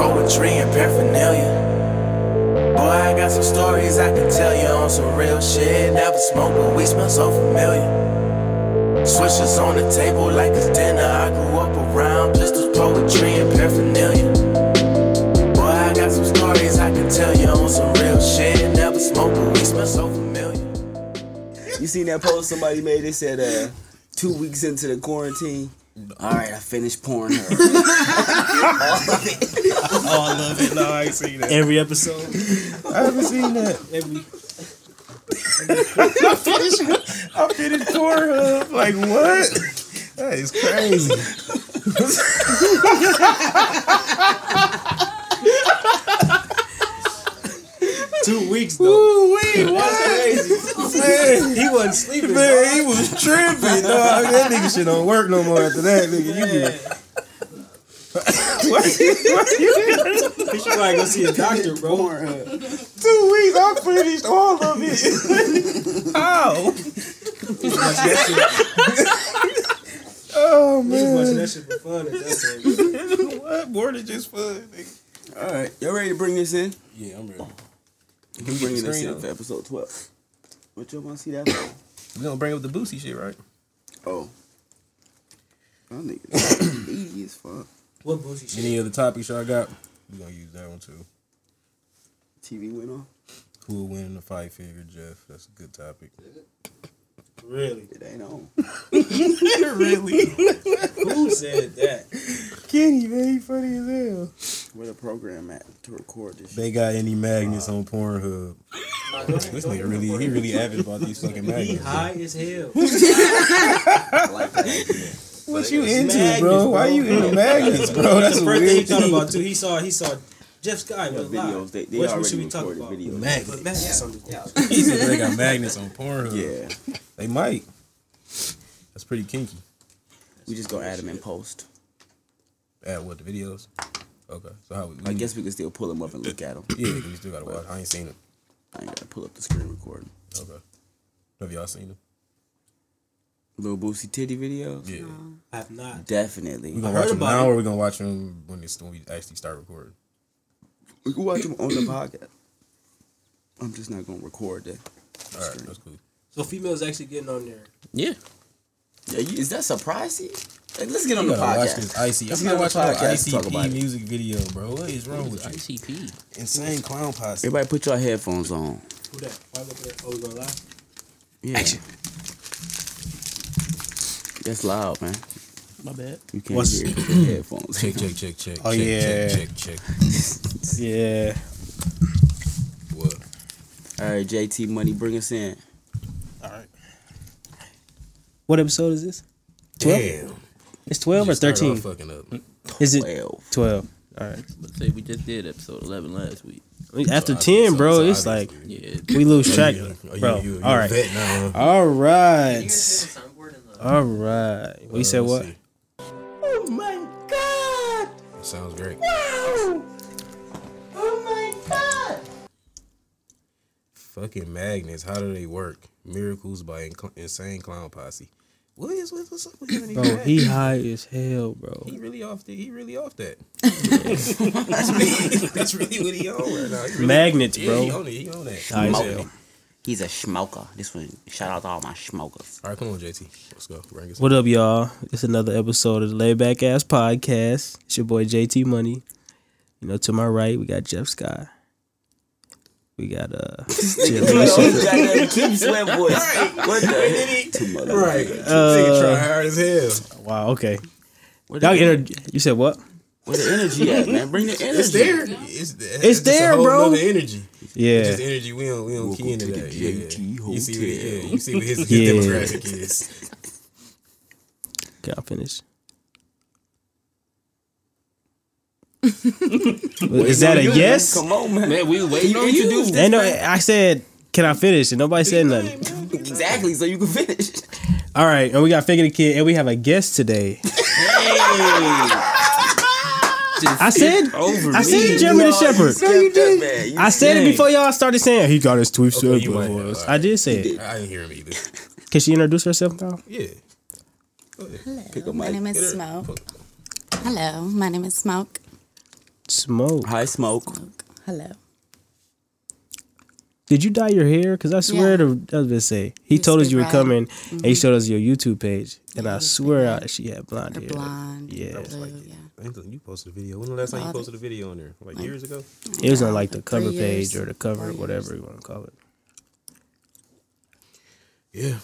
poetry and paraphernalia. Boy, I got some stories I can tell you on some real shit. Never smoked, but we smell so familiar. Switches on the table like it's dinner. I grew up around pistols, poetry, and paraphernalia. Boy, I got some stories I can tell you on some real shit. Never smoked, but we smell so familiar. You seen that post somebody made? They said, uh, two weeks into the quarantine. All right, I finished pouring her. Oh, I love it. No, I ain't seen that. Every episode. I haven't seen that. Every I finished. I finished Pornhub. Like what? That is crazy. two weeks though. Ooh, wait, crazy. Man, He wasn't sleeping. man, he was tripping. Dog. That nigga shit don't work no more after that, nigga. You be. Why you, why you You should probably go see a doctor, bro. two weeks? I finished all of it. How? Oh, He's watching that shit. Oh He's watching that shit for fun. At that point. what? More than just fun, nigga. All right, y'all ready to bring this in? Yeah, I'm ready. We bringing this in for episode twelve. What y'all want to see that for? We gonna bring up the Boosie shit, right? Oh, y'all niggas easy as fuck. What Boosie shit? Any other topics y'all got? We gonna use that one too. TV went off. Who will win in the fight? Figure Jeff. That's a good topic. Really? It ain't on. really? Who said that? Kenny, man, he funny as hell. Where the program at to record this? shit? They got any magnets on Pornhub? This nigga really, he really avid about these fucking magnets. He magnets. high as hell. Like that idea. What you into, magnets, bro? Why bro. you into magnets, bro? That's the a first thing he weird thought about too. He saw he saw Jeff Sky Yeah, was videos. live. They, they Which one already should we talk about? videos. Magnets. But magnets on the He said they got magnets on Pornhub. Yeah, They might. That's pretty kinky. we just gonna add them in post. Add what the videos? Okay, so how? We, I guess we can still pull them up and look at them. Yeah, we still gotta watch. I ain't seen it. I ain't gotta pull up the screen recording. Okay. Have y'all seen it? Lil Boosie titty videos. Yeah. I have not. Definitely. We gonna I watch heard them about now, it. or we gonna watch them when it's when we actually start recording. We can watch them on the podcast. I'm just not gonna record that. All right, that's cool. So females actually getting on there. Yeah. Yeah, you, is that surprising? Like, let's get on You the gotta watch podcast. this icy. Let's I'm get not on the watching no talk about ICP it. music video, bro. What is wrong with you? ICP. Insane clown posse. Everybody, put your headphones on. Who that? Why look at that? Oh, we gonna lie? Yeah. Action. That's loud, man. My bad. You can't What's- hear it 'cause your headphones. Check, check, check, check. Oh, check, yeah. Check, check, check. Yeah. What? All right, JT Money, bring us in. All right. What episode is this? 12? Damn. It's 12 or Just started 13? Fucking up. Is it Twelve. 12? All right. Let's say we just did episode 11 last week. After So 10, bro, so it's like Yeah. we lose Oh, track. you- oh, you- Bro, you- you all a right. vet now, huh? All right. All right. We Uh, said what? see. Oh my god! Sounds great. Wow! Oh my god! Fucking magnets. How do they work? Miracles by Inc- Insane Clown Posse. What is what's, what's up with him? and these Bro, he high as hell, bro. He really off the, he really off that. that's, really, that's really what he on right now. Really, Magnets, yeah, bro. He on it. He on that. High as hell. He's a smoker. This one, shout out to all my smokers. All right, come on, JT. Let's go. Bring What up, y'all? It's another episode of the Layback Ass Podcast. It's your boy JT Money. You know, to my right, we got Jeff Scott. We got uh Jim Bishop. you got Sweat voice. What the heck? Two mother- Right. Uh, Nigga try hard as hell. Wow, okay. Y'all inter- you said what? Where the energy at, man? Bring the energy. It's there. It's, it's, there, a whole bro. nother energy. Yeah. Just energy. We don't we don't Welcome key into that. the Yeah, JT yeah. You see what Hotel. yeah, you see what his, his Yeah. demographic is. Can I finish? Is that a yes? Come on, man. Man, we was waiting on you you. introduce Ain't no, I said, can I finish? And nobody said nothing. Exactly, so you can finish. All right, and we got Figure the Kid, and we have a guest today. I said, Over I said said the Shepherd. No, you did, man. You I said it before y'all started saying he got his tweets Okay, up you before us. all I did say it. I didn't hear him either. Can she introduce herself now? Yeah. Pick Hello, up my name is Smoke. Hello, my name is Smoke. Smoke. High smoke. Hello. Did you dye your hair? Because I swear Yeah. to, I was gonna say he Used told us you were red. coming, and he showed us your YouTube page, and I swear red. I, she had blonde The hair. blonde. Yeah. Blue, yeah. I think you posted a video. When the last time you posted a video on there? Like years ago? It was on like the cover three page or the cover, whatever you want to call it. Yeah.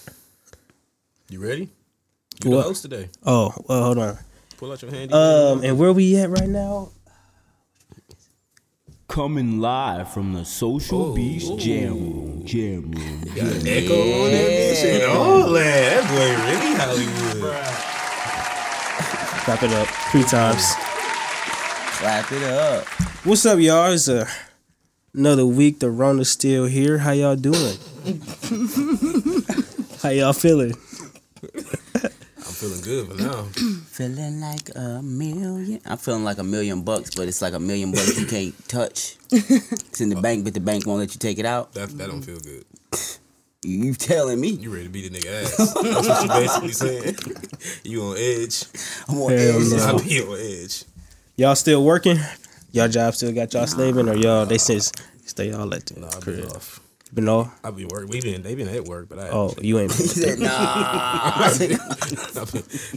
You ready? You What? the host today. Oh, well, hold on. Pull out your handy. Um, and where we at right now? Coming live from the Social Beast Jam Room. Jam Room. echo on that bitch and all that. That boy really Hollywood. Clap it up three times. Clap it up. What's up, y'all? It's uh, another week. The Rona's still here. How y'all doing? How y'all feeling? I'm feeling good for now. Feeling like a million. I'm feeling like a million bucks, but it's like a million bucks you can't touch. It's in the bank, but the bank won't let you take it out. That that don't feel good. You telling me? You ready to beat a nigga ass? That's what you basically saying. You on edge? I'm on Hell edge. no. I be on edge. Y'all still working? Y'all job still got y'all slaving, or y'all they since stay all at the Nah, I've crib? off. Been all? I be work. We been they been at work, but I Oh, you ain't. He said, nah. I've been,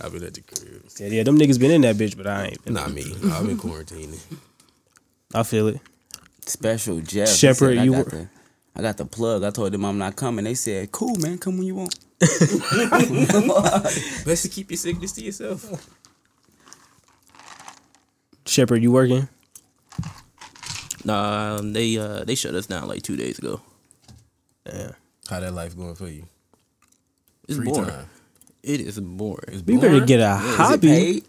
I've been at the crib. Said, yeah, them niggas been in that bitch, but I ain't. Been. Not me. I've been quarantining. I feel it. Special Jeff. Shepherd, said, I you got were- the, I got the plug. I told them I'm not coming. They said, cool, man. Come when you want. Best to keep your sickness to yourself. Shepherd, you working? Nah, um, they uh they shut us down like two days ago. Yeah. How that life going for you? It's Free boring. time. It is boring. It's We better boring. get a Is it hobby.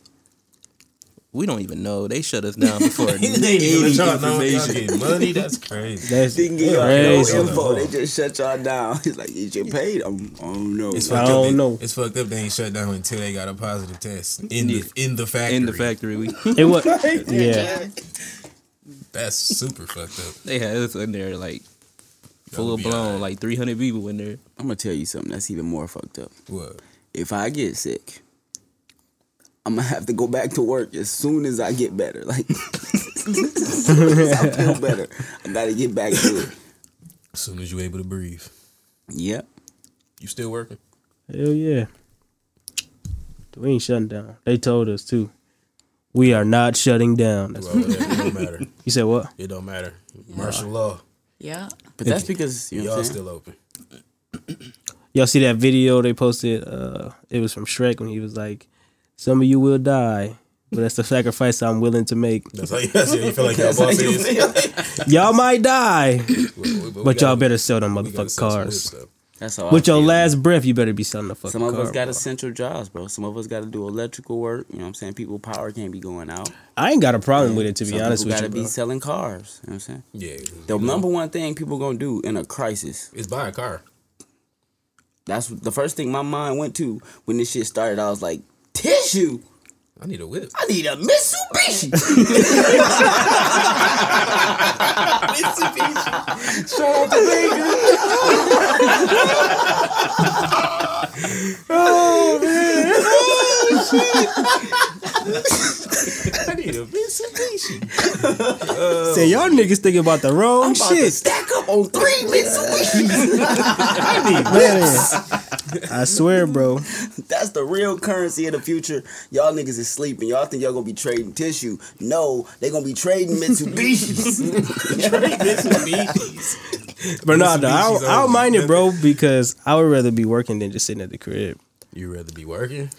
We don't even know. They shut us down before They ain't even any y'all know y'all information. getting money. That's crazy. That's Didn't give y'all crazy. no info. They just shut y'all down. He's like, is you paid? I'm, I don't know. It's I fucked don't up. They, know. It's fucked up. They ain't shut down until they got a positive test in the in the factory. in the factory. We It was. Yeah. That's super fucked up. they had us in there like full be blown, alright. like three hundred people in there. I'm gonna tell you something that's even more fucked up. What? If I get sick, I'm gonna have to go back to work as soon as I get better. Like, as soon as I feel better, I gotta get back to it. As soon as you're able to breathe, Yep. you still working? Hell yeah. We ain't shutting down. They told us too. We are not shutting down. That's, Well, whatever, it don't matter. you said what? It don't matter. Martial law. Yeah. But that's because you know Y'all what I'm saying? still open. Y'all see that video they posted? Uh, it was from Shrek when he was like, "Some of you will die, but that's the sacrifice I'm willing to make. That's how you, that's how you feel like your boss how you is. Y'all might die, we but y'all gotta- better sell them we motherfucking sell some cars. Whips. That's all. With I your feel. last breath, you better be selling the fucking Some of car. us got bro. essential jobs, bro. Some of us got to do electrical work. You know what I'm saying? People power can't be going out. I ain't got a problem with it to be Some honest people with you, gotta be selling cars. You know what I'm saying? Yeah. The you know, number one thing people gonna do in a crisis. is buy a car. That's the first thing my mind went to when this shit started. I was like, tissue. I need a whip. I need a Mitsubishi. Shout out to Baker. I need a Mitsubishi. Say y'all niggas thinking about the wrong I'm about to shit. stack up on three Mitsubishis. Man, I swear, bro. That's the real currency of the future. Y'all niggas is sleeping. Y'all think y'all gonna be trading tissue. No, they gonna be trading Mitsubishis. Mitsubishis. But no, no, I, don't- I don't mind it, bro, because I would rather be working than just sitting at the crib. You rather be working?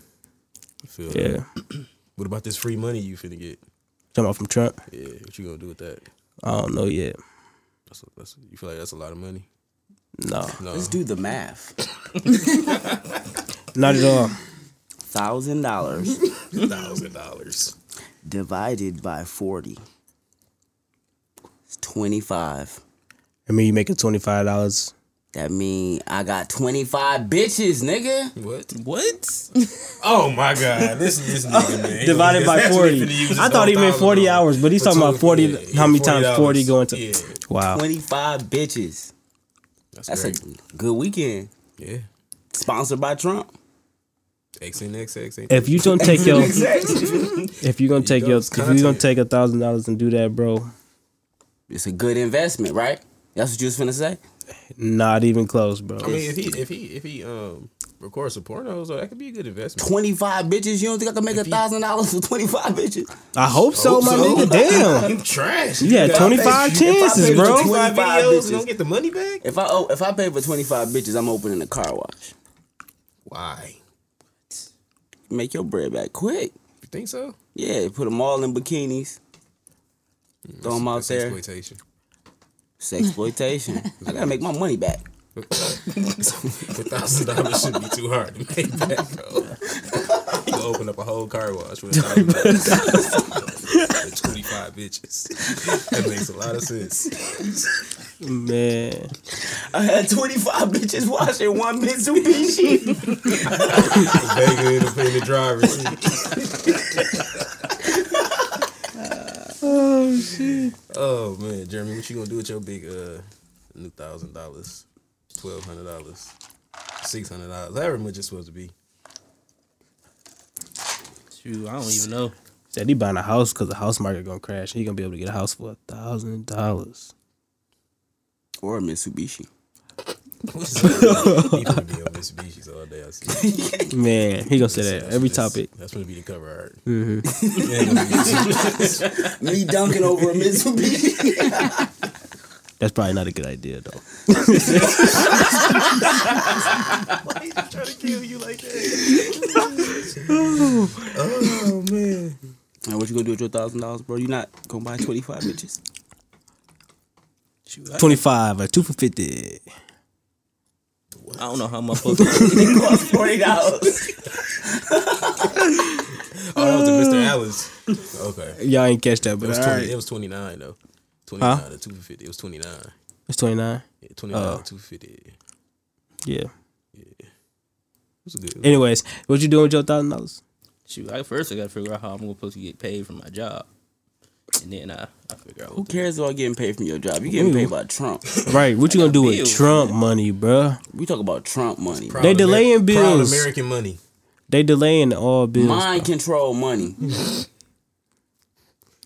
Feel Yeah. What about this free money you finna get? Talking about from Trump. Yeah, what you gonna do with that? I don't know yet. That's, that's you feel like that's a lot of money? No, No. Let's do the math. not at all. Thousand dollars thousand dollars. divided by forty. It's twenty-five. I mean, you making twenty five dollars. That mean I got twenty-five bitches, nigga. What? What? Oh my god, listen to this nigga, man. He Divided by that's what he 40. finna use his I thought he meant 40 on. hours, but he's For talking about 40 yeah, how many yeah, times 40 going to- Yeah, Wow. Twenty-five bitches. that's, That's great. a good weekend. yeah. Sponsored by Trump. XNXX. ain't If you don't take your, if you're gonna take your, if you're gonna take a thousand dollars and do that, bro, it's a good investment, right? That's what you was finna say. Not even close, bro. I mean, if he if he if he um records some pornos, so that could be a good investment. Twenty five bitches. You don't think I can make a thousand dollars for twenty five bitches? I hope so, Hope my so. nigga. Damn. You trash. You had got- 25 if I chances, bro. 25 25 videos, bitches. you don't get the money back. If I oh, if I pay for twenty five bitches, I'm opening a car wash. Why? Make your bread back quick. You think so? Yeah, put them all in bikinis. Throw them out there. exploitation. It's exploitation. I gotta make my money back. A thousand dollars shouldn't be too hard to make back, bro. You can open up a whole car wash with a thousand dollars. With twenty five bitches. That makes a lot of sense. Man, I had twenty five bitches washing one Mitsubishi. Vega in the, in the driver's seat. Oh shit. Oh man, Jeremy, what you gonna do with your big uh new thousand dollars, twelve hundred dollars, six hundred dollars, however much it's supposed to be? Shoot, I don't even know. said he buying a house because the house market gonna crash. He gonna be able to get a house for a thousand dollars. or a Mitsubishi. What's? He gonna be on Mitsubishi's all day. I see. Man, he gonna say that That's- every that's- topic. That's gonna be the cover art. Mm-hmm. ain't gonna be Mitsubishi. Me dunking over a Mitsubishi. That's probably not a good idea though. Why he trying to kill you like that? oh man. Now, what you gonna do with your thousand dollars, bro? You not gonna buy twenty five bitches? Twenty five or two for fifty. I don't know how my fucking. It cost forty dollars. Oh, that was the Mr. Alice. Okay. Y'all ain't catch that, It but was 20, right. it was 29 though. 29 Huh? to 250. It was 29. It's twenty nine. Yeah, 29 Oh. to 250. It Yeah. was a good. Anyways, what you doing with your thousand dollars? Shoot, I first I gotta figure out how I'm gonna supposed to get paid for my job, and then I, I figure out Who cares about getting paid from your job? You getting paid by Trump. Right. What you gonna do with bills, Trump money, bruh? We talk about Trump money. Proud They Amer- delaying Proud bills. American money. They delaying all bills. Mind control money.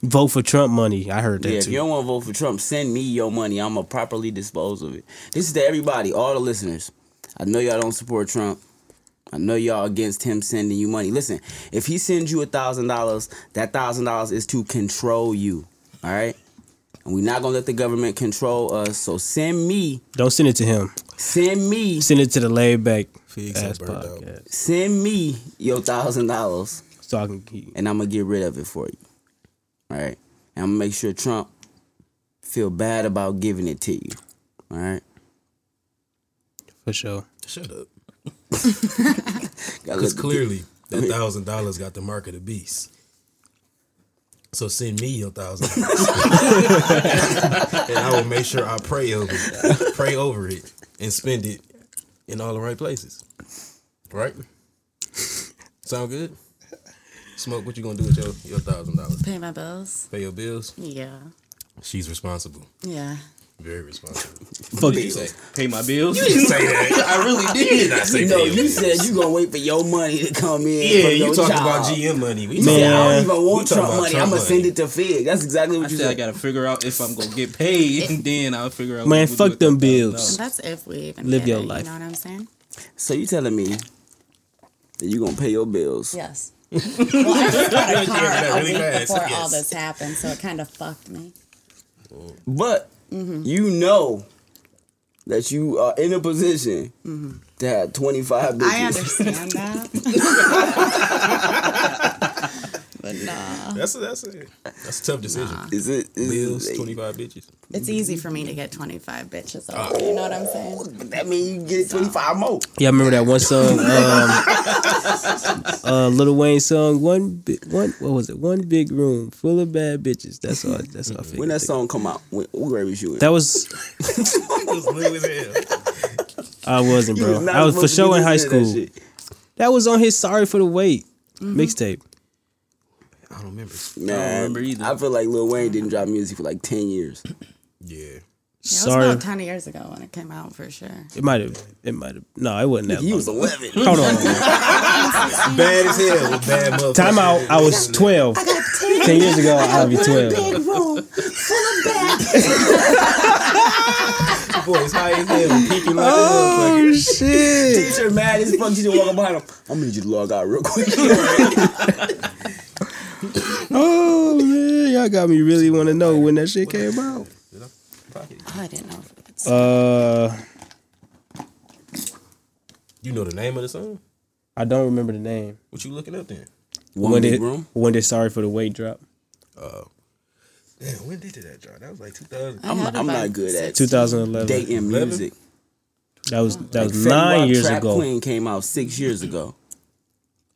Vote for Trump money. I heard that Yeah, if too. you don't want to vote for Trump, send me your money. I'ma properly dispose of it. This is to everybody, all the listeners. I know y'all don't support Trump. I know y'all against him sending you money. Listen, if he sends you a thousand dollars, that thousand dollars is to control you. All right, and we're not gonna let the government control us. So send me, Don't send it to him. send me, Send it to the laid back ass burnt out. send me your thousand dollars, So I can keep. and I'm gonna get rid of it for you. All right, and I'm gonna make sure Trump feel bad about giving it to you. All right. For sure. Shut up. Gotta Because clearly that thousand dollars got the mark of the beast. So send me your thousand dollars, and I will make sure I pray over it, pray over it, and spend it in all the right places. Right? Sound good? Smoke. What you gonna do with your your thousand dollars? Pay my bills. Pay your bills. Yeah. She's responsible. Yeah. Very responsible. Fuck What did you say? pay my bills. say that. I really did not say No, you bills. said you gonna wait for your money to come in. Yeah, from you talking job. about GM money. We You talking I don't even want talking Trump money. Trump I'm gonna send it to Fig. That's exactly I what you said I gotta figure out if I'm gonna get paid, and then I'll figure out. Man, what to do fuck them that $1,000. bills. That's if we even Live your it, life. You know what I'm saying? So you telling me that you gonna pay your bills? Yes. well, I just got a car that a week fast. before all this happened, so it kind of fucked me. But Mm-hmm. you know that you are in a position to have 25 bitches. Mm-hmm. I understand that. but nah. That's a, that's a that's a tough decision. Nah. Is it is Bills, it, twenty five bitches. It's easy for me to get 25 bitches over. You know what I'm saying? But that means you get 25 more. Yeah, I remember that one song, um, uh, Lil Wayne song. One, big, one, what was it? One big room full of bad bitches. That's all. That's all. I figured. When that song come out, when, what grade was you in? That was. It was little as hell. I wasn't, bro. not I was for supposed to be sure in high listening to that school. That was on his "Sorry for the Wait" mixtape. I don't remember. Man, either. I feel like Lil Wayne didn't drop music for like 10 years. Yeah. it was Sorry, about 10 years ago when it came out for sure. it might have. It might have. No, it wasn't that. He long. was 11. Hold on. Bad as hell bad motherfuckers. Time out. I was 12. I got 10 Ten years ago, I'll be 12. Big room full of bags. Boy, it's high as hell. Peeking like Oh, a shit. Teacher mad as fuck. Teacher walking behind him. I'm gonna need you to log out real quick. Oh, man. Y'all got me really want to know when that shit came out. Oh, I didn't know. if it's- Uh, You know the name of the song? I don't remember the name. What you looking up then? One when big did room. when did Sorry for the Wait drop? Damn, when did that drop? That was like 2000. I I'm, I'm not good at 2011. dating music. That was that Like was Fetty nine years Trap ago. Queen came out six years ago.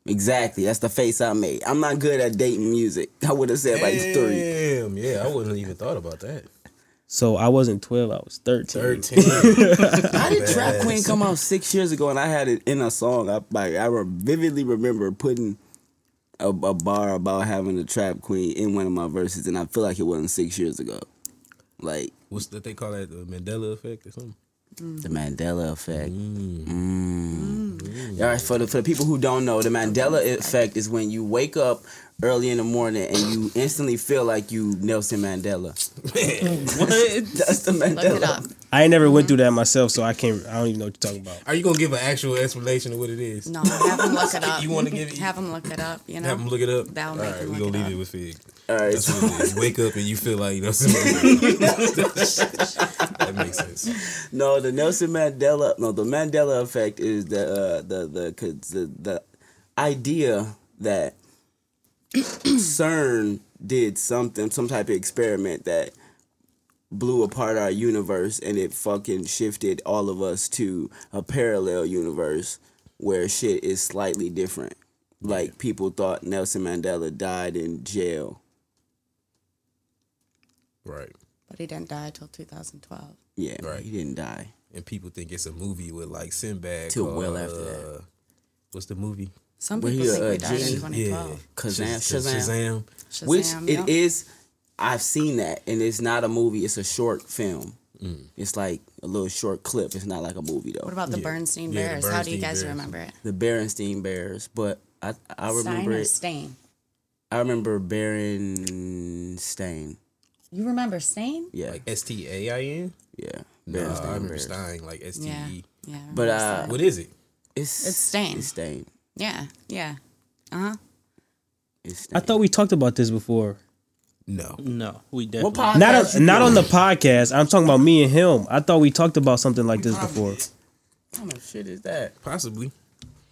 Exactly. That's the face I made. I'm not good at dating music. I would have said like three. Damn, yeah, I wouldn't even thought about that. So I wasn't 12. I was 13. 13. How did Trap Queen come out six years ago and I had it in a song? I like I re- vividly remember putting a, a bar about having a Trap Queen in one of my verses, and I feel like it wasn't six years ago. Like What's that they call that? The Mandela effect or something? The Mandela effect. Mm. All right, for the for the people who don't know, the Mandela effect is when you wake up early in the morning and you instantly feel like you Nelson Mandela. What? That's the Look it Mandela. up. I ain't never went through that myself, so I can't. I don't even know what you're talking about. Are you gonna give an actual explanation of what it is? No, have him look it up. You wanna give it- Have him look it up. You know. Have them look it up. That'll All make right, we look gonna it leave up. it with Fig. All right, That's so, what it is. Wake up and you feel like you know that makes sense. no, the Nelson Mandela, no, the Mandela effect is the uh, the the the the idea that CERN did something, some type of experiment that blew apart our universe and it fucking shifted all of us to a parallel universe where shit is slightly different. Like people thought Nelson Mandela died in jail. Right. But he didn't die until 2012. Yeah, Right. he didn't die. And people think it's a movie with like Sinbad. Till called, well after that. uh, What's the movie? Some Well, people he, think uh, we died Genie- in 2012. Kazaam, Shaz- Shazam. Shazam. Which Shazam, it yeah. is. I've seen that, and it's not a movie. It's a short film. Mm. It's like a little short clip. It's not like a movie though. What about the Yeah. Bernstein Yeah, the Bears? How do you guys Bears. remember it? the Bernstein Bears? But I I Stein remember or it. Stain? I remember Berenstain. You remember Stain? Yeah, Like S T A I N. yeah. No, Berenstain I remember Bears. Stein like S T Yeah. E. Yeah. But, uh, What is it? It's It's Stain. It's Stain. Yeah. Yeah. Uh huh. I thought we talked about this before. No. No, we What definitely. podcast Not you on, not on the podcast. I'm talking about me and him. I thought we talked about something like this before. What kind of shit is that? Possibly.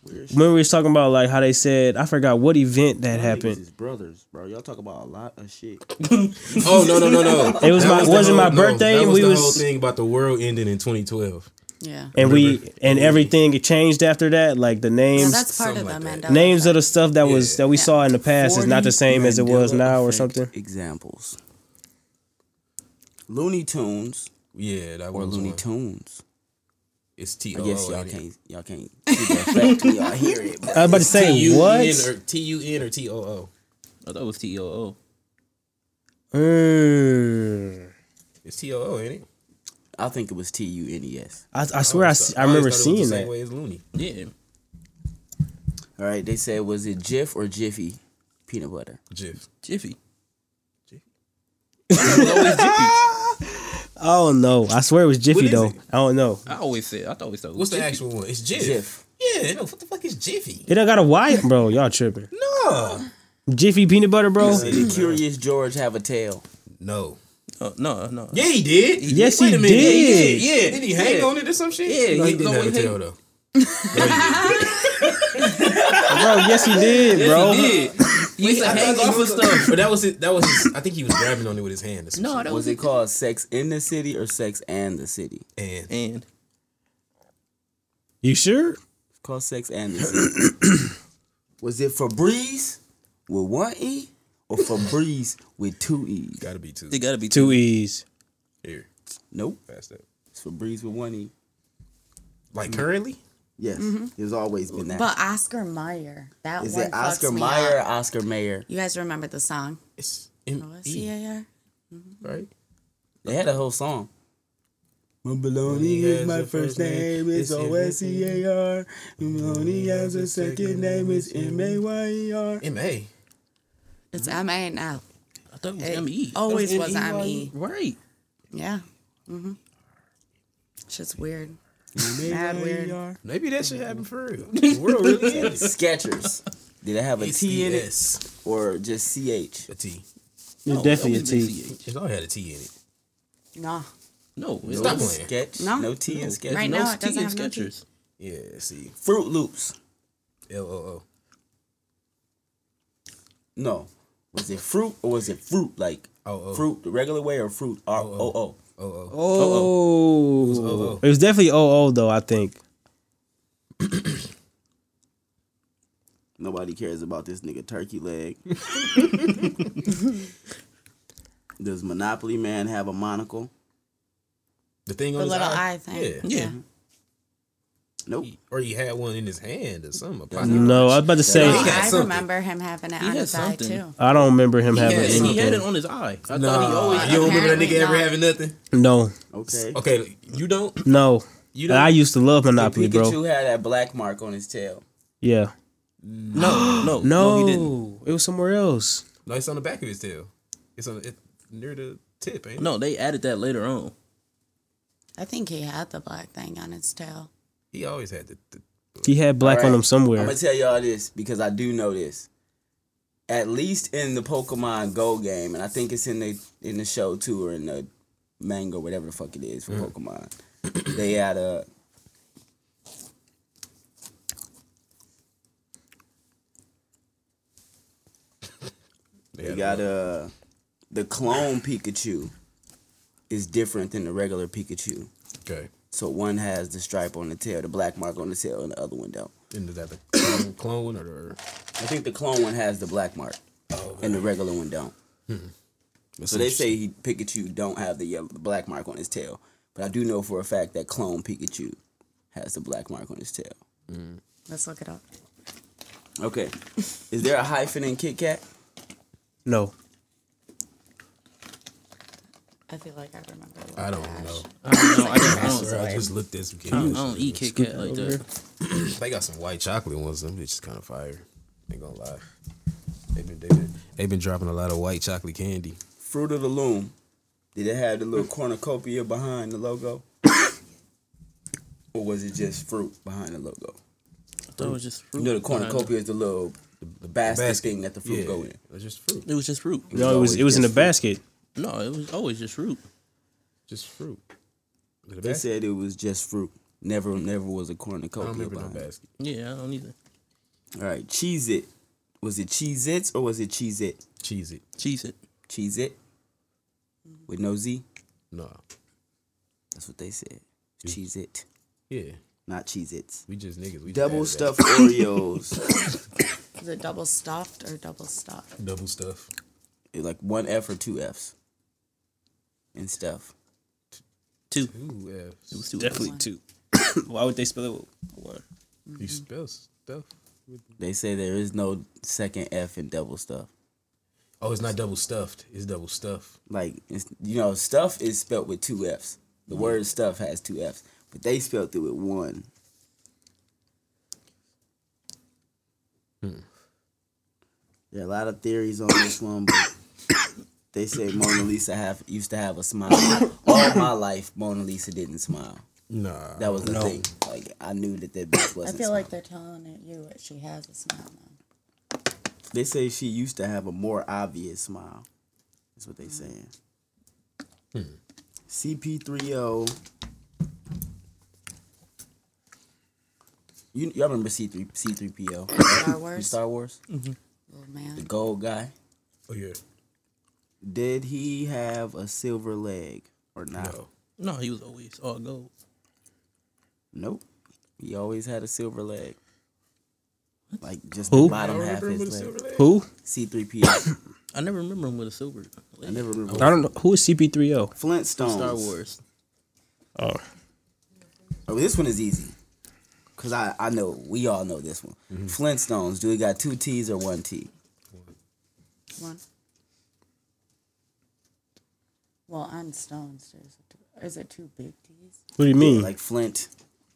Remember we was talking about like how they said I forgot what event that happened. is brothers, bro. Y'all talk about a lot of shit. Oh no no no no! It was That my- the wasn't my whole- no, birthday That and was we the was- whole thing about the world ending in 2012. Yeah. And we and everything it changed after that. Like the Yeah, names that's part of the like that. Mandela. names of the stuff that was that we Yeah. saw in the past is not the 40 same as it was now or something. Examples. Looney Tunes Yeah, that or was Looney one. Tunes. It's T I O guess O. y'all can't y'all can't see the effect till y'all hear it. But I was about to say T-U-N what? or T U N or T O O. I thought it was T O O. Mm. It's T O O, ain't it? I think it was T U N E S. I, I swear I, always s- I remember always thought it was seeing the same that. way as Looney. Yeah. All right, they said was it Jif or Jiffy peanut butter? Jiff. Jiffy. Jiffy. I don't know. I swear it was Jiffy is though. it? I don't know. I always said. I thought we thought. What's the actual one? It's Jiff. Jif. Yeah, no, what the fuck is Jiffy? It don't got a Y, bro. Y'all tripping? No. Jiffy peanut butter, bro. Did Curious George have a tail? No. Oh, no, no. Yeah, he did. Yes, Wait he a minute. did. Yeah, yeah. Did he hang Yeah. on it or some shit? Yeah, no, he he was didn't have a tail though. Bro, yes he did, bro. He did. He used to hang off of stuff. But that was it. That was. His, I think he was grabbing on it with his hand. No, that Was was it called Sex in the City or Sex and the City? And And You sure? It's called Sex and the City. was it Febreze with one E or Febreze with two E's? gotta be two. it gotta be Two E's. Here, Nope. fast up. It's Febreze with one E. Like currently, Yes, it's always been that. But Oscar Mayer. That Is one it Oscar fucks me Mayer or up. Oscar Mayer? You guys remember the song? it's M Oh, E, C-A-R? right? They had a whole song. Maloney is my first name. It's O S C A R. Maloney has a second name. It's M A Y E R. M A. It's M A now. I thought it was M E. always was M.E.. Right. Yeah. Mm-hmm. It's just weird. Mad weird. Maybe that should happen for real. The world really is. Skechers. Did it have a T in it or just C H? A T. It's oh, definitely a always been T. CH. It's all had a T in it. No. No, it's Stop not. playing. Sketch. No. No T in sketch. Right no now, it T doesn't in have no T. Skechers. Yeah. See. Froot Loops. L O O. No. Was it fruit or was it fruit like Oh, oh. fruit the regular way or fruit R O O? Oh oh. Oh, it was definitely OO though. I think. Nobody cares about this nigga turkey leg. Does Monopoly Man have a monocle? The thing The on his little eye. eye thing. Yeah. Yeah. Nope. Or he had one in his hand or something. a No, I was about to say. No, I something. remember him having it He on had his eye too. I don't remember him having had He had it on his eye. I thought he always. you don't remember that Apparently nigga ever having nothing? No, Okay. Okay, you don't. no. You don't. I used to love Did Monopoly, Pikachu bro. had that black mark on his tail. Yeah. No, no, no, No, he didn't. it was somewhere else. no, it's on the back of his tail. It's on it near the tip, ain't it? No, they added that later on. I think he had the black thing on his tail. He always had the. the He had black on Alright, him somewhere. I'm gonna tell y'all this because I do know this. At least in the Pokemon Go game, and I think it's in the in the show too, or in the manga, whatever the fuck it is for mm. Pokemon. they had a they they got a the clone Pikachu is different than the regular Pikachu. Okay. So one has the stripe on the tail, the black mark on the tail, and the other one don't. And is that the clone, clone or the? I think the clone one has the black mark, Oh, and the regular one don't. Hmm. that's So they say he, Pikachu don't have the yellow, the black mark on his tail, but I do know for a fact that clone Pikachu has the black mark on his tail. Hmm. Let's look it up. Okay, is there a hyphen in Kit Kat? no. I feel like I remember. a I don't dash. know. I don't know. I, just, I, I don't, swear, I just looked at some I, don't, I don't eat Kit Kat like that. They got some white chocolate ones. Them bitches kind of fire. Ain't gonna lie. They've been, they've been they've been dropping a lot of white chocolate candy. Fruit of the Loom. Did it have the little cornucopia behind the logo? or was it just fruit behind the logo? I thought it was just fruit. You know the cornucopia is the little the basket, Basket. thing that the fruit yeah, go in. It was just fruit. It was just fruit. No, it was always it was in the fruit. basket. No, it was always just fruit. Just fruit. Is They basket? said it was just fruit. Never, never was a cornucopia don't remember no basket. Yeah, I don't either. All right, Cheese It. Was it Cheese Its or was it Cheese It? Cheese it. Cheese it. Cheese It with no Z. No. That's what they said. Cheese It, Yeah. not Cheese Its. We just niggas. We just Double added that. stuffed Oreos. Is it double stuffed or double stuffed? Double stuff. It's like one F or two Fs and stuff. Two. Ooh, yeah. It was two. Definitely two. Why would they spell it with one? You spell stuff. They say there is no second F in double stuff. Oh, it's not double stuffed. It's double stuff. Like it's, you know, stuff is spelled with two Fs. The mm. word stuff has two Fs, but they spelled it with one. Hmm. There are a lot of theories on this one, but they say Mona Lisa have used to have a smile. All my life, Mona Lisa didn't smile. Nah. That was the thing. Like I knew that that bitch I wasn't. I feel like smiling. they're telling it you that she has a smile now. they say she used to have a more obvious smile. That's what they're saying. Hmm. CP30. You y'all remember C3 C3PO? Star Wars. Star Wars? Little man. The gold guy. Oh yeah. Did he have a silver leg or not? No. No, he was always all gold. Nope. He always had a silver leg. Like just Who? the bottom half of his leg. leg. Who? C3PO. I never remember him with a silver. I never remember. I don't know who is CP3O. Flintstones. Star Wars. Oh, Oh, this one is easy. Cause I, I know we all know this one. Mm-hmm. Flintstones. Do we got two T's or one T? One. Well, on stones, there's a, is it two big T's? What do you mean? Like Flint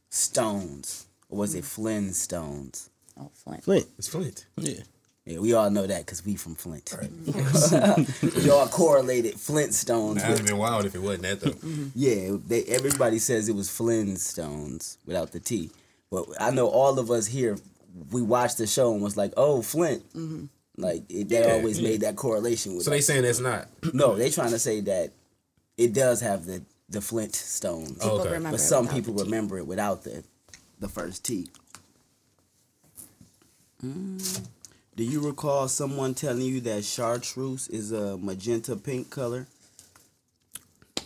Stones. Or was it Flynn Stones? Oh, Flint. Flint. It's Flint. Yeah. Yeah, we all know that because we from Flint. Y'all correlated Flintstones That would have been wild if it wasn't that though. Mm-hmm. Yeah, they everybody says it was Flintstones without the T. But I know all of us here we watched the show and was like, "Oh, Flint." Mm-hmm. Like it, they Yeah, always yeah. made that correlation with So they saying that's not. No, they trying to say that it does have the the Flint stones. People okay. remember but some people remember it without the the first T. Mm. Do you recall someone telling you that chartreuse is a magenta pink color?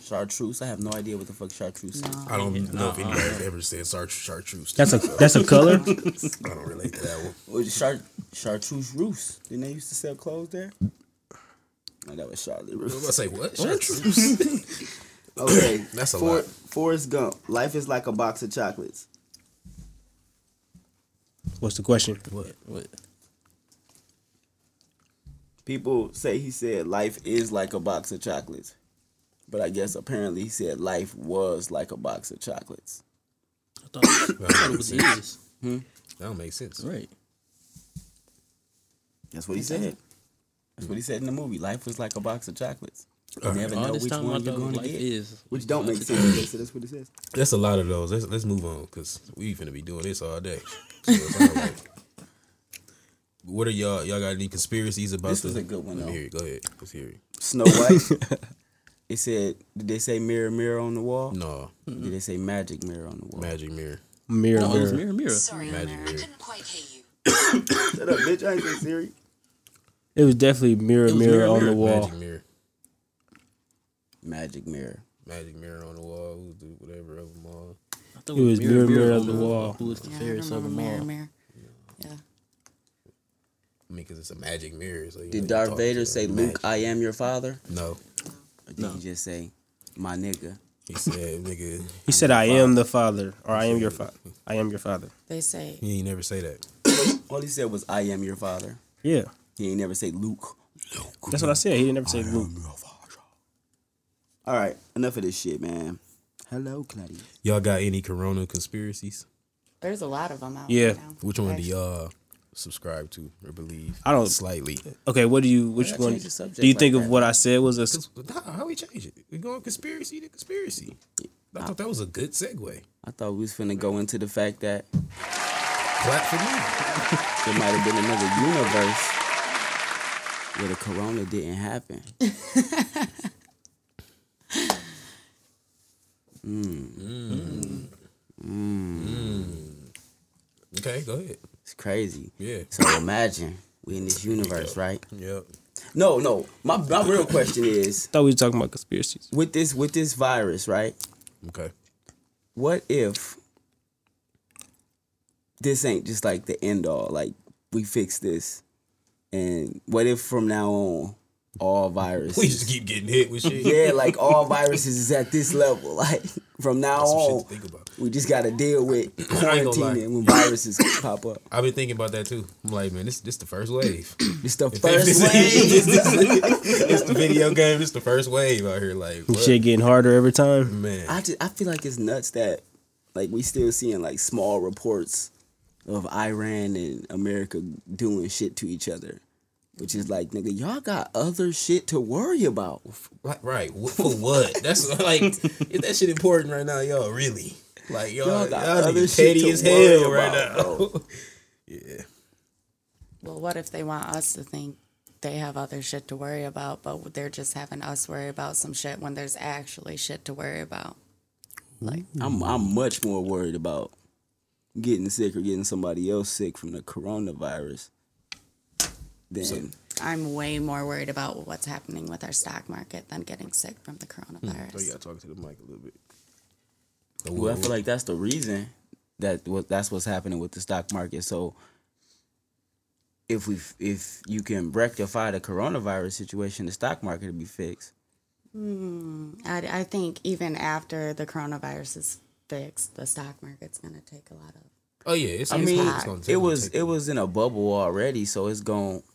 Chartreuse? I have no idea what the fuck chartreuse is. I don't know if anybody's ever said char- chartreuse. That's a that's a color. I don't relate to that one. Was it char- chartreuse roos? Didn't they used to sell clothes there? No, that was Charlotte I was Russe. about to say what? Chartreuse. Okay, That's a For- lot. Forrest Gump. Life is like a box of chocolates. What's the question? what? What? People say he said life is like a box of chocolates. But I guess apparently he said life was like a box of chocolates. I thought, I thought it was his. Hmm? That don't make sense. Right. That's what he said. That's what he said in the movie. Life was like a box of chocolates. You never All know which time I one you're going to get. is. Which don't make sense. So that's what he says. That's a lot of those. Let's let's move on because we finna be doing this all day. So it's all right. What are y'all? Y'all got any conspiracies about This the- was a good one, Let me though. hear it. Go ahead. Let's hear it. Snow White. it said, did they say mirror, mirror on the wall? No, Or Did they say magic mirror on the wall? magic mirror. Mirror, No, it was mirror. mirror, mirror. Sorry, Magic I mirror. couldn't quite hear you. Shut up, bitch. I ain't say Siri. It was definitely mirror, was mirror, mirror, on mirror. the wall. Magic mirror. Magic mirror. Magic mirror on the wall. We'll do whatever of them all. I thought It was mirror, mirror on the the wall. Who was the Yeah, fairest of them all? mirror. Yeah. I mean, because it's a magic mirror. So you Did you Darth Vader say, a Luke, I am your father? No, Or did he just say, my nigga? he said, "Nigga." He said, "I am the father," or "I am your father." I am your father. They say He ain't never say that. All he said was, I am your father. Yeah, He ain't never say Luke. Luke. that's what I said. He didn't never say Luke. All right, enough of this shit, man. Hello, Claudia. Y'all got any Corona conspiracies? there's a lot of them out there. Yeah. right now. Which one do y'all subscribe to or believe? I don't- slightly. Okay, what do you? Which one? change the subject Do you like think of what I said was a? Nah, how we change it? We going conspiracy to conspiracy. I thought that was a good segue. I thought we was finna go into the fact that Clap for me. there might have been another universe where the corona didn't happen. Mm. Mm. Mm. Okay, go ahead. It's crazy. Yeah. So imagine we in this universe, right? Yep. No, no. My my real question is thought we were talking about conspiracies. with this with this virus, right? Okay. What if this ain't just like the end all? Like we fix this, and what if from now on all viruses? We just keep getting hit with shit. yeah, like all viruses is at this level. Like from now That's some on, shit to think about. we just got to deal with I ain't gonna lie. quarantining when viruses pop up. I've been thinking about that too. I'm like, man, this this the first wave. It's the If first this, wave. this, this, this the video game. It's the first wave out here. Like, what? Shit getting harder every time. man. I just I feel like it's nuts that like we still seeing like small reports of Iran and America doing shit to each other. Which is like, nigga, y'all got other shit to worry about. Right, right. For what? That's like, is that shit important right now, y'all? Really? Like, y'all, Y'all y'all, got y'all other shit petty to as worry hell right about, now. yeah. Well, what if they want us to think they have other shit to worry about, but they're just having us worry about some shit when there's actually shit to worry about? Like, I'm I'm much more worried about getting sick or getting somebody else sick from the coronavirus than I'm way more worried about what's happening with our stock market than getting sick from the coronavirus. Oh, so you gotta talk to the mic a little bit. Well, I feel like that's the reason that what that's what's happening with the stock market. So if we if you can rectify the coronavirus situation, the stock market will be fixed. Hmm, I, I think even after the coronavirus is fixed, the stock market's gonna take a lot of. Oh yeah, it's. I it's- mean, it's gonna take- it was it was in a bubble already, so it's going to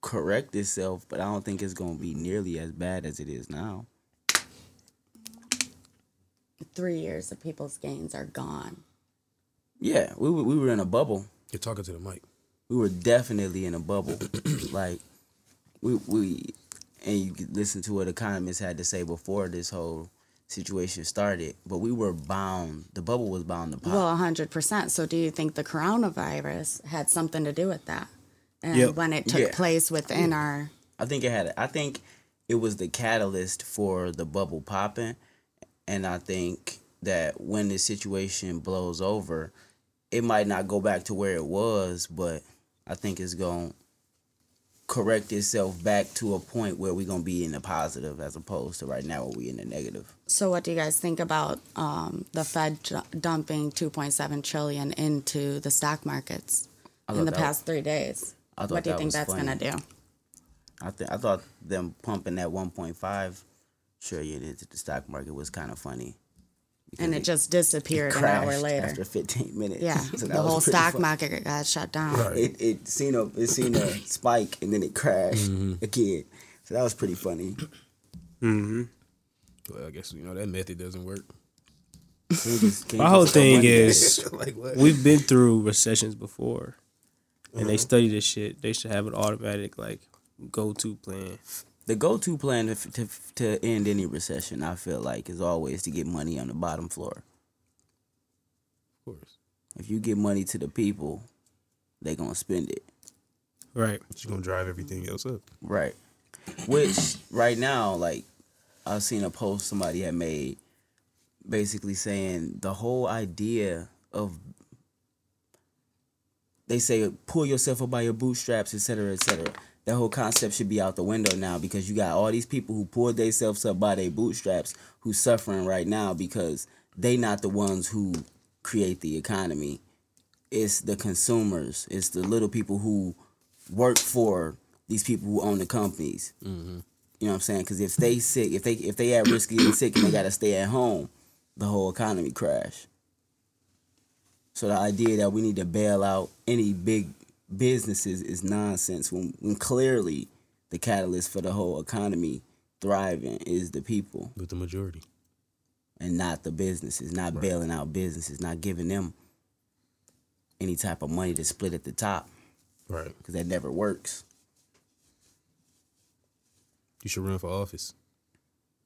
correct itself, but I don't think it's going to be nearly as bad as it is now. three years of people's gains are gone. Yeah, we were, we were in a bubble. You're talking to the mic. We were definitely in a bubble. like we we and you could listen to what economists had to say before this whole situation started. But we were bound. The bubble was bound to pop. Well, hundred percent. So, do you think the coronavirus had something to do with that? And Yep. when it took Yeah. place within our I think it had. I think it was the catalyst for the bubble popping, and I think that when this situation blows over, it might not go back to where it was, but I think it's going to correct itself back to a point where we're going to be in the positive as opposed to right now where we're in the negative. So, what do you guys think about um, the Fed ju- dumping 2.7 trillion into the stock markets in the past three days? I thought What do you that think that's funny. gonna do? I think I thought them pumping that 1.5 trillion into the stock market was kind of funny. And it just disappeared an hour later. after 15 minutes. Yeah, So the whole stock funny. market got shut down. it it seen a it seen a spike and then it crashed mm-hmm. again. So that was pretty funny. Mm-hmm. Well, I guess you know that method doesn't work. Just- My whole thing money at it? is like we've been through recessions before, and they mm-hmm. study this shit. They should have an automatic like go to plan. the go-to plan to, to to end any recession. I feel like is always to get money on the bottom floor. Of course. If you give money to the people, they gonna spend it. Right. She's gonna drive everything else up. Right. Which right now, like I've seen a post somebody had made basically saying the whole idea of they say pull yourself up by your bootstraps, etc., cetera, et cetera. That whole concept should be out the window now because you got all these people who pulled themselves up by their bootstraps who suffering right now because they not the ones who create the economy. It's the consumers. It's the little people who work for these people who own the companies. Mm-hmm. You know what I'm saying? Because if they sick, if they if they at risk of getting sick and they gotta stay at home, the whole economy crash. So the idea that we need to bail out any big businesses is nonsense. When when clearly the catalyst for the whole economy thriving is the people With the majority. and not the businesses, not bailing out businesses, not giving them any type of money to split at the top Right. because that never works. You should run for office.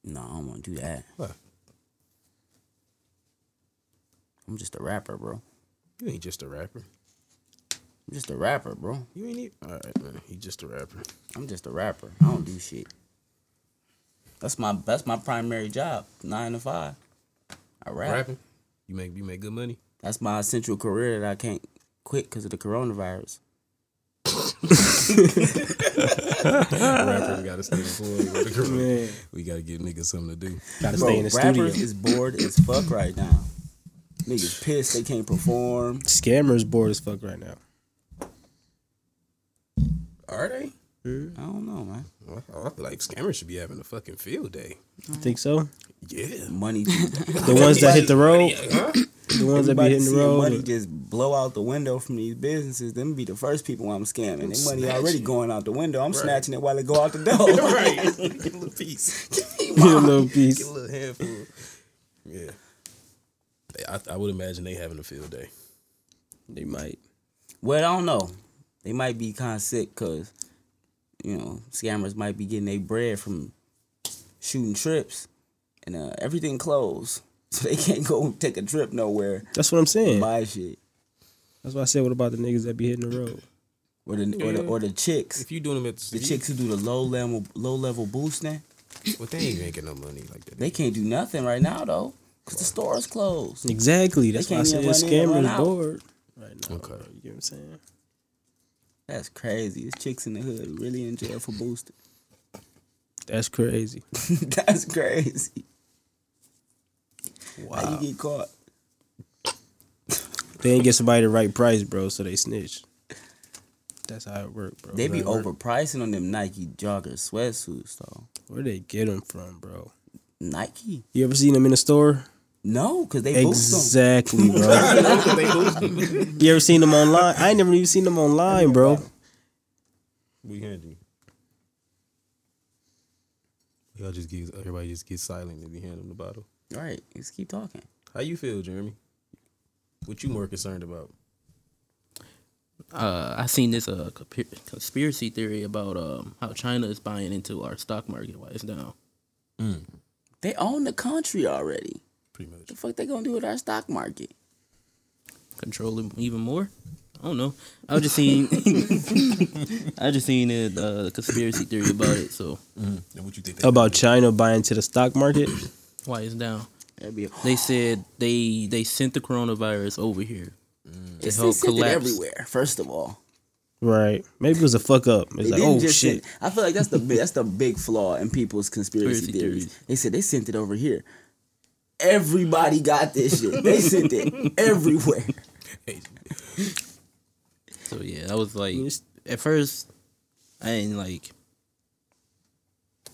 No, I don't want to do that. Why? I'm just a rapper, bro. You ain't just a rapper. I'm just a rapper, bro. You ain't even. All right, man. He just a rapper. I'm just a rapper. I don't do shit. That's my that's my primary job, nine to five. I rap. Rapping. You make you make good money. That's my essential career that I can't quit because of the coronavirus. Rappers gotta stay employed. with the career. Man, We gotta get niggas something to do. gotta Bro, stay in the rappers studio. is bored as fuck right now. Niggas pissed they can't perform. Scammers bored as fuck right now. Are they? Hmm? I don't know, man. Well, I feel like scammers should be having a fucking field day. You think so? Yeah. Money. The ones that hit the road, the ones that be hitting the seeing money just blow out the window from these businesses. Them be the first people I'm scamming. Their money already going out the window. I'm snatching it while they go out the door. right. Get a little piece. Get a little piece. Get piece. a little handful. Yeah. They- I, I would imagine they having a field day. They might. Well, I don't know. They might be kind of sick because, you know, scammers might be getting their bread from shooting trips and uh, everything closed. So they can't go take a trip nowhere That's what I'm saying. buy shit. That's why I said, what about the niggas that be hitting the road? Or the, or the, or the chicks. If you doing them at the, The chicks who do the low level low level boosting, well, they ain't making no money like that. they can't do nothing right now though. Because the store's closed. Exactly. That's why I can't said even run in and run scammers bored right now. Okay. bro. You get what I'm saying? That's crazy. There's chicks in the hood really in jail for boosting. That's crazy. That's crazy. How Wow. you get caught? They ain't get somebody the right price, bro, so they snitch. That's how it work, bro. They be How it work. overpricing on them Nike jogger sweatsuits though. Where they get them from, bro? Nike? You ever seen them in the store? No, because they boost them. Exactly, bro. you ever seen them online? I ain't never even seen them online, bro. We hand you. Y'all just get everybody just get silent if you hand them the bottle. Right. Let's keep talking. How you feel, Jeremy? What you more concerned about? Uh, I seen this uh conspiracy theory about um how China is buying into our stock market while it's down. They own the country already. Pretty much. The fuck they gonna do with our stock market? Control it even more. I don't know. I was just seeing. I just seen a uh, conspiracy theory about it. So And what you think? they About China buying to the stock market. why it's down? That'd be. They said they they sent the coronavirus over here to It's help sent it collapse. everywhere. First of all, Right. Maybe it was a fuck up. It's They like, didn't oh just shit. send- I feel like that's the big, that's the big flaw in people's conspiracy, Conspiracy theories. theories. They said they sent it over here. Everybody got this shit. They sent it everywhere. So yeah, I was like, at first, I didn't like,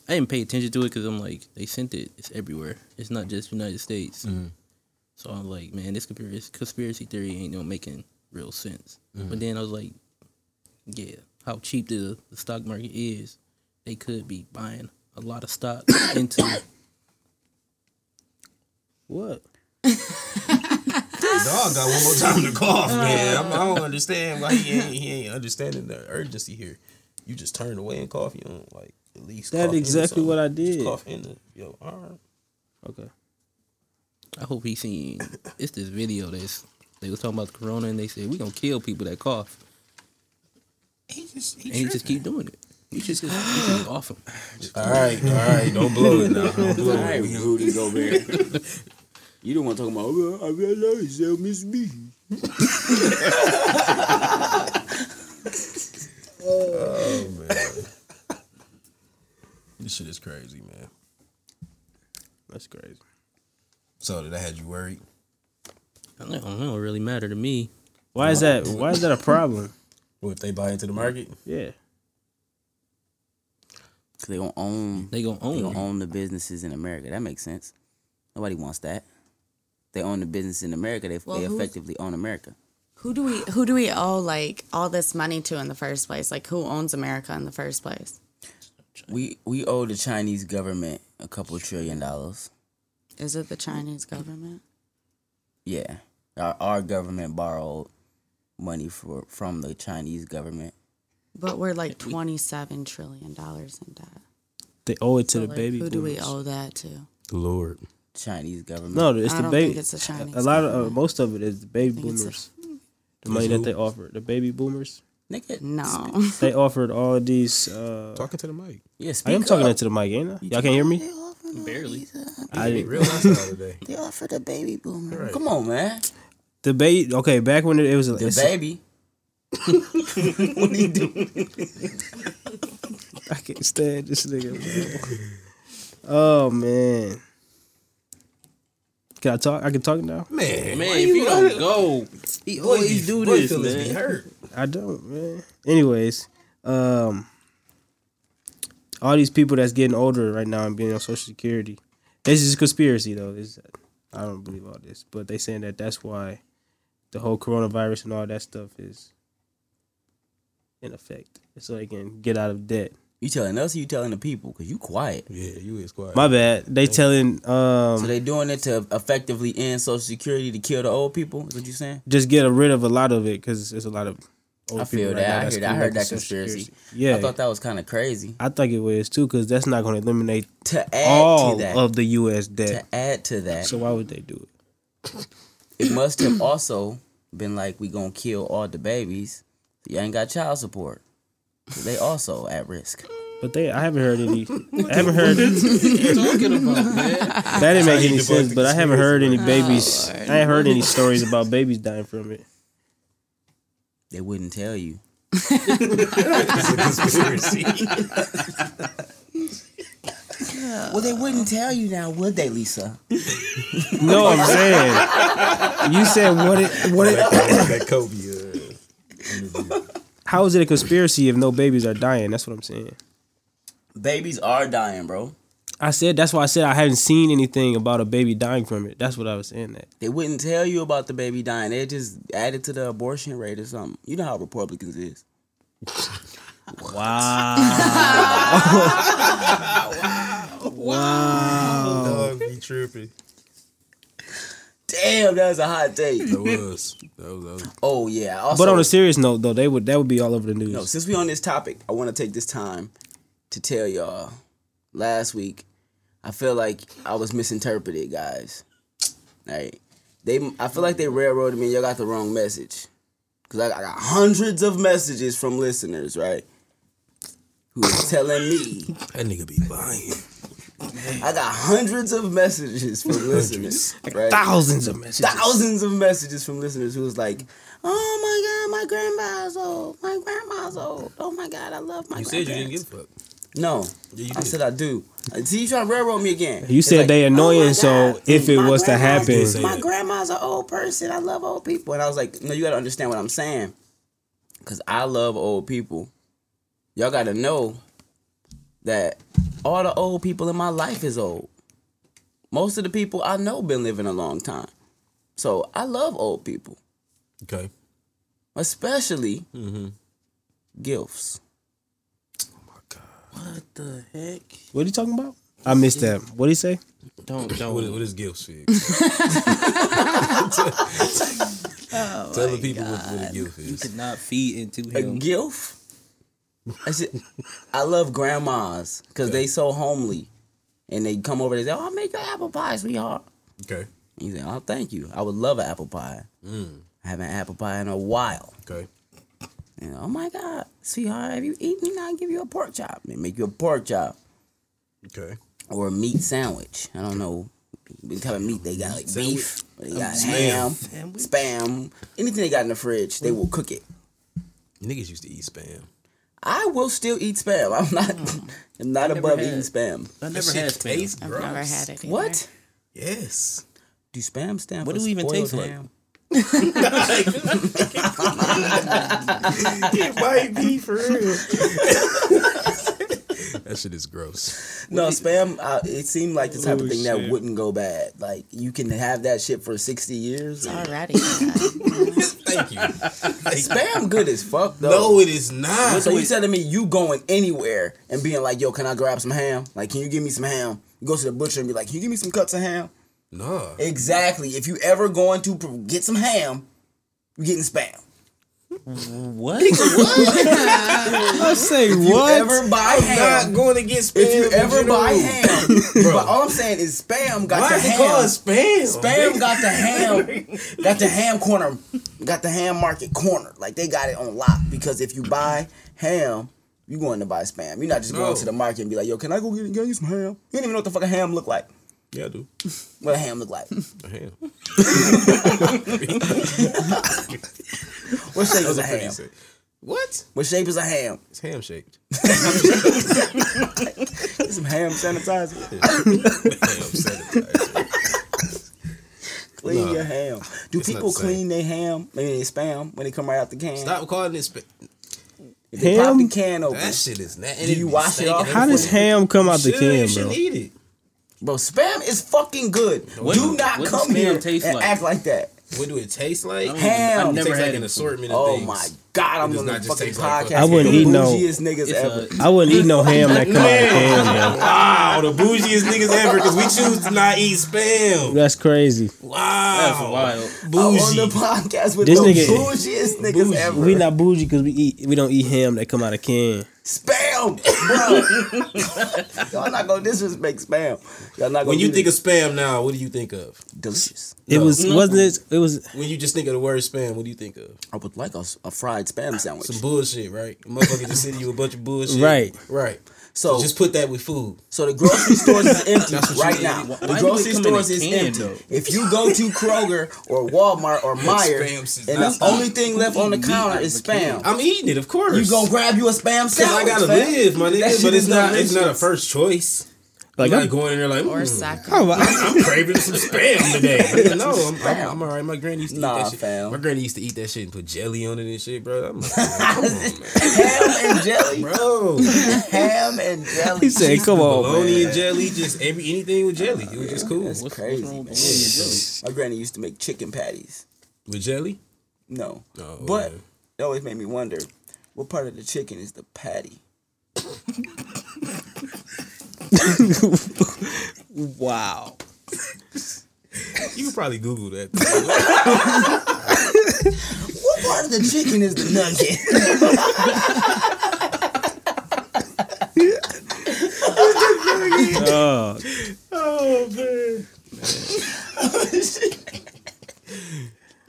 I didn't pay attention to it because I'm like, they sent it. It's everywhere. It's not just United States. Mm-hmm. So I'm like, man, this conspiracy conspiracy theory ain't no making real sense. Mm-hmm. But then I was like, yeah, how cheap the, the stock market is, they could be buying a lot of stock into. What? Dog got one more time to cough, uh, man. I'm, I don't understand why he ain't, he ain't understanding the urgency here. You just turn away and cough. You don't like at least. That's exactly what I something. Just did. cough in the yo arm. Okay. I hope he seen. It's this video that's they was talking about the corona and they said we gonna kill people that cough. He just and he just keep doing it. You just, you should just off him. All right, all right. Don't blow it now. Don't blow All right, it. Rudy Gobert. You don't want to talk about, oh, I realize they'll miss me. Oh man, this shit is crazy, man. That's crazy. So did I had you worried? I don't, know, it don't really matter to me. Why is that? Why is that a problem? What if they buy into the market? Yeah. Cause they gonna own They gonna they own gonna it. own the businesses in America. That makes sense. Nobody wants that. They own the business in America. They, Well, they effectively own America. Who do we who do we owe like all this money to in the first place? Like who owns America in the first place? We we owe the Chinese government a couple trillion dollars. Is it the Chinese government? Yeah, our, our government borrowed money for from the Chinese government. But we're like twenty seven trillion dollars in debt. They owe it to So, the like, baby. who do we owe that to? The Lord. Chinese government. No, it's I the baby. it's the Chinese A lot of uh, most of it is the baby think it's the- boomers. The money that they offer, the baby boomers, nigga. No. they offered all of these. Uh, Talking to the mic. Yeah, I speak am talking up. into the mic, ain't I? Y'all can't hear me. Barely. I Hey, real hostile today. They offered the baby boomer. Right. Come on, man. The baby. Okay, back when it, it was a, The baby. what do you do? I can't stand this nigga. bro. oh man. Can I talk? I can talk now. Man, Man, if you don't go, he boy, always do this, feelings be man. hurt. I don't, man. Anyways, um, all these people that's getting older right now and being on Social Security, this is a conspiracy though. Is I don't believe all this, but they saying that that's why the whole coronavirus and all that stuff is in effect, so they can get out of debt. You telling us or you telling the people? Cause you quiet. Yeah, you is quiet. My bad. They telling So um they doing it to effectively end Social Security to kill the old people. Is what you saying? just get rid of a lot of it because there's a lot of. Old I feel people right now that. I that's heard, I heard that Social conspiracy. Yeah, I thought that was kind of crazy. I think it was too because that's not going to eliminate To add all to that, of the U.S. debt. to add to that, So why would they do it? it must have also been like we gonna kill all the babies. You ain't got child support. So they also at risk. But they, I haven't heard any. I haven't heard. talking about, man? That didn't make any sense. But I haven't heard any babies. I ain't heard any stories about babies dying from it. They wouldn't tell you. It's a conspiracy. Well, they wouldn't tell you now, would they, Lisa? No, I'm saying. You said what? It, what? It, that Kobe. Uh, interview. How is it a conspiracy if no babies are dying? That's what I'm saying. Babies are dying, bro. I said that's why I said I haven't seen anything about a baby dying from it. That's what I was saying. That They wouldn't tell you about the baby dying. They just added to the abortion rate or something. You know how Republicans is. Wow. wow. Wow, Dog be tripping. Damn, that was a hot take. That was. That was. That was Oh yeah. Also, But on a serious note, though, they would that would be all over the news. No, since we on this topic, I want to take this time to tell y'all. Last week, I feel like I was misinterpreted, guys. Right? They, I feel like they railroaded me. and Y'all got the wrong message, cause I, I got hundreds of messages from listeners, right? Who is telling me that nigga be lying. I got hundreds of messages from listeners, right? Thousands of messages. thousands of messages from listeners who was like, "Oh my god, my grandma's old. My grandma's old. Oh my god, I love my." Grandma. You said you didn't grandparents." give a fuck. No, Yeah, you I did. said I do. Uh, See, you trying to railroad me again? You It's said they "Oh my annoying, so if it was to happen- my that. grandma's an old person. I love old people, and I was like, no, you got to understand what I'm saying, because I love old people. Y'all got to know that all the old people in my life is old. Most of the people I know been living a long time, so I love old people, Okay. especially Mm-hmm. gilfs. Oh my god. What the heck? What are you talking about? I missed that. What did he say? Don't don't. What, what is gifts fig? Tell the people what, what a gift you is. could not feed into him. A him. gilf. I said, I love grandmas because they so homely, and they come over and they say, "Oh, I'll make you apple pie, sweetheart." Okay. And you say, "Oh, thank you. I would love an apple pie. Mm. I haven't had apple pie in a while." Okay. And oh my God, sweetheart, have you eaten? I'll give you a pork chop. They make you a pork chop Okay. or a meat sandwich. I don't know what kind of meat they got, like beef. or They got ham, spam, anything they got in the fridge, they will cook it. Niggas used to eat spam. I will still eat spam. I'm not, hmm. I'm not never above had- eating spam. I That never shit had spam. tastes I've gross. never had it. Either. What? Yes. Do spam stand What for do it even spoiled taste like? ham? it might be for real. That shit is gross. No, spam. Uh, it seemed like the type of thing that wouldn't go bad. Like you can have that shit for sixty years. It's already. Thank you. Spam good as fuck though. No, it is not. So you telling me you going anywhere and being like, "Yo, can I grab some ham? Like, can you give me some ham?" You go to the butcher and be like, "Can you give me some cuts of ham?" No. Exactly. If you ever going to get some ham, you're getting spam. What? I say If you ever buy ham, Not going to get spam. if you ever general. buy ham, but all I'm saying is spam got Why the is it ham. called spam? Spam got the ham, got the ham corner, got the ham market corner. Like they got it on lock because if you buy ham, you going to buy spam. You're not just No. going to the market and be like, "Yo, can I go get, get you some ham?" You don't even know what the fuck a ham look like. Yeah, I do. What a ham look like? A ham. What shape is a ham? What? What shape is a ham? It's ham shaped. Get some ham sanitizer. ham sanitizer. Clean Nah. your ham. Do people the clean their ham? Maybe they spam when they come right out the can. Stop calling it spam. If they pop Ham? the can open, That shit is not. Do you wash it off? How does ham come out the can, you bro? shouldn't eat it. bro, spam is fucking good. What- Do not what come here taste and like? act like that. What do it taste like? I Ham. I've It never tastes had like an assortment of things. Oh things. my god, I'm It does on the fucking taste like podcast. I wouldn't eat no- bougiest niggas ever. a, I wouldn't eat no ham that come out the can. Wow, the bougiest niggas ever because we choose to not eat spam. That's crazy. Wow, that's Wow, wild. I'm on the podcast with This the nigga- bougiest niggas Bougie. ever. We not bougie because we eat. We don't eat ham that come out of can. spam, bro. Y'all not gonna disrespect spam. Y'all not gonna. When you think this. of spam now, what do you think of? delicious, It No. was wasn't it? It was When you just think of the word spam, what do you think of? I would like a, a fried spam sandwich. Some bullshit, right? Motherfucker just sending you a bunch of bullshit. Right. Right. So, So just put that with food. so the grocery stores is empty That's what you right now. Why The grocery come stores is can, empty. though? If you go to Kroger or Walmart or Meijer, and not the only thing left on the counter is of a can. spam, I'm eating it, of course. you gonna grab you a spam sandwich? I gotta fam. live, my nigga. But it's is not. It's not a first choice. Like I'm I'm, going in there like. Or soccer. I'm, I'm, I'm craving some spam today. Nigga, no, I'm, I'm, I'm alright. My granny used to Nah, eat that shit. fam. My granny used to eat that shit and put jelly on it and shit, bro. I'm like, come on, man. ham and jelly, bro. ham and jelly. he said, "Come on, Bologna man." and jelly, just every anything with jelly. It was just cool. That's What's- crazy, what's man. and jelly? My granny used to make chicken patties. With jelly? No, Oh, but yeah. it always made me wonder, what part of the chicken is the patty? Wow. You can probably Google that. What part of the chicken is the nugget? Oh, oh man.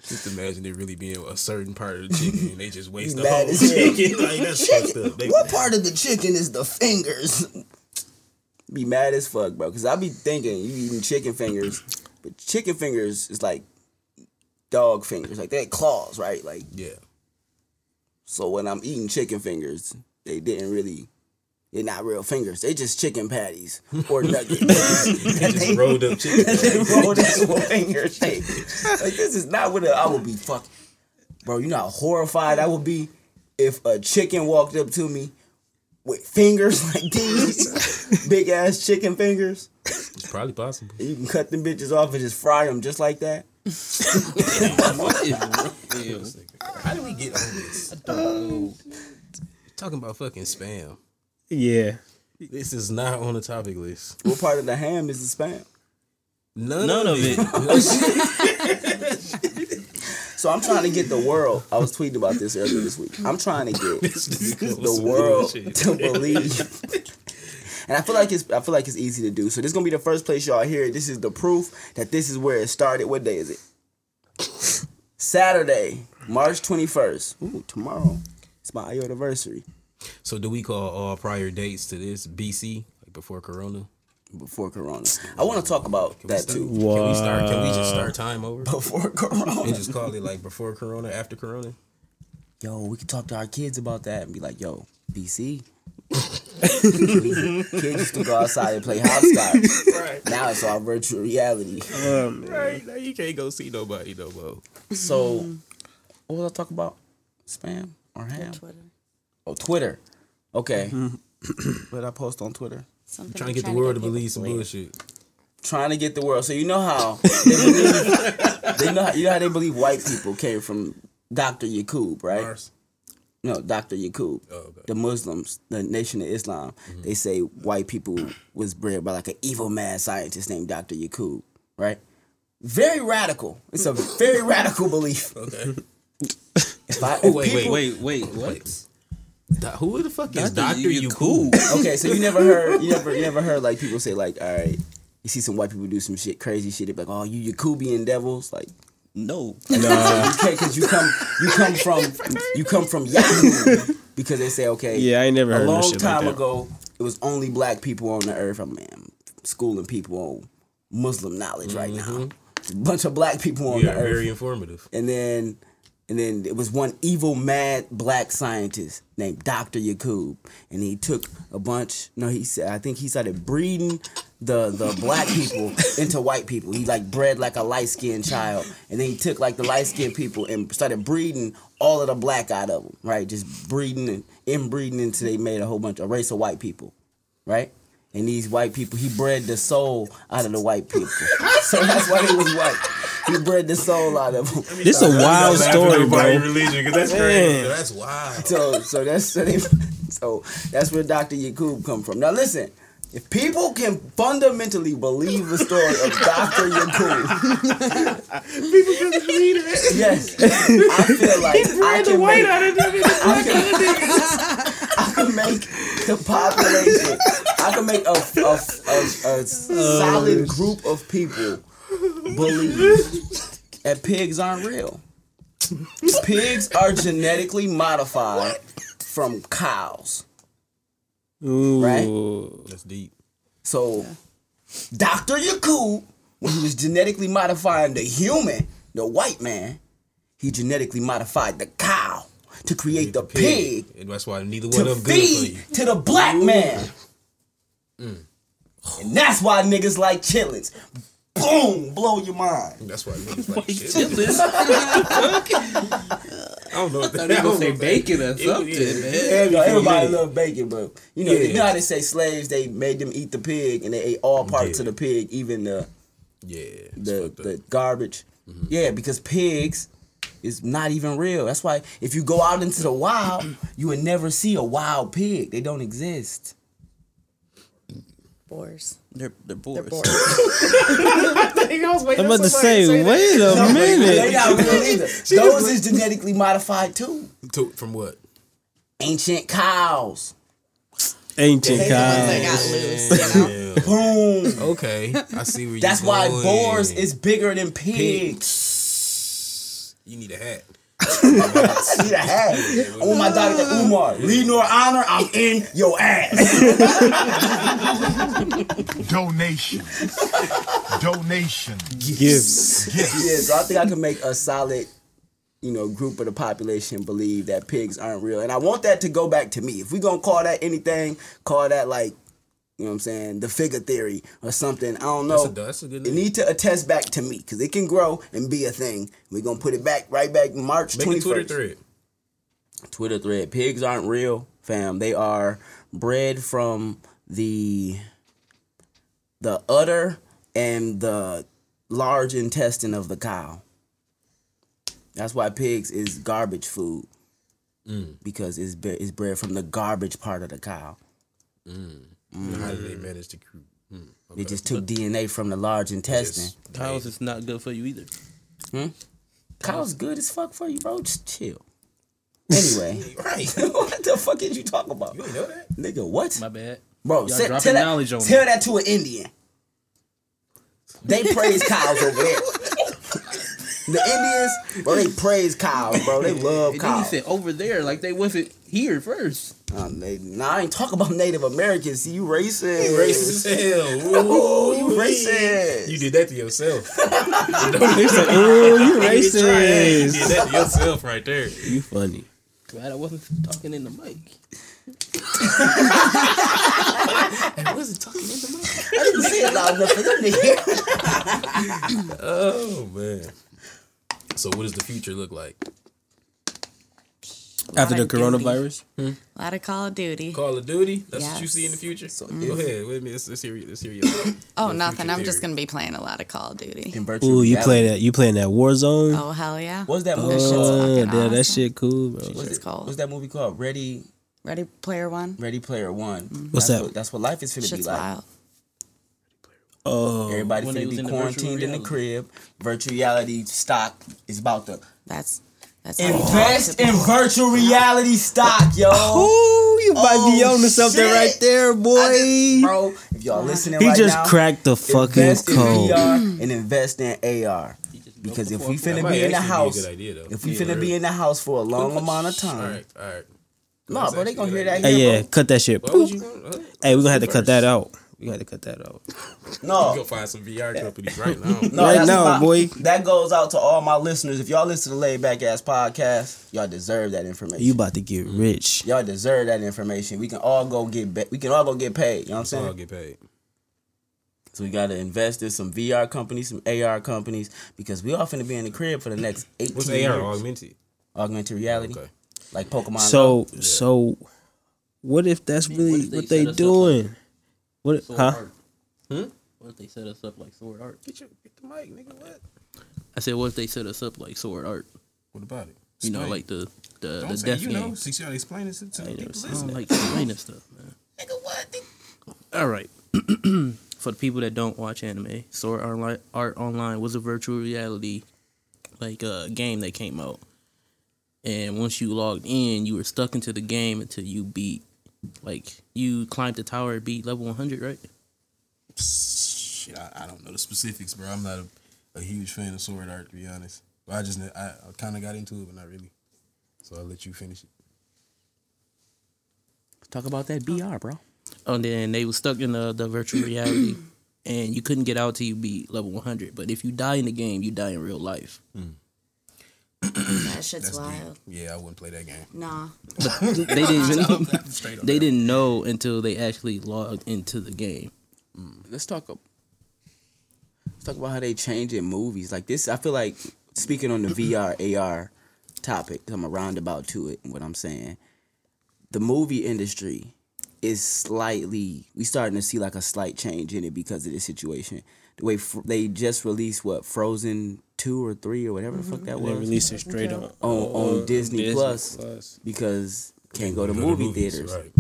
Just imagine it really being a certain part of the chicken and they just waste the Mad whole as chicken. Like that's fucked up. They, what part of the chicken is the fingers? Be mad as fuck, bro. Cause I be thinking you eating chicken fingers, but chicken fingers is like dog fingers, like they're claws, right? Like yeah. so when I'm eating chicken fingers, they didn't really. They're not real fingers. They just chicken patties or nuggets. They just rolled up chicken. they rolled a finger shape. Like this is not what I would be fuck. Bro, you know how horrified I would be if a chicken walked up to me with fingers like these, big ass chicken fingers. It's probably possible. You can cut them bitches off and just fry them just like that. What is wrong? Ew. How do we get on this? Talking about fucking spam. yeah. This is not on the topic list. What part of the ham is the spam? None, None of it. So I'm trying to get the world. I was tweeting about this earlier this week. I'm trying to get the world to believe. And I feel like it's I feel like it's easy to do. So this is gonna be the first place y'all hear it. This is the proof that this is where it started. What day is it? Saturday, March 21st. Ooh, tomorrow. It's my IO anniversary. So do we call all prior dates to this BC, like before Corona? Before Corona. I want to talk about Can that start, too. Can we start? Can we just start time over Before Corona. and just call it like before Corona, after Corona? Yo, we could talk to our kids about that and be like, yo, BC. kids used to go outside and play hopscotch. Right. Now it's all virtual reality. Um, Right. Now you can't go see nobody no more. So, what was I talking about? Spam or ham? Twitter. Oh, Twitter. Okay. what did I post on Twitter? Something Trying to I'm get the world to people believe some believe. bullshit. Trying to get the world. So you know how they believe. they know how, you know how they believe white people came from Dr. Yakub, right? Mars. No, Dr. Yakub. Oh, okay. The Muslims, the Nation of Islam, mm-hmm. they say white people was bred by like an evil mad scientist named Dr. Yakub, right? Very radical. It's a very radical belief. Okay. If I, if Oh, wait, people- Wait, wait, what? Do- who the fuck is Dr. Doctor Yakub? Yakub? Okay, so you never heard, you never, you never heard like people say like, all right, you see some white people do some shit, crazy shit. They be like, oh, you Yakubian devils, like, No. nah, because you come, you come from, you come from Yahoo, because they say, okay, Yeah, I ain't never heard a no long shit like time that. ago, it was only black people on the earth. I'm man, schooling people on Muslim knowledge right now. A bunch of black people on Mm-hmm. the earth very informative. and then and then it was one evil mad black scientist named Dr. Yakub. And he took a bunch no he said I think he started breeding the the black people into white people. He like bred like a light skinned child. And then he took like the light skinned people and started breeding all of the black out of them right? Just breeding and inbreeding until they made a whole bunch a race of white people right and these white people, he bred the soul out of the white people. so that's why he was white. He bred the soul out of them. This is a wild story, bro. Religion, because that's crazy. That's wild. So so that's so, they, so that's where Dr. Yakub come from. Now listen, if people can fundamentally believe the story of Dr. Yakub, People just believe it. yes, I feel like I can make, I can, I can make the population, I can make a, a, a, a oh, solid group of people believe that pigs aren't real. Pigs are genetically modified from cows. Ooh. Right? That's deep. So, Dr. Yakub, when he was genetically modifying the human, the white man, he genetically modified the cow to create the pig And that's why neither one to of them good for feed you. to the black man. Mm. And that's why niggas like chitlins. Boom, blow your mind. That's why niggas like shit. Chillin'. I don't know what that They gonna say I don't know. bacon or It- something, yeah. man. Everybody, everybody love bacon, but you know, Yeah. you know how they say slaves they made them eat the pig and they ate all parts Yeah. of the pig, even the Yeah. it's the fucked up. the garbage. Mm-hmm. Yeah, because pigs is not even real. That's why if you go out into the wild, you would never see a wild pig. They don't exist. Boars. They're they're They're boars. boars. I think I I was waiting. I'm on about to somebody say, wait No, a but minute. not real. Those is genetically modified too. To, from what? Ancient cows. Ancient cows. loose, you know? Yeah. Boom. Okay, I see where you. That's why boars is bigger than pigs. Pigs. You need a hat. I need a hat. I want oh my daughter to Umar. Lead nor honor, I'm in your ass. Donation. Donation. Gifts. yeah, so I think I can make a solid, you know, group of the population believe that pigs aren't real. And I want that to go back to me. If we gonna call that anything, call that like, you know what I'm saying, the figure theory or something. I don't know. That's a, that's a good It need to attest back to me because it can grow and be a thing. We're gonna put it back right back March twenty a Twitter thread. Twitter thread. Pigs aren't real, fam. They are bred from the the udder and the large intestine of the cow. That's why pigs is garbage food. Mm. Because it's be- it's bred from the garbage part of the cow. Mm. How did they manage to crew? Hmm. They just took DNA from the large intestine. Cows is not good for you either. Cow's good as fuck for you, bro. Just chill. Anyway, Right. what the fuck did you talk about, You ain't know that? nigga? What? My bad. Bro, Y'all say, dropping tell, that, knowledge on tell me. that to an Indian. They praise cows over there. The Indians, bro, they praise cows, bro. They love And then he cows. said over there, like they wasn't here first. Um, they, nah, I ain't talking about Native Americans. See, you racist. Racist as hell. Oh, you racist. You did that to yourself. They said, "Ooh, you racist. You did that to yourself right there. You funny. Glad I wasn't talking in the mic. I wasn't talking in the mic. I didn't say it loud enough for them to hear. Oh man. So what does the future look like? After the Lot of duty. coronavirus, hmm? A lot of Call of Duty. Call of Duty? That's what you see in the future? So mm. Go ahead. Wait a minute. Let's, let's hear you. Let's hear you. Oh, your nothing. I'm just gonna be playing a lot of Call of Duty. In virtual ooh, you reality. play that? You playing that Warzone? Oh hell yeah! What's that movie called? Oh, fucking yeah, that shit cool, bro. What's, It's it, called? what's that movie called? Ready, Ready Player One. Ready Player One. What's that's that? What, that's what life is going to be like. wild. Oh, Everybody When finna be in the quarantined in the crib. Virtual reality stock is about to That's that's invest in virtual reality stock, yo. Ooh, you might be Oh, on to something shit. right there, boy. Just- bro, if y'all listening he right just now, cracked the fucking invest in code. VR and invest in AR. Because if we finna be in the house, Be a good idea, if we Yeah, finna be in the house for a long amount of time, right. All right. no, That's bro, they gonna hear that. Hey, Here, yeah, cut that shit. Why you? Uh, Hey, we gonna have to cut that out. We got to cut that out. No, You Go find some VR companies right now. No, Right now, my- boy. That goes out to all my listeners. If y'all listen to the Laid Back Ass Podcast, y'all deserve that information. You about to get mm. rich. y'all deserve that information. We can all go get ba- we can all go get paid. You know what I'm saying? I'll get paid. So we gotta invest in some VR companies, some AR companies, because we all finna be in the crib for the next 18 What's years. AR augmented? Augmented reality, Okay. like Pokemon. So, Go. so, what if that's really what if what they they set us up doing? What? Sword Huh? art. Hmm? What if they set us up like sword art? Get, your, get the mic, nigga. What? I said, what if they set us up like sword art? What about it? You know, like the the, Don't the say death you game. know. See, y'all explain this to the ain't people never seen I don't like explaining stuff, man. Nigga, what? All right. For the people that don't watch anime, Sword Online, Art Online was a virtual reality like uh, game that came out. And once you logged in, you were stuck into the game until you beat like you climbed the tower and beat level 100, right? Shit, I, I don't know the specifics, bro. I'm not a, a huge fan of sword art, to be honest. But I just, I, I kind of got into it, but not really. So I'll let you finish it. Talk about that VR, bro. Oh, and then they were stuck in the, the virtual reality and you couldn't get out till you beat level 100. But if you die in the game, you die in real life. Mm. That shit's That's wild. deep. Yeah, I wouldn't play that game. Nah. They didn't even, Straight up. they didn't know until they actually logged into the game. Mm, let's talk. ab- Let's talk about how they change in movies. Like this, I feel like speaking on the VR AR topic, I'm a roundabout to it. What I'm saying, the movie industry is slightly. We starting to see like a slight change in it because of this situation. The way fr- they just released what Frozen two or three or whatever the fuck that was. They was release it straight on on on Disney, Plus Plus. because can't go to Go movie movies, theaters. Right.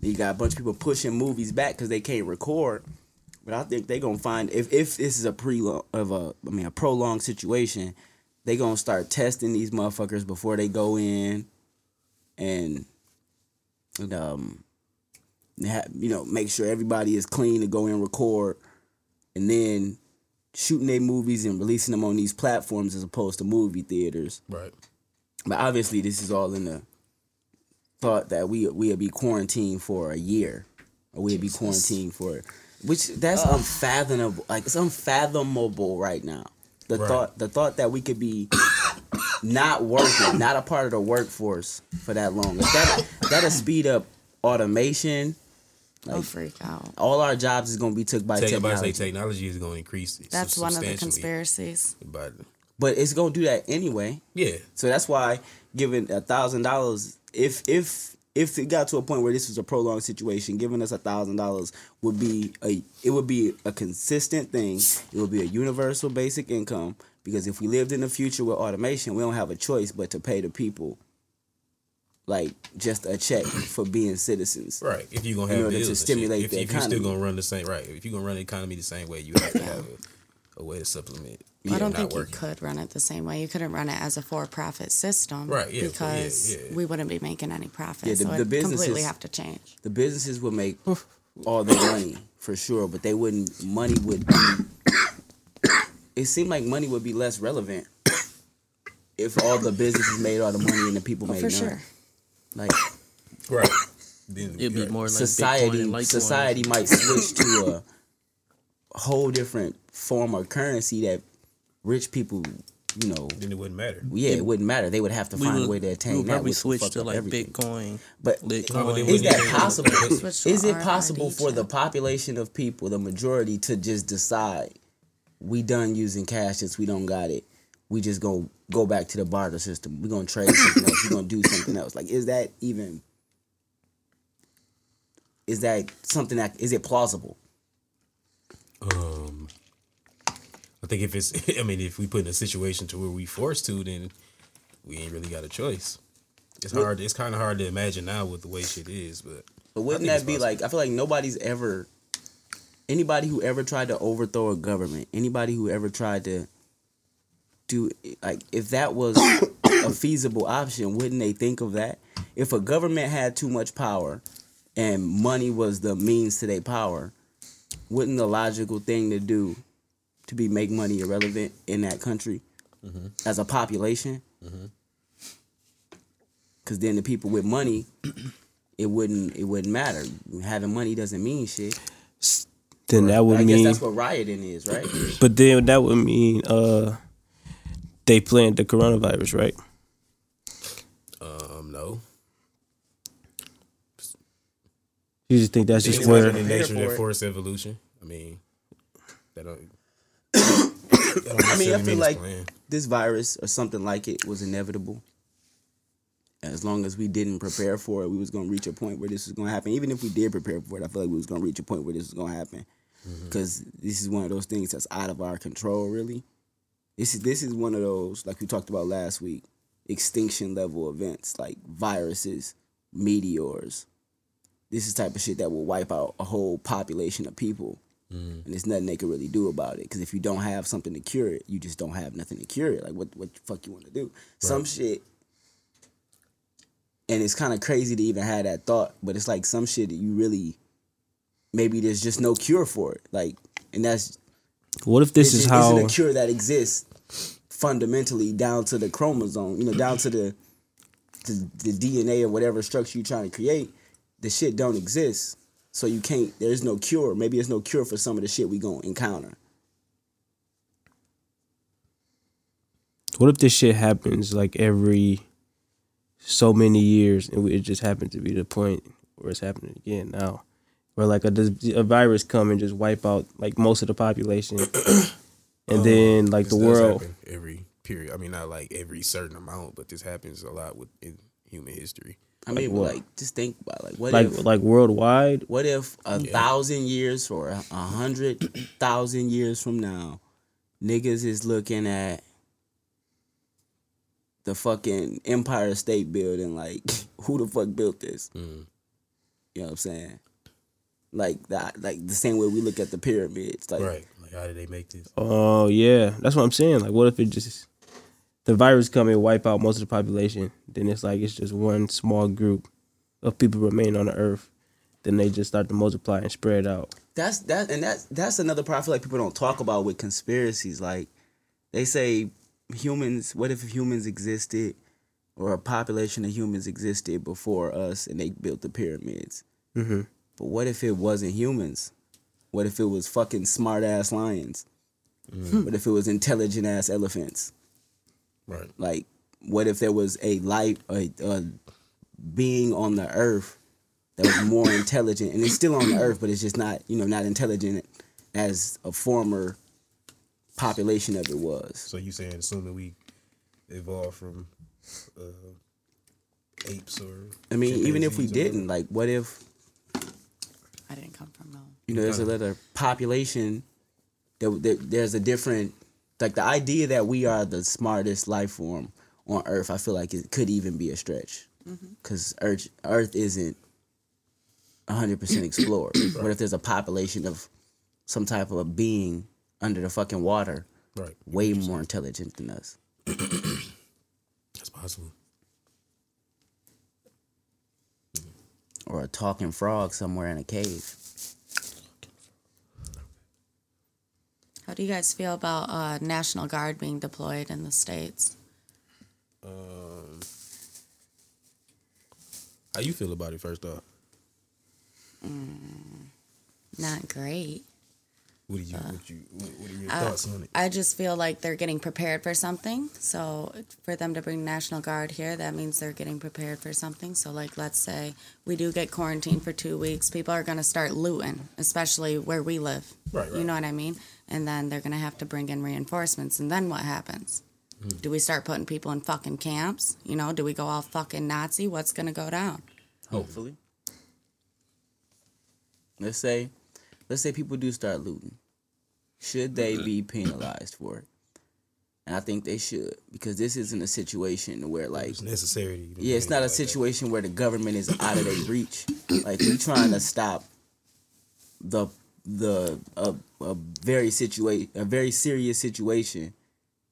You got a bunch of people pushing movies back because they can't record. But I think they're gonna find if if this is a pre of a I mean a prolonged situation, they're gonna start testing these motherfuckers before they go in, and, and um, ha- you know make sure everybody is clean to go in record, and then shooting their movies and releasing them on these platforms as opposed to movie theaters. Right. But obviously, this is all in the thought that we we'll be quarantined for a year, or we'll be quarantined for, which that's unfathomable. Like it's unfathomable right now. The Right. thought, the thought that we could be not working, not a part of the workforce for that long. That that'll speed up automation. I'll freak out. All our jobs is gonna be took by Take, about to say technology. technology is going to increase. That's one of the conspiracies. But But it's gonna do that anyway. yeah, So that's why giving a thousand dollars, if if if it got to a point where this was a prolonged situation, giving us a thousand dollars would be a it would be a consistent thing. It would be a universal basic income because if we lived in the future with automation, we don't have a choice but to pay the people like just a check for being citizens. right. If you're gonna In have order to bills and shit. stimulate if, the if you're still gonna run the same right, if you're gonna run the economy the same way, you have to have a, a way to supplement. I don't think working. you could run it the same way. You couldn't run it as a for-profit system, Right, yeah, yeah, Because yeah. we wouldn't be making any profit. Yeah, the- so the it completely businesses- have to change. The businesses would make all their money for sure, but they wouldn't. Money would. Be, it seemed like money would be less relevant if all the businesses made all the money and the people oh, made For none. sure. Like Right. It'd be right. more like Bitcoin society, and Litecoin. society might switch to a whole different form of currency that rich people, you know, Then it wouldn't matter. yeah, it wouldn't matter. They would have to find would, a way to attain would that. probably would switch to like everything. Bitcoin, But Litecoin. Oh, is that possible? Is it possible for the population of people, the majority, to just decide we done using cash since we don't got it? We just go go back to the barter system. We're gonna trade something else. We're gonna do something else. Like, is that even? Is that something that is it plausible? Um, I think if it's, I mean, if we put in a situation to where we forced to, then we ain't really got a choice. It's hard. It's kind of hard to imagine now with the way shit is, but But wouldn't that be possible. like? I feel like nobody's ever, anybody who ever tried to overthrow a government, anybody who ever tried to do like, if that was a feasible option, wouldn't they think of that? If a government had too much power, and money was the means to their power, wouldn't the logical thing to do to be make money irrelevant in that country as a population? Because then the people with money it wouldn't it wouldn't matter. Having money doesn't mean shit. Then that would I guess mean, that's what rioting is, right? but then that would mean uh, they planned the coronavirus, right? um, no. You just think that's just It's where in nature for that forced evolution. I mean, that don't. that don't I mean, I feel like planned. this virus or something like it was inevitable. As long as we didn't prepare for it, we was gonna reach a point where this was gonna happen. Even if we did prepare for it, I feel like we was gonna reach a point where this was gonna happen. Because this is one of those things that's out of our control. Really, this is this is one of those like we talked about last week, extinction level events like viruses, meteors. This is the type of shit that will wipe out a whole population of people. Mm. and there's nothing they can really do about it. Because if you don't have something to cure it, you just don't have nothing to cure it. Like what what the fuck you want to do? Some shit, and it's kind of crazy to even have that thought, but it's like some shit that you really maybe there's just no cure for it. Like, and that's What if this it is just how? isn't a cure that exists fundamentally down to the chromosome, you know, down to the the, the DNA or whatever structure you're trying to create. The shit don't exist, so you can't. There's no cure. Maybe there's no cure for some of the shit we gonna encounter. What if this shit happens like every so many years, and it just happened to be the point where it's happening again now, where like a, a virus come and just wipe out like most of the population, and then like the world. every period. I mean, not like every certain amount, but this happens a lot with in human history. I mean, but, what? like just think about like what Like if like worldwide, what if a thousand years or a a hundred thousand years from now, niggas is looking at the fucking Empire State Building like who the fuck built this? Mm. You know what I'm saying? Like that, like the same way we look at the pyramids. Like, Right. Like how did they make this? Oh yeah, that's what I'm saying. Like, what if it just the virus come and wipe out most of the population? Then it's like it's just one small group of people remain on the earth. Then they just start to multiply and spread out. That's that, and that's that's another part I feel like people don't talk about with conspiracies. Like they say humans. What if humans existed, or a population of humans existed before us, and they built the pyramids? Mm-hmm. But what if it wasn't humans? What if it was fucking smart ass lions? What if it was intelligent ass elephants? Right. Like, what if there was a life, a, a being on the earth that was more intelligent, and it's still on the earth, but it's just not, you know, not intelligent as a former population of it was. So you saying assuming we evolved from uh, apes or I mean, even if we didn't, like, what if I didn't come from no. you know there's another population that, that there's a different like the idea that we are the smartest life form on earth i feel like it could even be a stretch mm-hmm. because earth, earth isn't 100% explored what if there's a population of some type of a being under the fucking water Right. way more intelligent than us That's possible. Or a talking frog somewhere in a cave How do you guys feel about uh, National Guard being deployed in the states? Um, how you feel about it first off? Not great. What do you what you what, what are your Uh, thoughts on it? I just feel like they're getting prepared for something. So for them to bring National Guard here, that means they're getting prepared for something. So like let's say we do get quarantined for two weeks, people are gonna start looting, especially where we live. Right, You know what I mean? And then they're gonna have to bring in reinforcements and then what happens? Hmm. Do we start putting people in fucking camps? You know, do we go all fucking Nazi? What's gonna go down? hopefully let's say let's say people do start looting should they mm-hmm. be penalized for it and i think they should because this isn't a situation where like It's necessary. to yeah it's not a like that. situation where the government is out of their reach like we trying to stop the the a, a very situation a very serious situation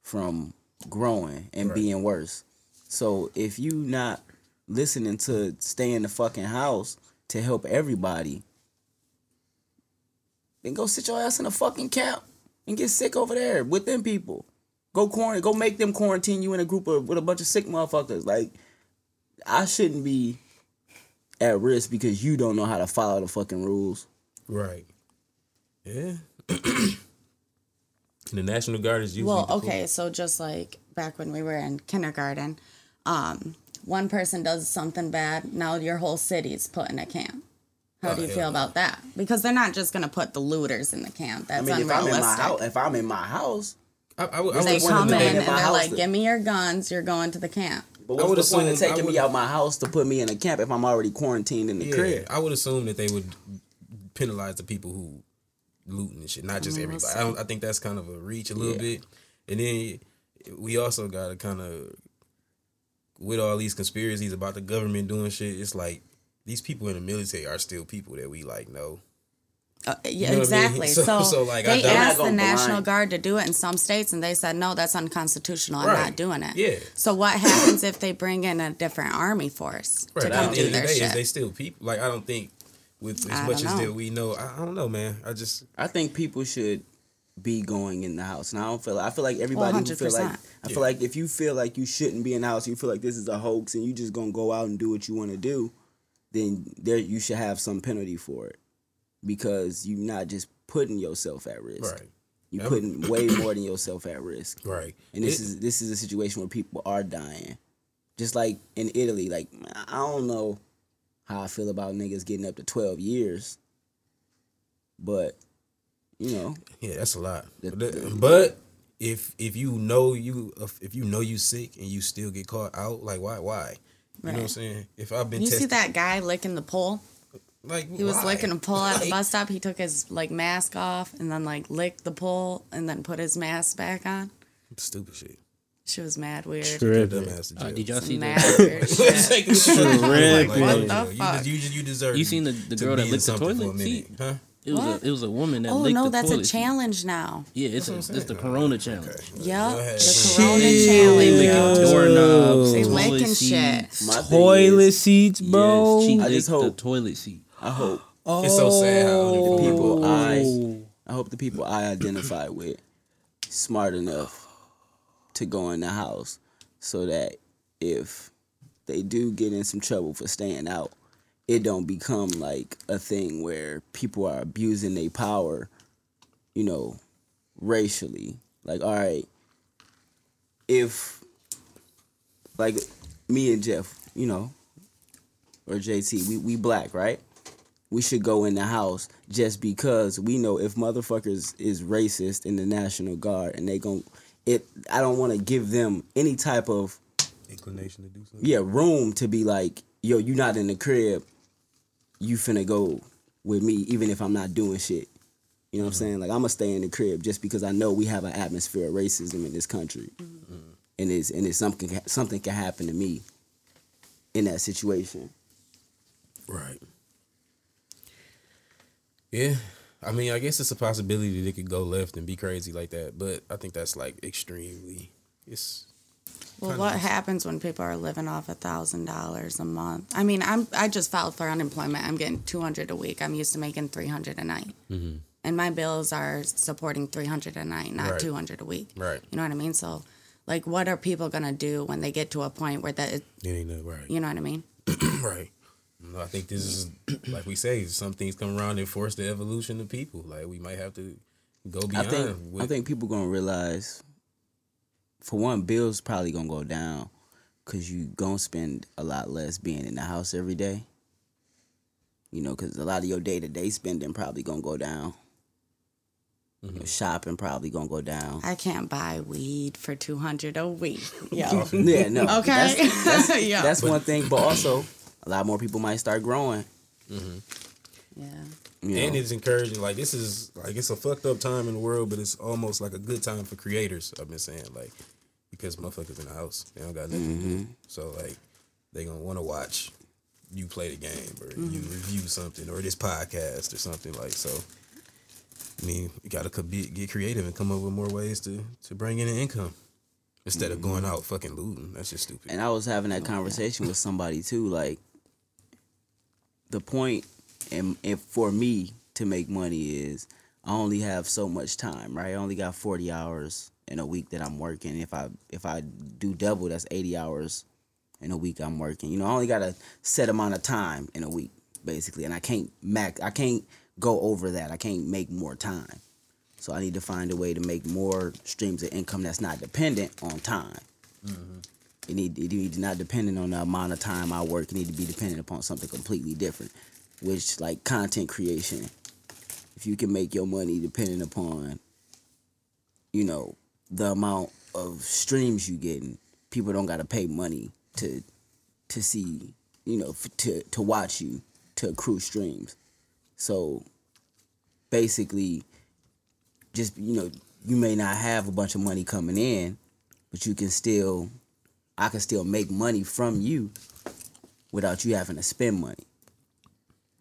from growing and Right. being worse so if you not listening to stay in the fucking house to help everybody then go sit your ass in a fucking camp and get sick over there with them people go quarantine go make them quarantine you in a group of with a bunch of sick motherfuckers like I shouldn't be at risk because you don't know how to follow the fucking rules. Right. Yeah. the National Guard is usually Well, deployed- okay, so just like back when we were in kindergarten, um, one person does something bad, now your whole city's put in a camp. How Oh, do you hell feel no. about that? Because they're not just gonna put the looters in the camp. I That's mean, if I'm in my unrealistic. house, if I'm in my house, I, I, would- I they come of in and they're like, that- "Give me your guns. You're going to the camp." but I what's would the point of taking me out my house to put me in a camp if I'm already quarantined in the yeah, crib? I would assume that they would penalize the people who looting and shit, not just Mm, we'll everybody. I don't. I think that's kind of a reach a little Yeah. bit, and then we also got to kind of with all these conspiracies about the government doing shit. It's like these people in the military are still people that we like know. Uh, yeah, know what I mean? exactly. So- So, so, like, I they don't- asked the not National blind- Guard to do it in some states, and they said no, that's unconstitutional. I'm Right. not doing it. Yeah. So what happens if they bring in a different army force Right. to come do the their day, shit? they still people. Like I don't think with as I much as know. that we know. I, I don't know, man. I just I think people should be going in the house. And I don't feel I feel like everybody who feel like 100%. I feel Yeah. like if you feel like you shouldn't be in the house, you feel like this is a hoax and you just gonna go out and do what you want to do, then there you should have some penalty for it. Because you're not just putting yourself at risk. right, You're Yep. putting way more than yourself at risk. right. And this It- is this is a situation where people are dying. Just like in Italy, like I don't know how I feel about niggas getting up to twelve years. But, you know, Yeah, that's a lot. The- but, uh, the- but if if you know you if you know you sick and you still get caught out, like why why? You know what I'm saying? If I've been You see that guy licking the pole? like He was why? licking a pole at the bus stop. He took his like mask off and then like licked the pole and then put his mask back on. Stupid shit. She was mad weird. Your Tripping. dumb ass to Uh, did y'all see Mad the? weird shit. Take a shit. Like, Tripping. what the the fuck? You, you, you deserve. You seen the- the girl that licked the toilet for a minute, seat? Huh? It was What? a it was a woman that Oh licked no, the that's a toilet seat. challenge now. Yeah, it's a, it's the Corona challenge. Yep, ahead. the Corona They challenge. licking yo. doorknobs, They toilet licking seats. shit. My Toilet is, seats, bro. Yes, she I licked just the toilet seat. I hope It's so sad how Oh. people I I hope the people I identify with smart enough to go in the house so that if they do get in some trouble for staying out, it don't become like a thing where people are abusing their power, you know, racially. Like, all right, if like me and Jeff, you know, or JT, we, we black, right? we should go in the house just because we know if motherfuckers is racist in the National Guard and they gon' it I don't want to give them any type of Inclination to do something. yeah room to be like yo you not in the crib you finna go with me even if I'm not doing shit you know what I'm saying like I'm gonna stay in the crib just because I know we have an atmosphere of racism in this country mm-hmm. Mm-hmm. and it's and it's something something can happen to me in that situation Right. Yeah. I mean, I guess it's a possibility that it could go left and be crazy like that, but I think that's like extremely. It's Well, what happens when people are living off a thousand dollars a month? I mean, I'm I just filed for unemployment. I'm getting two hundred a week. I'm used to making three hundred a night, mm-hmm. and my bills are supporting three hundred a night, not Right. two hundred a week. right. You know what I mean? So, like, what are people gonna do when they get to a point where that? It ain't no right. You know what I mean? right. I think this is like we say. Some things come around and force the evolution of people. Like we might have to go beyond. I think with, I think people gonna realize, for one, bills probably gonna go down, cause you gonna spend a lot less being in the house every day. You know, cause a lot of your day to day spending probably gonna go down. Mm-hmm. Your shopping probably gonna go down. I can't buy weed for two hundred a week. Yo. yeah, no. Okay. That's, that's, Yeah. that's one thing, but also a lot more people might start growing. yeah. You and know? it's encouraging. Like this is like it's a fucked up time in the world, but it's almost like a good time for creators. I've been saying like because motherfuckers in the house, they don't got nothing to do. Mm-hmm. So like they gonna want to watch you play the game or you mm-hmm. review something or this podcast or something like so. I mean, you gotta be, get creative and come up with more ways to to bring in an income instead of going mm-hmm. out fucking looting. That's just stupid. And I was having that conversation with somebody too. Like the point, and, and for me to make money is I only have so much time, right? I only got forty hours in a week that I'm working. If I if I do double, that's eighty hours in a week I'm working. You know, I only got a set amount of time in a week, basically, and I can't max. I can't go over that. I can't make more time. So I need to find a way to make more streams of income that's not dependent on time. Mm-hmm. It need it need not dependent on the amount of time I work. It need to be dependent upon something completely different, which like content creation. If you can make your money dependent upon, you know, the amount of streams you getting, people don't got to pay money to to see, you know, f- to to watch you to accrue streams. So basically, just you know, you may not have a bunch of money coming in, but you can still I can still make money from you without you having to spend money.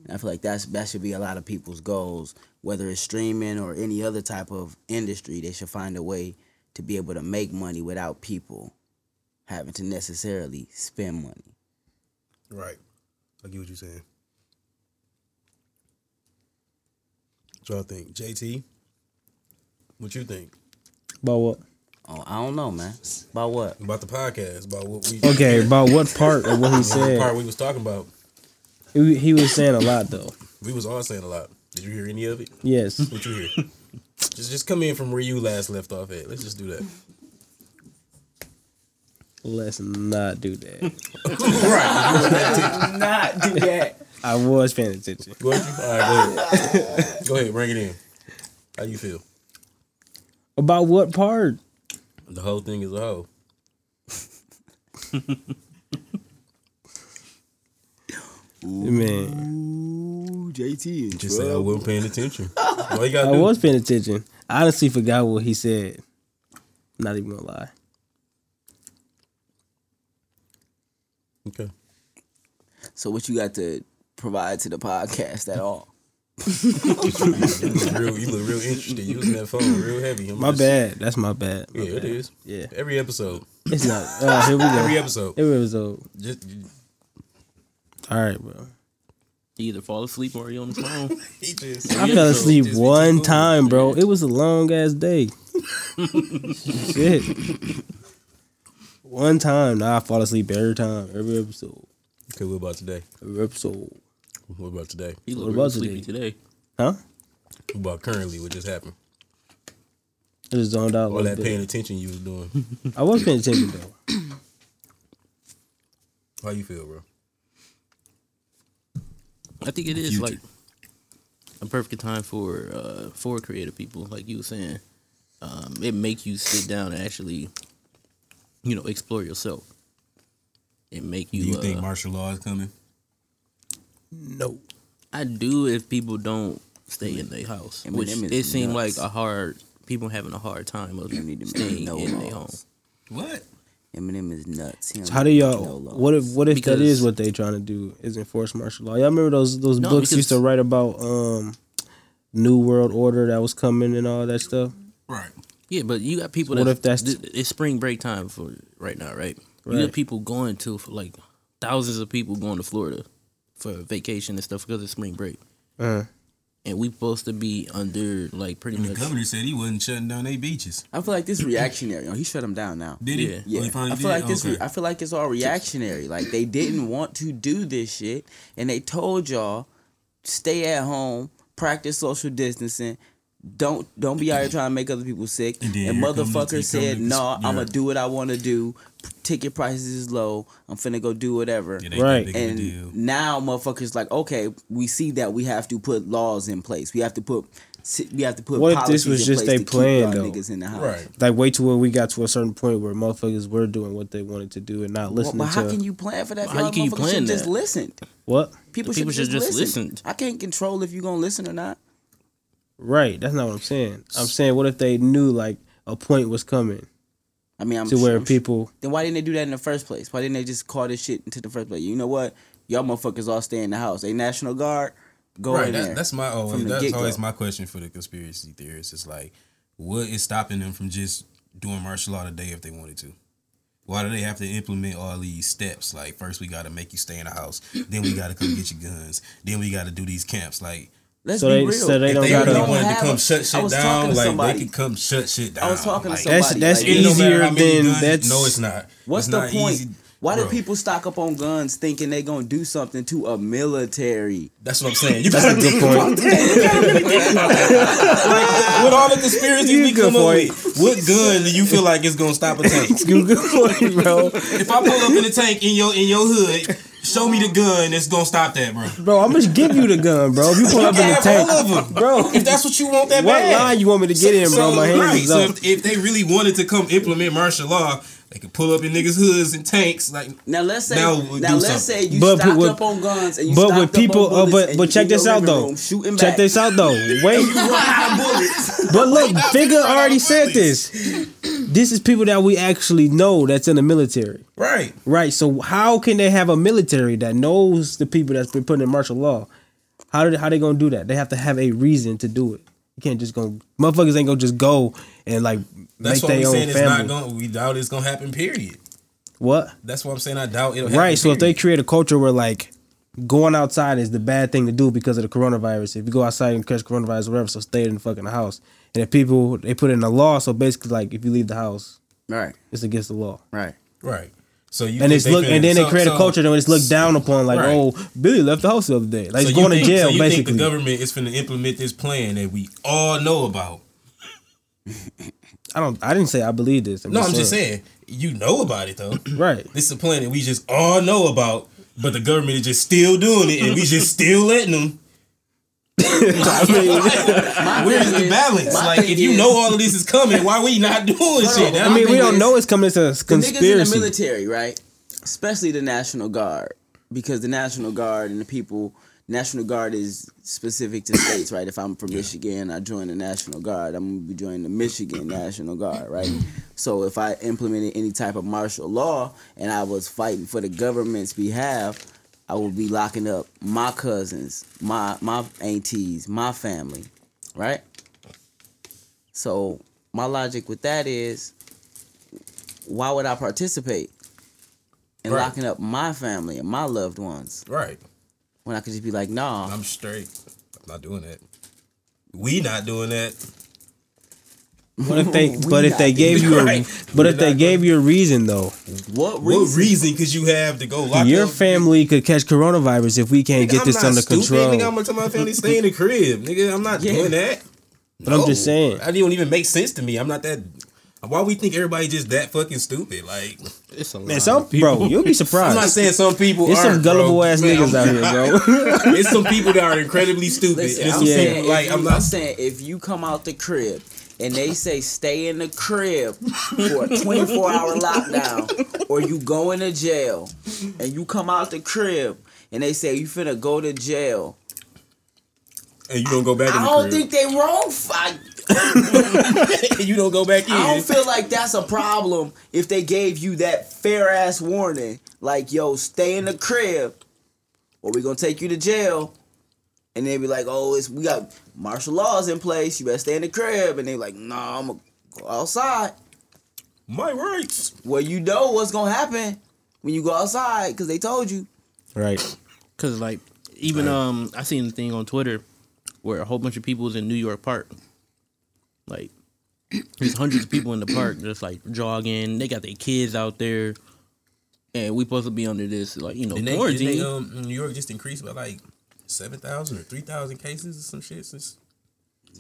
And I feel like that's that should be a lot of people's goals, whether it's streaming or any other type of industry. They should find a way to be able to make money without people having to necessarily spend money. Right. I get what you're saying. What y'all think? JT? What you think? About what? Oh, I don't know, man. About what? About the podcast, about what we Okay, about what part of what he the said? part we was talking about. He, he was saying a lot though. We was all saying a lot. Did you hear any of it? Yes. What you hear? just just come in from where you last left off at. Let's just do that. Let's not do that. Right. not do that. I was paying attention. Go ahead. All right, go ahead. go ahead, bring it in. How you feel? About what part? The whole thing is a whole. Man, JT. Just say I wasn't paying attention. All you gotta I do. was paying attention. I honestly forgot what he said. Not even gonna lie. Okay. So what you got to provide to the podcast at all? You look real, you look real interested using that phone real heavy. I'm My just- bad. That's my bad. My Yeah, it bad. is. Yeah. Every episode. It's not. Uh, here we go. Every episode. Every episode. Just All right, bro. You either fall asleep or you on the phone. just I fell asleep Just one time, bro. It was a long ass day. Shit. One time. Now I fall asleep every time. Every episode. Okay, what about today? Every episode. What about today? He What look about real sleepy today. Huh? What about currently? What just happened? I just zoned out. All that bit. paying attention you was doing. I was paying attention though. How you feel, bro? I think it is Future. like a perfect time for uh for creative people, like you were saying. Um, it make you sit down and actually, you know, explore yourself. It make you. Do you. you uh, think martial law is coming? No. I do if people don't stay in their house, Eminem which it seemed like a hard people having a hard time of You need to make staying in their home. What? Eminem is nuts. He don't So how do y'all? no. What if what if that Because- is what they trying to do? Is enforce martial law? Y'all remember those those No, books used to write about um New World Order that was coming and all that stuff. Right. Yeah, but you got people. What that if that's- th- it's spring break time for right now, right? You Right. got people going to for like thousands of people going to Florida for vacation and stuff because it's spring break, Uh, and we supposed to be under like pretty And the governor said he wasn't shutting down their beaches. I feel like this reactionary. Oh, he shut them down now. Did he? Yeah. Yeah, Oh, he I feel did? like this. Okay. I feel like it's all reactionary. Like they didn't want to do this shit, and they told y'all stay at home, practice social distancing. Don't don't be out here trying to make other people sick. And And, then the- here motherfucker come said, the- "No, I'm gonna do what I want to do. Ticket prices is low. I'm finna go do whatever." It ain't that Right. big and deal. now motherfuckers like, okay, we see that we have to put laws in place. We have to put we have to put. What if this policies was in just place they to keep plan, y'all though? Niggas in the house. Right. like wait till when we got to a certain point where motherfuckers were doing what they wanted to do and not Well, listening but how to can you plan for that? How Y'all can you plan should Just that? listen. what? People, people should, should just just listen. listen. I can't control if you gonna listen or not. Right. That's not what I'm saying. I'm saying what if they knew like a point was coming I mean, I'm to where I'm people. Then why didn't they do that in the first place? Why didn't they just call this shit into the first place? You know what? Y'all motherfuckers all stay in the house. A National Guard, go right. in That, there. that's my always. That's get-go. always my question for the conspiracy theorists. It's like, what is stopping them from just doing martial law today if they wanted to? Why do they have to implement all these steps? Like, first we got to make you stay in the house. Then we got to come get your guns. Then we got to do these camps. Like, Let's So be they- real. so they if don't they gotta- really don't wanted to come a- shut shit down, like somebody. they could come shut shit down. I was talking like, to somebody. That's- that's like, it don't matter easier how many than- guns- that's- No, it's not. What's It's the not point? easy. Why do people stock up on guns thinking they're gonna do something to a military? That's what I'm saying. You That's gotta a good point. that. You really think about that. Like, with all the conspiracies we Good come up with, what gun do you feel like is gonna stop a tank? Good point, bro. if I pull up in a tank in your in your hood, show me the gun that's gonna stop that, bro. Bro, I'm gonna give you the gun, bro. If you pull up in the tank, all of them. bro. If that's what you want that What bad. line you want me to get in, bro? My hands right, is so up. if, if they really wanted to come implement martial law, they can pull up in niggas' hoods and tanks. Like Now let's say Now now, we'll do let's something. say you But stocked with- up on guns and you But stocked with up people, on uh, bullets but but check this out though. room shooting Check back. this out though. Wait, but look, Figure already said this. This is people that we actually know that's in the military, right. right? So how can they have a military that knows the people that's been put in martial law? How did how they gonna do that? They have to have a reason to do it. You can't just go. Motherfuckers ain't gonna just go and like That's make their own saying. It's not family. going. We doubt it's gonna happen. Period. what? That's what I'm saying. I doubt it'll happen. Right. So if they create a culture where like going outside is the bad thing to do because of the coronavirus. If you go outside and catch coronavirus, or whatever, so stay in the fucking house. And if people they put in a law, so basically like if you leave the house, Right, it's against the law. right. right. So you And it's look, and then they so- create a culture that it's looked down upon, like, Right. oh, Billy left the house the other day, like so he's going to jail, so you basically. Think the government is going to implement this plan that we all know about. I don't, I didn't say I believe this. No, I'm just saying you know about it though. right? This is a plan that we just all know about, but the government is just still doing it, and we just still letting them. I mean, Where's the balance? Like, if you is- know all of this is coming, why we not doing shit? I mean, we don't is- know it's coming to a The niggas in conspiracy. the military, right? Especially the National Guard, because the National Guard and the people National Guard is specific to states, right? If I'm from Michigan, I join the National Guard. I'm gonna be joining the Michigan National Guard, right? So if I implemented any type of martial law and I was fighting for the government's behalf, I would be locking up my cousins, my my aunties, my family, right? So my logic with that is, why would I participate in Right. locking up my family and my loved ones Right. when I could just be like, nah, I'm straight. I'm not doing that. We not doing that. But if they, but if they gave you, a, Right. but We if they not gave you a reason though, what What reason? reason could you have to go lock your up? family could catch coronavirus if we can't Nigga, get I'm this not under stupid. control. Nigga, I'm gonna tell my family stay in the crib. Nigga, I'm not Yeah. doing that. But I'm just saying. That don't even make sense to me. I'm not that. Why we think everybody just that fucking stupid? Like, It's a lot Man, of some people. bro, you'll be surprised. I'm not saying some people. It's some gullible bro. ass Man, niggas out here, bro. it's some people that are incredibly stupid. Listen, and it's I'm some saying, people like if I'm you, not. I'm saying if you come out the crib and they say stay in the crib for a 24 hour lockdown, or you go into jail and you come out the crib and they say you finna go to jail, and you don't go back. in I don't crib. think they wrong. I, you don't go back in. I don't feel like that's a problem if they gave you that fair ass warning, like yo, stay in the crib, or we gonna take you to jail. And they be like, oh, it's we got martial laws in place. You better stay in the crib. And they like, nah, I'm gonna go outside. My rights. Well, you know what's gonna happen when you go outside because they told you. right. Cause like even um I seen the thing on Twitter where a whole bunch of people was in New York Park. Like there's hundreds of people in the park just like jogging. They got their kids out there. And we supposed to be under this like, you know, And they, quarantine. they um New York just increased by like seven thousand or three thousand cases or some shit since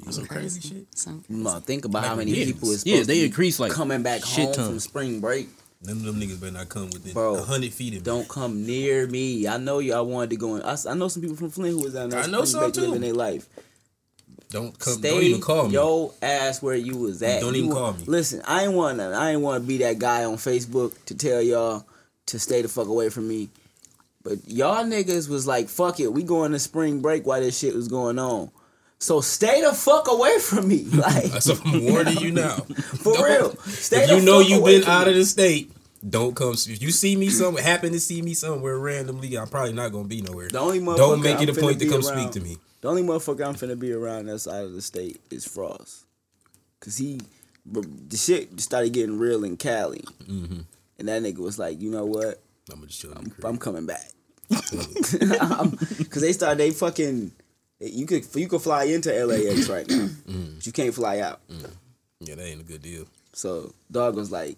some crazy shit. So, Ma, think about how many millions. people is Yeah, they to be increased, like, coming back shit home ton. from spring break. None of them niggas better not come within Bro, a hundred feet of me. Don't come near me. I know y'all wanted to go in. I know some people from Flint who was down there. I know some break too. living their life. Don't come. Stay don't even call me. yo ass where you was at. Don't even wa- call me. Listen, I ain't want to. I ain't want to be that guy on Facebook to tell y'all to stay the fuck away from me. But y'all niggas was like, fuck it, we going to spring break while this shit was going on. So stay the fuck away from me. Like So I'm warning you now. for Don't- real. Stay you know you've been out me. of the state, don't come. If you see me somewhere, happen to see me somewhere randomly, I'm probably not gonna be nowhere. The only motherfucker Don't make I'm it a point to come around- speak to me. The only motherfucker I'm finna be around that's out of the state is Frost. Cause he, the shit started getting real in Cali. Mm-hmm. And that nigga was like, you know what? I'm just chill in the I'm. I'm coming back. Cause they start they fucking, you could you could fly into LAX right now, Mm. but you can't fly out. yeah, that ain't a good deal. So dog was like,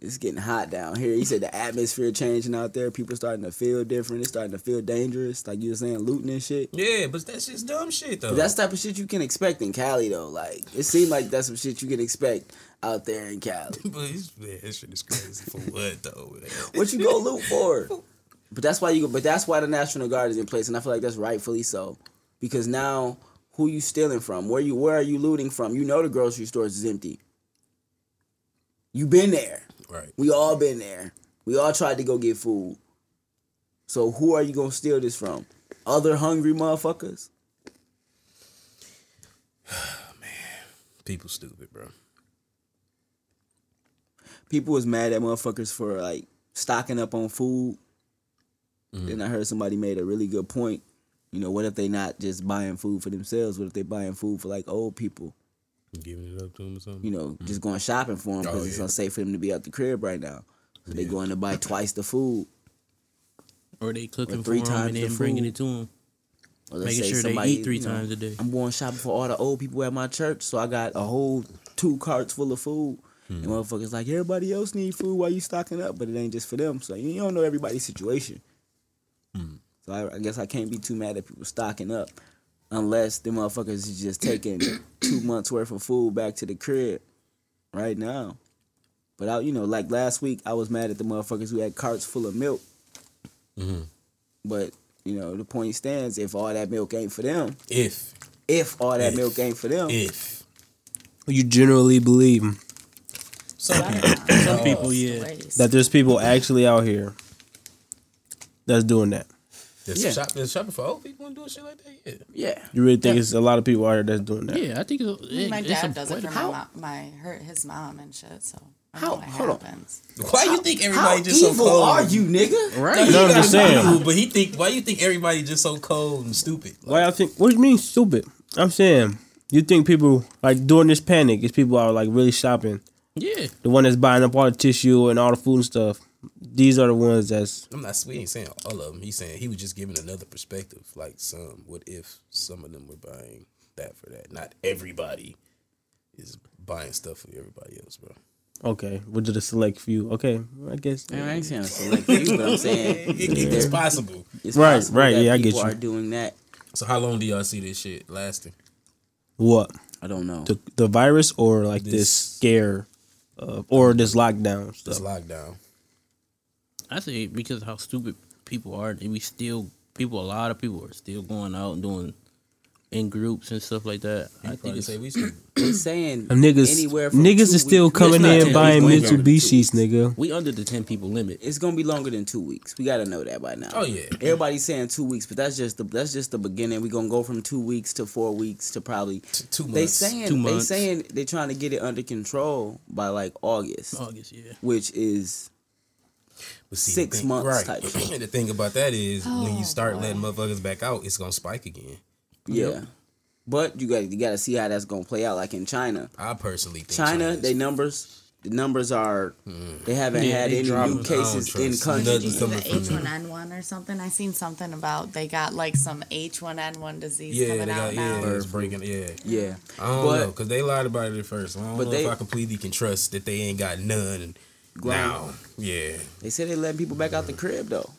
it's getting hot down here. He said the atmosphere changing out there. People starting to feel different. It's starting to feel dangerous. Like you were saying, looting and shit. Yeah, but that's just dumb shit though. But that's type of shit you can expect in Cali though. Like it seemed like that's some shit you can expect out there in Cali. but it's, man, that shit is crazy for what though? What you go loot for? But that's why you. But that's why the National Guard is in place, and I feel like that's rightfully so, because now who you stealing from? Where you? Where are you looting from? You know the grocery stores is empty. You been there. Right. We all been there. We all tried to go get food. So who are you gonna steal this from? Other hungry motherfuckers? Man, people stupid, bro. People was mad at motherfuckers for like stocking up on food. Mm-hmm. Then I heard somebody made a really good point. You know, what if they not just buying food for themselves? What if they buying food for like old people? Giving it up to them or something. You know, mm-hmm. just going shopping for them because Oh, it's yeah. unsafe for them to be out the crib right now. So they going to buy twice the food. or they cooking Or for three them times and the then bringing it to them. Or Making say sure they eat three you know, times a day. I'm going shopping for all the old people at my church, so I got a whole two carts full of food. Mm-hmm. And motherfuckers like everybody else need food. Why you stocking up? But it ain't just for them. So you you don't know everybody's situation. Mm-hmm. So I, I guess I can't be too mad at people stocking up, unless the motherfuckers is just taking two months worth of food back to the crib right now. But I, you know, like last week, I was mad at the motherfuckers who had carts full of milk. Mm-hmm. But you know, the point stands: if all that milk ain't for them, If if all that If. milk ain't for them, if You generally believe some people, Some people, yeah. that there's people actually out here that's doing that. The Yeah. shop, the shopping for old people and doing shit like that. Yeah. Yeah. You really think it's a lot of people out there that's doing that? Yeah, I think it's, it, my it's dad a- does it for my, how- mom, my her his mom and shit. So I How- know what hold on. happens. Why you think everybody just so evil cold? are you, nigga? Right. No, I'm just saying. But he think why you think everybody just so cold and stupid? Like, Why I think? What do you mean stupid? I'm saying you think people like during this panic, is people are like really shopping. Yeah. The one that's buying up all the tissue and all the food and stuff. These are the ones that's I'm not. We ain't saying all of them. He's saying he was just giving another perspective. Like some, what if some of them were buying that for that? Not everybody is buying stuff for everybody else, bro. okay. Which are the select few? Okay, I guess. Man, I ain't saying a select few, but I'm saying It- it- it's possible. it's Right, possible right, that yeah, I get people you. are doing that. So how long do y'all see this shit lasting? What I don't know. the the virus or like this, This- scare, uh, or this lockdown This lockdown. I say because of how stupid people are, we still people. A lot of people are still going out and doing in groups and stuff like that. I think it's, say we should. They're saying Them niggas, anywhere from niggas two is still weeks- coming in ten buying weeks, it's longer Mitsubishis, nigga. we under the ten people limit. It's gonna be longer than two weeks. We gotta know that by now. Oh, yeah. Everybody's saying two weeks, but that's just the that's just the beginning. We gonna go from two weeks to four weeks to probably T- two They months. saying Two they saying they trying to get it under control by like August, August, yeah. which is see, six thing, months right. type shit. the thing about that is when Oh, you start letting motherfuckers back out, it's gonna spike again. Yeah. But you got you got to see how that's gonna play out. Like in China, I personally think China, China's- they numbers the numbers are mm. they haven't Yeah, had they any dropping. new cases in trust country. Did you see the H one N one or something? I seen something about they got like some H one N one disease Yeah, coming they out got yeah, now. it's breaking. Yeah, Yeah, I don't But- know because they lied about it at first. I don't But know they- if I completely can trust that they ain't got none now. Yeah, they said they letting people back out the crib though.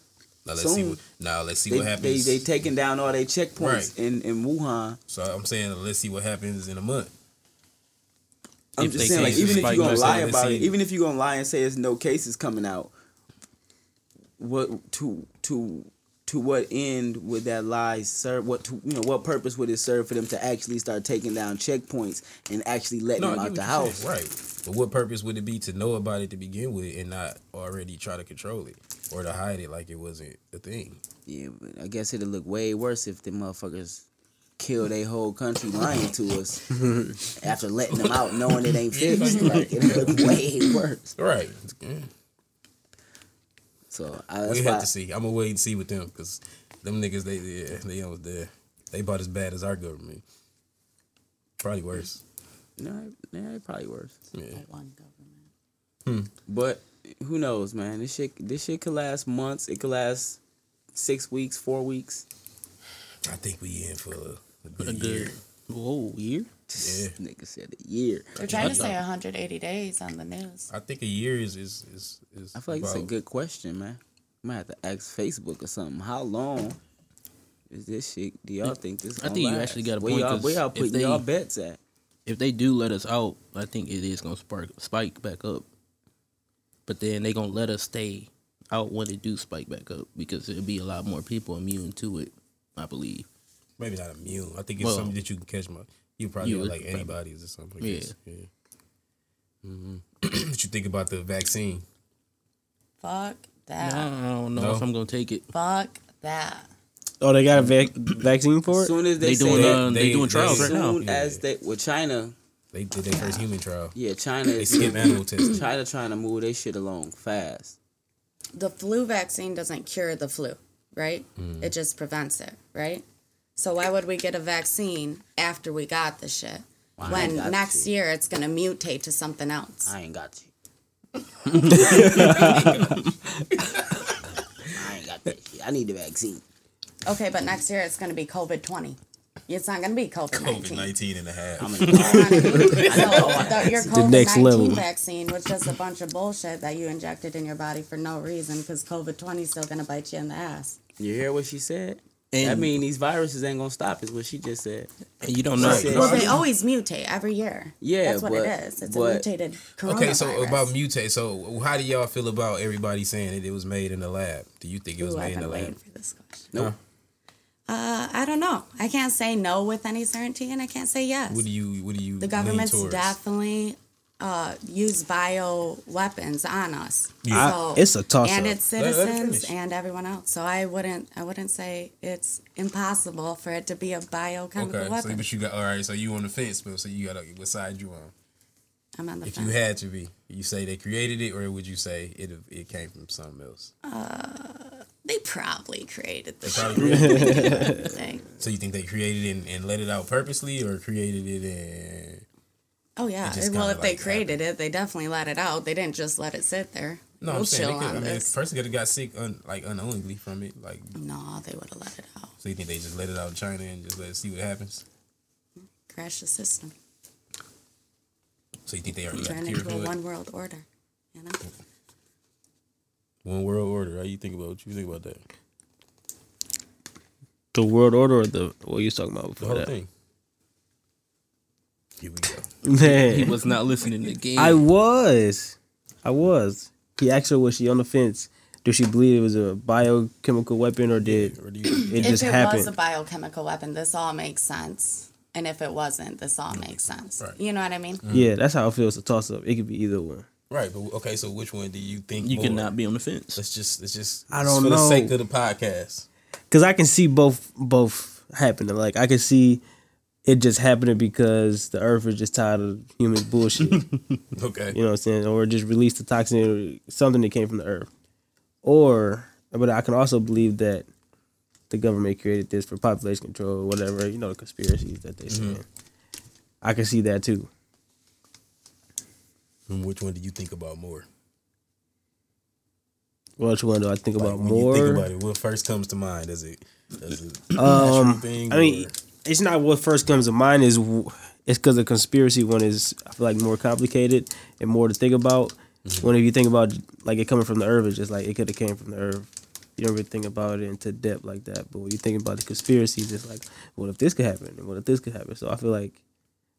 Now let's see. What, now let's see They, what happens. they they taking down all their checkpoints Right. in in Wuhan. so I'm saying let's see what happens in a month. I'm If just saying, like, even if you're gonna lie about it, even if you're gonna lie and say there's no cases coming out, what to to to what end would that lie serve? What to you know what purpose would it serve for them to actually start taking down checkpoints and actually letting No, them out the house? saying, right? But what purpose would it be to know about it to begin with and not already try to control it or to hide it like it wasn't a thing? Yeah, but I guess it'd look way worse if the motherfuckers kill their whole country lying to us after letting them out knowing it ain't fixed. Like it'd look way worse. Right. So I, We have why to see. I'm gonna wait and see with them because them niggas they yeah, they almost there. They about as bad as our government. Probably worse. no, yeah, probably worse. Yeah. One government. Hmm. But who knows, man? This shit, this shit could last months. It could last six weeks, four weeks. I think we in for a, a good, A year. whoa year. Yeah. Nigga said a year. They're trying to say 180 days on the news. I think a year is is is, is I feel like it's a good question, man. I Might have to ask Facebook or something. How long is this shit? Do y'all think this? I gonna think you actually got a where point, Y'all, 'cause where y'all putting they- y'all bets at? If they do let us out, I think it is gonna spark spike back up. But then they gonna let us stay out when it do spike back up because it'll be a lot more people immune to it. I believe. maybe not immune. I think it's Well, something that you can catch. My you probably you have would like probably- antibodies or something. I Yeah. guess. Yeah. hmm what you think about the vaccine? Fuck that. I don't know No. if I'm gonna take it. Fuck that. Oh, they got a vac- vaccine for it. As soon as they, They doing that, uh, they, they- doing trials they- right now. soon as they with China, They did their first human trial. yeah, China They is skip animal testing. China trying to move their shit along fast. The flu vaccine doesn't cure the flu, right? Mm. It just prevents it, right? So why would we get a vaccine after we got the shit? I when next you. year it's gonna mutate to something else. I ain't got you. I ain't got that shit. I need the vaccine. Okay, but next year it's gonna be COVID twenty. It's not gonna be COVID COVID nineteen. 19 and a half. I'm So in the, your next COVID level. nineteen vaccine was just a bunch of bullshit that you injected in your body for no reason because COVID twenty is still gonna bite you in the ass. You hear what she said? That And, mean these viruses ain't gonna stop. Is what she just said. and you don't know. Right. Well, they always mutate every year. Yeah, that's what but- it is. It's a mutated coronavirus. Okay, so about mutate. So how do y'all feel about everybody saying that it was made in the lab? Do you think it was Ooh, made I've in the been waiting lab? for this question. Nope. Uh, I don't know. I can't say no with any certainty, and I can't say yes. What do you what do you the government's towards? definitely uh, use bio weapons on us. I- So- it's a toss-up. and it's Let- let citizens and everyone else. So I wouldn't, I wouldn't say it's impossible for it to be a biochemical Okay, so weapon. but you got all right. So you on the fence, Bill. So you got what side you on? I'm on the If fence. you had to be, you say they created it, or would you say it it came from something else? they probably created the probably created it. thing. So you think they created it and, and let it out purposely, or created it and Oh yeah. Well, kinda if they like created it, they definitely let it out. They didn't just let it sit there. no? we'll I'm saying chill they could, on I mean, a this. person could have got sick un, like unknowingly from it. Like, no, they would have let it out. so you think they just let it out in China and just let it see what happens? Crash the system. So you think they are got Turn the into a one world order. You know. One world order. How you think about what you think about that? The world order or the what you was talking about The whole that? thing. Here we go. Man, He was not listening to game. I was. I was. He asked her was she on the fence? Did she believe it was a biochemical weapon or did Or do you, it if just it happened? was a biochemical weapon, this all makes sense. And if it wasn't, this all makes sense. Right. You know what I mean? Mm-hmm. yeah, that's how I feel. It's a toss up. It could be either one. right, but okay. So which one do you think you more? cannot be on the fence. Let's just let's just I don't for the know. sake of the podcast. Cause I can see both both happening. Like I can see it just happened because the earth is just tired of human bullshit. Okay. You know what I'm saying? Or just release the toxin or something that came from the earth. Or but I can also believe that the government created this for population control or whatever, you know, the conspiracies that they say. I can see that too. And which one do you think about more? Which one do I think Like, about when more? you think about it, what first comes to mind? Does it does it Um, natural thing? I mean, or- it's not what first comes to mind. Is it's because the conspiracy one is I feel like more complicated and more to think about. Mm-hmm. When if you think about like it coming from the earth, it's just like it could have came from the earth. You don't really think about it into depth like that. But when you think about the conspiracies, it's like, what if this could happen? And what if this could happen? So I feel like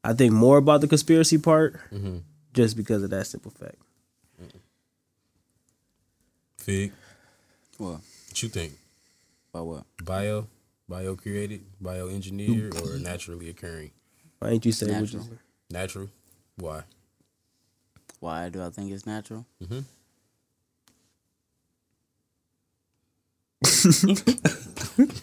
I think more about the conspiracy part Mm-hmm. just because of that simple fact. Fig, What? what you think? About what? Bio, bio created, bio engineered, or naturally occurring? Why ain't you say what you Natural. Natural. Why? Why do I think it's natural? Mm-hmm.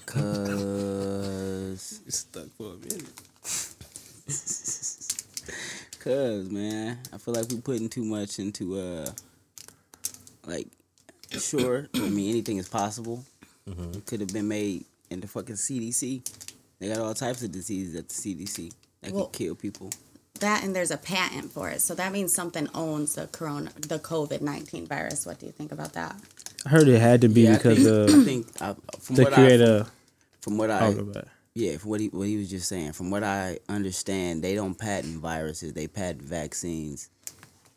Cause Stuck for a minute. Cause man, I feel like we're putting too much into uh, like, sure. I mean, anything is possible. It could have been made in the fucking CDC. They got all types of diseases at the CDC that Well- could kill people. That and there's a patent for it. So that means something owns the corona the COVID nineteen virus. What do you think about that? I heard it had to be Yeah, I because think, of I think I, from to what create I a. from what I I don't know about it. yeah from what he what he was just saying. From what I understand, they don't patent viruses. They patent vaccines.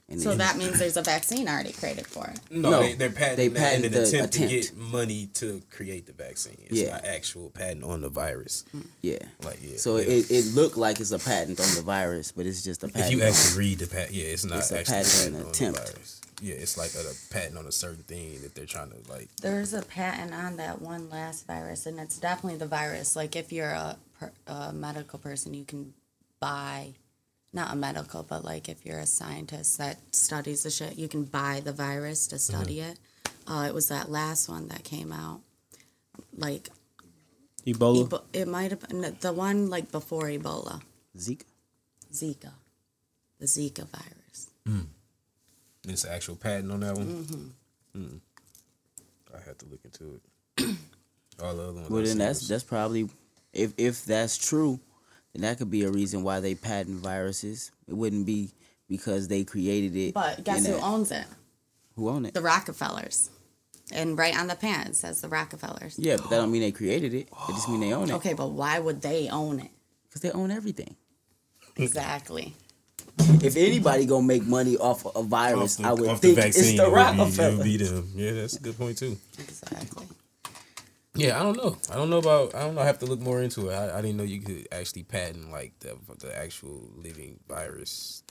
And So that means there's a vaccine already created for it. No, No, they, they're patenting they that patent in an the attempt, to get money to create the vaccine. It's Yeah. not actual patent on the virus. Mm, yeah. Like yeah. So yeah. it, it looked like it's a patent on the virus, but it's just a patent. if you actually read the patent, yeah, it's not It's a actually patent patent, and on attempt. the virus. Yeah, it's like a, patent on a certain thing that they're trying to like. There's a patent on that one last virus, and it's definitely the virus. Like if you're a, a medical person, you can buy, not a medical, but like if you're a scientist that studies the shit, you can buy the virus to study it. Uh, it was that last one that came out, like Ebola. Ebo- it might have been the one like before Ebola, Zika. Zika, the Zika virus. It's an actual patent on that one. Mm-hmm. Mm. I have to look into it. All the other ones. Well, then that's that's probably if if that's true, then that could be a reason why they patent viruses. It wouldn't be because they created it. But guess who a- owns it? who own it? The Rockefellers. And right on the pan it says the Rockefellers. Yeah, but that don't mean they created it. It just mean they own it. Okay, but why would they own it? because they own everything. Exactly. If anybody gonna make money off a virus, off the, I would off think the vaccine. it's the it would be- it would be them. Yeah, that's a good point too. Exactly. Yeah, I don't know. I don't know about. I don't know. I have to look more into it. I, I didn't know you could actually patent like the the actual living virus.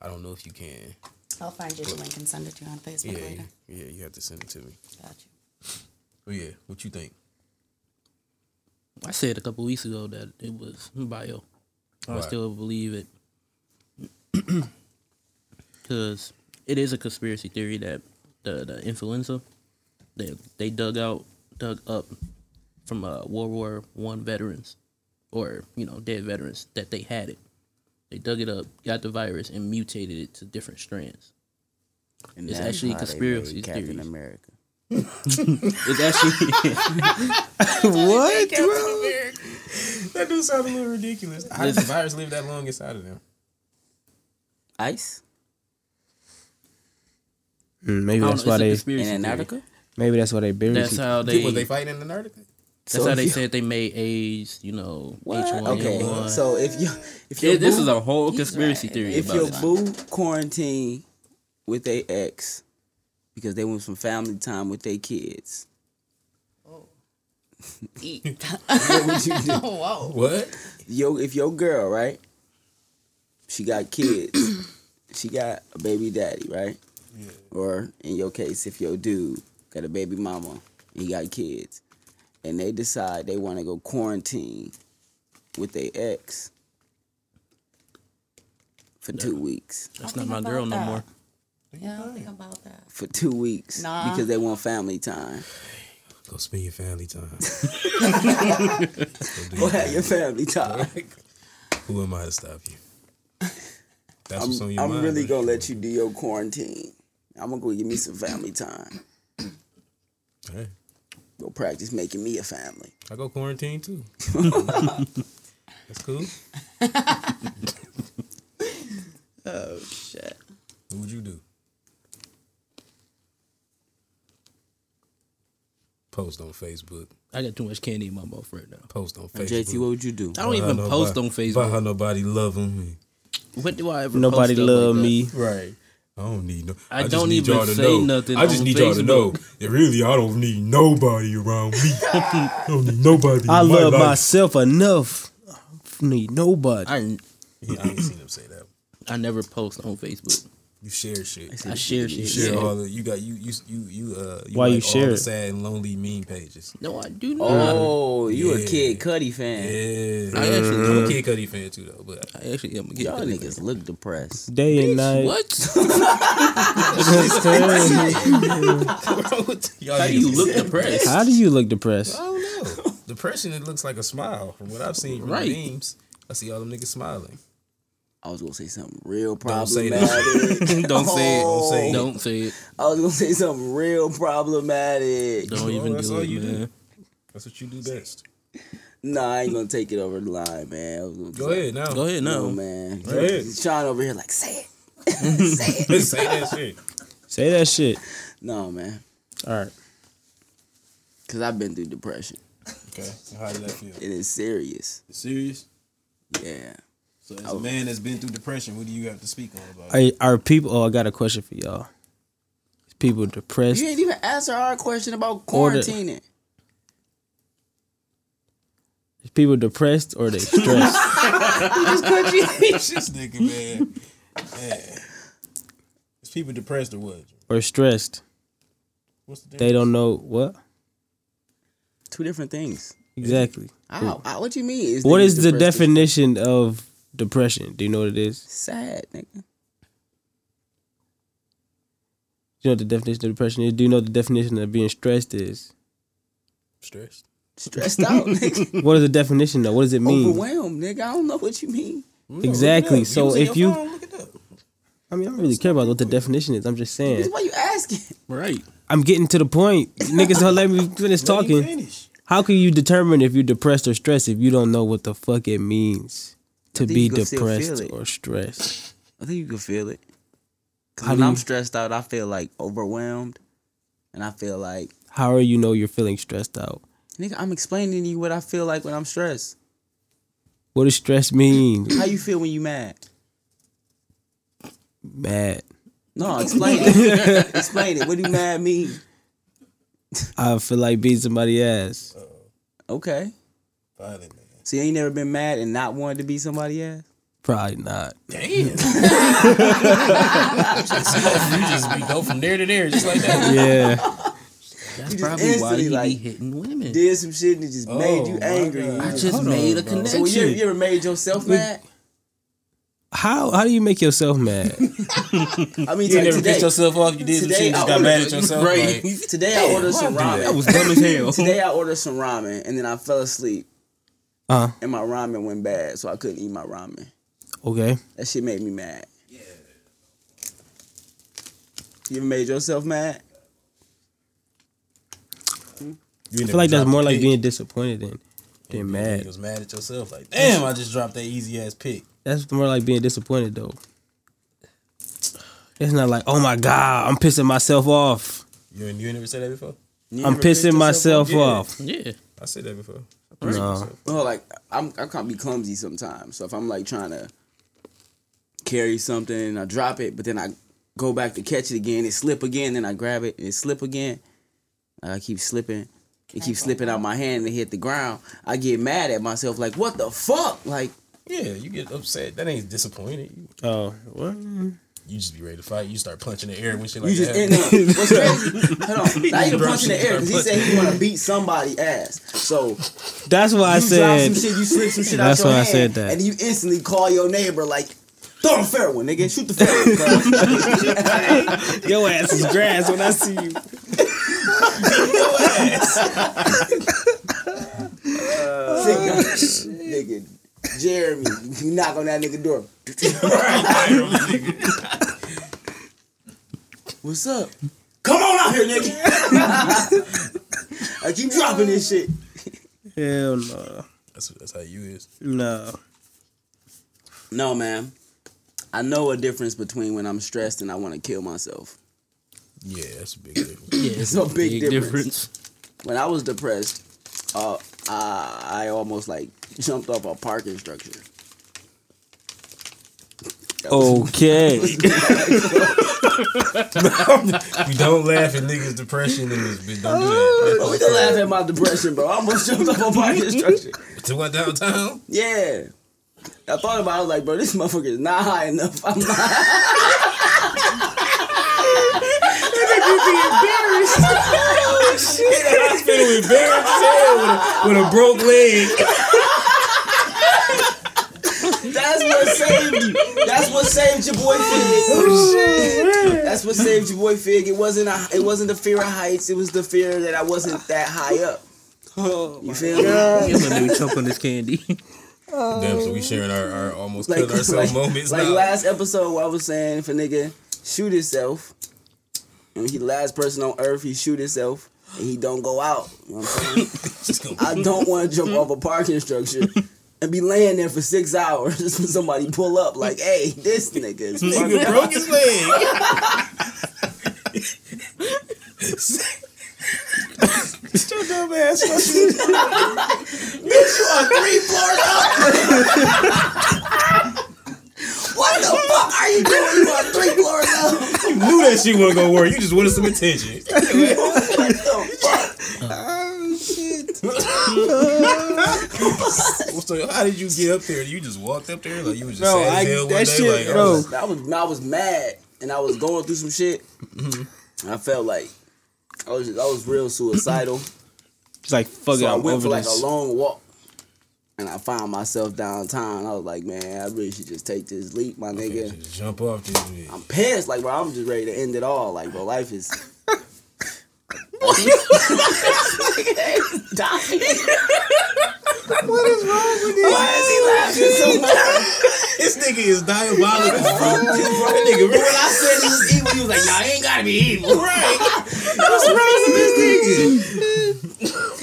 I don't know if you can. I'll find you the link and send it to you on Facebook Yeah, later. yeah, you have to send it to me. Got you. But yeah, what you think? I said a couple weeks ago that it was bio. I Why? still believe it. because it is a conspiracy theory that the the influenza they they dug out dug up from uh, World War One veterans or you know dead veterans that they had it. They dug it up, got the virus, and mutated it to different strands. And It's actually how they conspiracy made Captain theories. America. It's actually what? That do sound a little ridiculous. How does the virus live that long inside of them? Ice Mm, maybe that's know, why they. conspiracy in theory. Antarctica. Maybe that's why they buried. That's people. how they. Was they fighting in Antarctica? That's So how they you- said they made AIDS. You know, H1N1. Okay, so if you if your Yeah, this boo- is a whole conspiracy theory if about your it. boo quarantine with their ex because they want some family time with their kids, Oh. what would you do? Oh, Whoa. What? Yo, if your girl right, she got kids, she got a baby daddy, right? Yeah. Or in your case, if your dude got a baby mama, he got kids, and they decide they want to go quarantine with their ex for two weeks. That's not my girl about no more. Yeah, I'll think about that. for two weeks Nah. because they want family time. Go spend your family time. Go have your family time. Who am I to stop you? That's what's on I'm, your I'm mind. really bro. gonna let you do your quarantine. I'm gonna go give me some family time. Hey, Go practice making me a family. I go quarantine too. That's cool. Oh shit. What would you do? Post on Facebook. I got too much candy in my mouth right now. Post on Facebook. JT, what would you do? I don't About even how post nobody- on Facebook. About how nobody loving me. What do I ever? Nobody post love like that? me. Right. I don't need no. I just don't need even y'all to say know. nothing I just on need y'all to know Facebook. that really I don't need nobody around me. I don't need nobody. I in my love life. myself enough. I don't need nobody. I Yeah, I ain't seen him say that. I never post on Facebook. You share shit. I share shit. You share yeah. all the. You got you you you you uh. You Why you like all share the sad and lonely meme pages. No, I do not. Oh, you a Kid Cudi fan? Yeah, I actually- I'm a Kid Cudi fan too though. But I actually am. a Kid Y'all kid. niggas look depressed. Day and night. What? y'all How do you look depressed? How do you look depressed? I don't know. Depression it looks like a smile from what I've seen from Right. the memes. I see all them niggas smiling. I was gonna say something real problematic. Don't say problematic. Don't say it. Oh. say it. Don't say it. I was gonna say something real problematic. Don't Oh, even that's do all it, you do. man. That's what you do best. Nah, I ain't gonna take it over the line, man. I was gonna Go ahead now. Go ahead No, now. man. Go ahead. Sean over here like, say it. say it. Say that shit. Say that shit. No, man. All right. Cause I've been through depression. Okay. How did that feel? It is serious. Serious? Yeah. So as a oh. man that's been through depression, what do you have to speak on about? Are, are people? Oh, I got a question for y'all. Is people depressed? You ain't even answer our question about Or the- quarantining. Is people depressed or they stressed? just cut you. this nigga, man. Man. Is people depressed or what? or stressed? What's the They don't know what Two different things. exactly. How, how- what do you mean? Is What niggas is the depressed? definition of depression? Do you know what it is? Sad, nigga. Do you know what the definition of depression is? Do you know what the definition of being stressed is? Stressed. Stressed out, nigga. What is the definition though? What does it mean? Overwhelmed, nigga. I don't know what you mean. Exactly. So was if you, phone, look it up. I mean, I don't really care about what the definition is. I'm just saying. Why you asking? Right. I'm getting to the point. Niggas don't let me finish Let talking. finish. How can you determine if you're depressed or stressed if you don't know what the fuck it means to be you can still feel depressed or stressed? I think you can feel it. Cause How when do I'm you- stressed out, I feel like overwhelmed, and I feel like How are you know you're feeling stressed out? nigga. I'm explaining to you what I feel like when I'm stressed. What does stress mean? How you feel when you mad? Mad. No, explain it. explain it. What do mad mean? I feel like beating somebody ass. Okay. Violent, man. So you ain't never been mad and not wanted to be somebody else? Probably not. Damn. you just be go from there to there just like that. Yeah. That's You probably why instantly, you like, be hitting women. Did some shit and it just made you Oh, angry. I just- just Hold made on, a bro. connection. so you, you ever made yourself mad? how how do you make yourself mad? I mean, You like never today, pissed yourself off. You did some shit. and Just got ordered- mad at yourself. Right. Like, Today I ordered some why'd I do ramen. that? was dumb as hell. Today I ordered some ramen and then I fell asleep Uh and my ramen went bad, so I couldn't eat my ramen. okay. That shit made me mad. Yeah. You ever made yourself mad? You I ain't feel like that's more like pick. being disappointed than than You mad. was mad at yourself. Like, damn, I just dropped that easy ass pick. That's more like being disappointed though. It's not like, oh my god, I'm pissing myself off. You ain't, you ain't never said that before? You I'm pissing myself off? off. Yeah. I said that before. No. Well, like I'm, I can't be clumsy sometimes. So if I'm like trying to carry something and I drop it, but then I go back to catch it again, it slip again, then I grab it and it slip again. I keep slipping. It keeps slipping out my hand and hit the ground. I get mad at myself, like, what the fuck? Like, Yeah, you get upset. That ain't disappointed. You, Oh, what? Mm-hmm. You just be ready to fight. You start punching the air when shit like you just that. end up. What's crazy? Hold on. Not even punching the air because he start said he want to beat somebody ass. So That's why I said. some shit, you slip some shit That's out your why I hand, said that. and you instantly call your neighbor like, throw a fair one, nigga. Shoot the fair one. Your ass is grass when I see you. your ass. Uh, nigga, Jeremy, you knock on that nigga door. What's up? Come on out here, nigga. I keep dropping this shit. Hell no. That's, that's how you is. No. No, man. I know a difference between when I'm stressed and I want to kill myself. Yeah, that's a big difference. Yeah, It's a big difference. When I was depressed, uh, I, I almost like jumped off a parking structure. Okay. we don't laugh at niggas' depression in this bitch. Don't do that. Oh, don't don't laugh at my depression, bro. I almost jumped off a parking structure. To what downtown? Yeah. I thought about it, I was like, bro, this motherfucker is not high enough. I'm not. Oh, hospital embarrassed as hell with a, with a broke leg. That's what saved you. That's what saved your boy Fig. Oh, oh shit. That's what saved your boy Fig. It wasn't a, it wasn't the fear of heights. It was the fear that I wasn't that high up. Oh, you feel me? He's a new choke on this candy. Damn, so we sharing our, our almost Like, killed ourselves like, moments like now. last episode I was saying if a nigga shoot himself, and he the last person on earth, he shoot himself and he don't go out. You know what I'm saying? I don't want to jump off a parking structure and be laying there for six hours just for somebody pull up like, hey, this nigga is Nigga broke his leg. Shut your dumb ass. Bitch, you are three floors up. what the fuck are you doing? You are three floors up. You knew that shit wasn't gonna work. You just wanted some attention. what the fuck? Oh shit! So how did you get up there? You just walked up there like you was just Bro, sad as I- hell one that day. shit, like, bro. oh, I was I was mad and I was going through some shit. Mm-hmm. I felt like I was I was real suicidal. It's like fuck so it, I I'm went over for like a long walk, and I found myself downtown. I was like, man, I really should just take this leap, my nigga. just jump off this bitch. I'm pissed, like, bro. I'm just ready to end it all. Like, bro, life is. dying. What is wrong with you? Why is he laughing so much? This nigga is diabolical. Bro, nigga, when I said he was evil, he was like, nah, he ain't gotta be evil. Right. What's wrong with this nigga?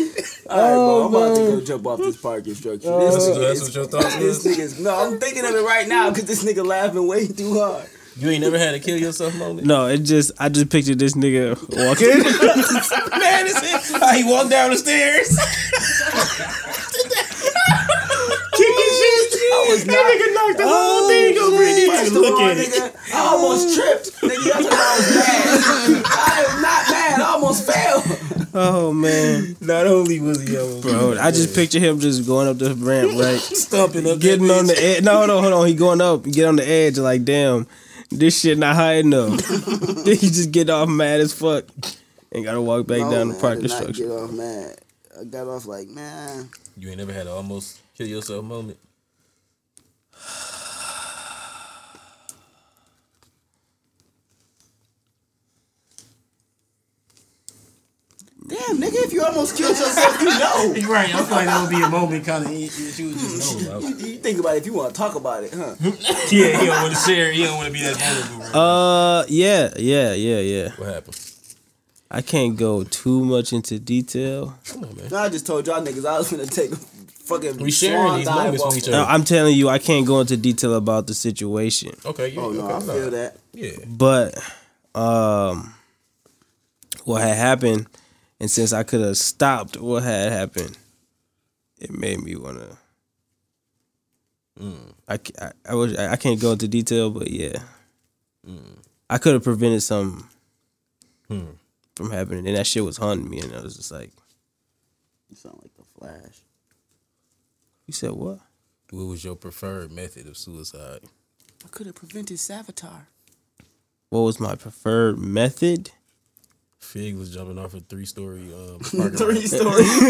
All right, bro, oh, I'm about to go jump off this parking structure. Uh, this That's, nigga that's what your thoughts This was? nigga's no, I'm thinking of it right now because this nigga laughing way too hard. You ain't never had a kill yourself moment? No, it just I just pictured this nigga walking. Man, it's how he walked down the stairs. Kicking. I was not. Nigga knocked the whole oh, thing over and he First just of look at it. nigga, I almost tripped. Nigga, y'all thought I was mad. I am not mad. I almost fell. oh man, Not only was he almost bro, I just picture him just going up the ramp, right? stumping up, Getting on the edge. No, hold on, hold on. He going up, get on the edge, like damn, this shit not high enough. then he just get off mad as fuck and gotta walk back No, down man, the parking I did not structure. Get off mad. I got off like man. You ain't never had an almost kill yourself moment. Damn, nigga, if you almost killed yourself, you know. You're right. I feel like that would be a moment kind of that you just know about. You, you think about it if you want to talk about it, huh? Yeah, he don't want to share. He don't want to be that vulnerable. Right? Uh, yeah, yeah, yeah, yeah. what happened? I can't go too much into detail. Come on, man. No, I just told y'all niggas I was gonna take a fucking We sharing these moments off with each other. I'm telling you, I can't go into detail about the situation. Okay, yeah. Oh no, okay, I nah. feel that. Yeah. But um what had happened and since I could have stopped what had happened, it made me wanna mm. I, I, I, wish, I I can't go into detail, but yeah. Mm. I could have prevented something hmm. from happening. And that shit was haunting me and I was just like, You sound like the Flash. You said what? What was your preferred method of suicide? I could have prevented Savitar. What was my preferred method? Fig was jumping off a three story parking Three lot. stories.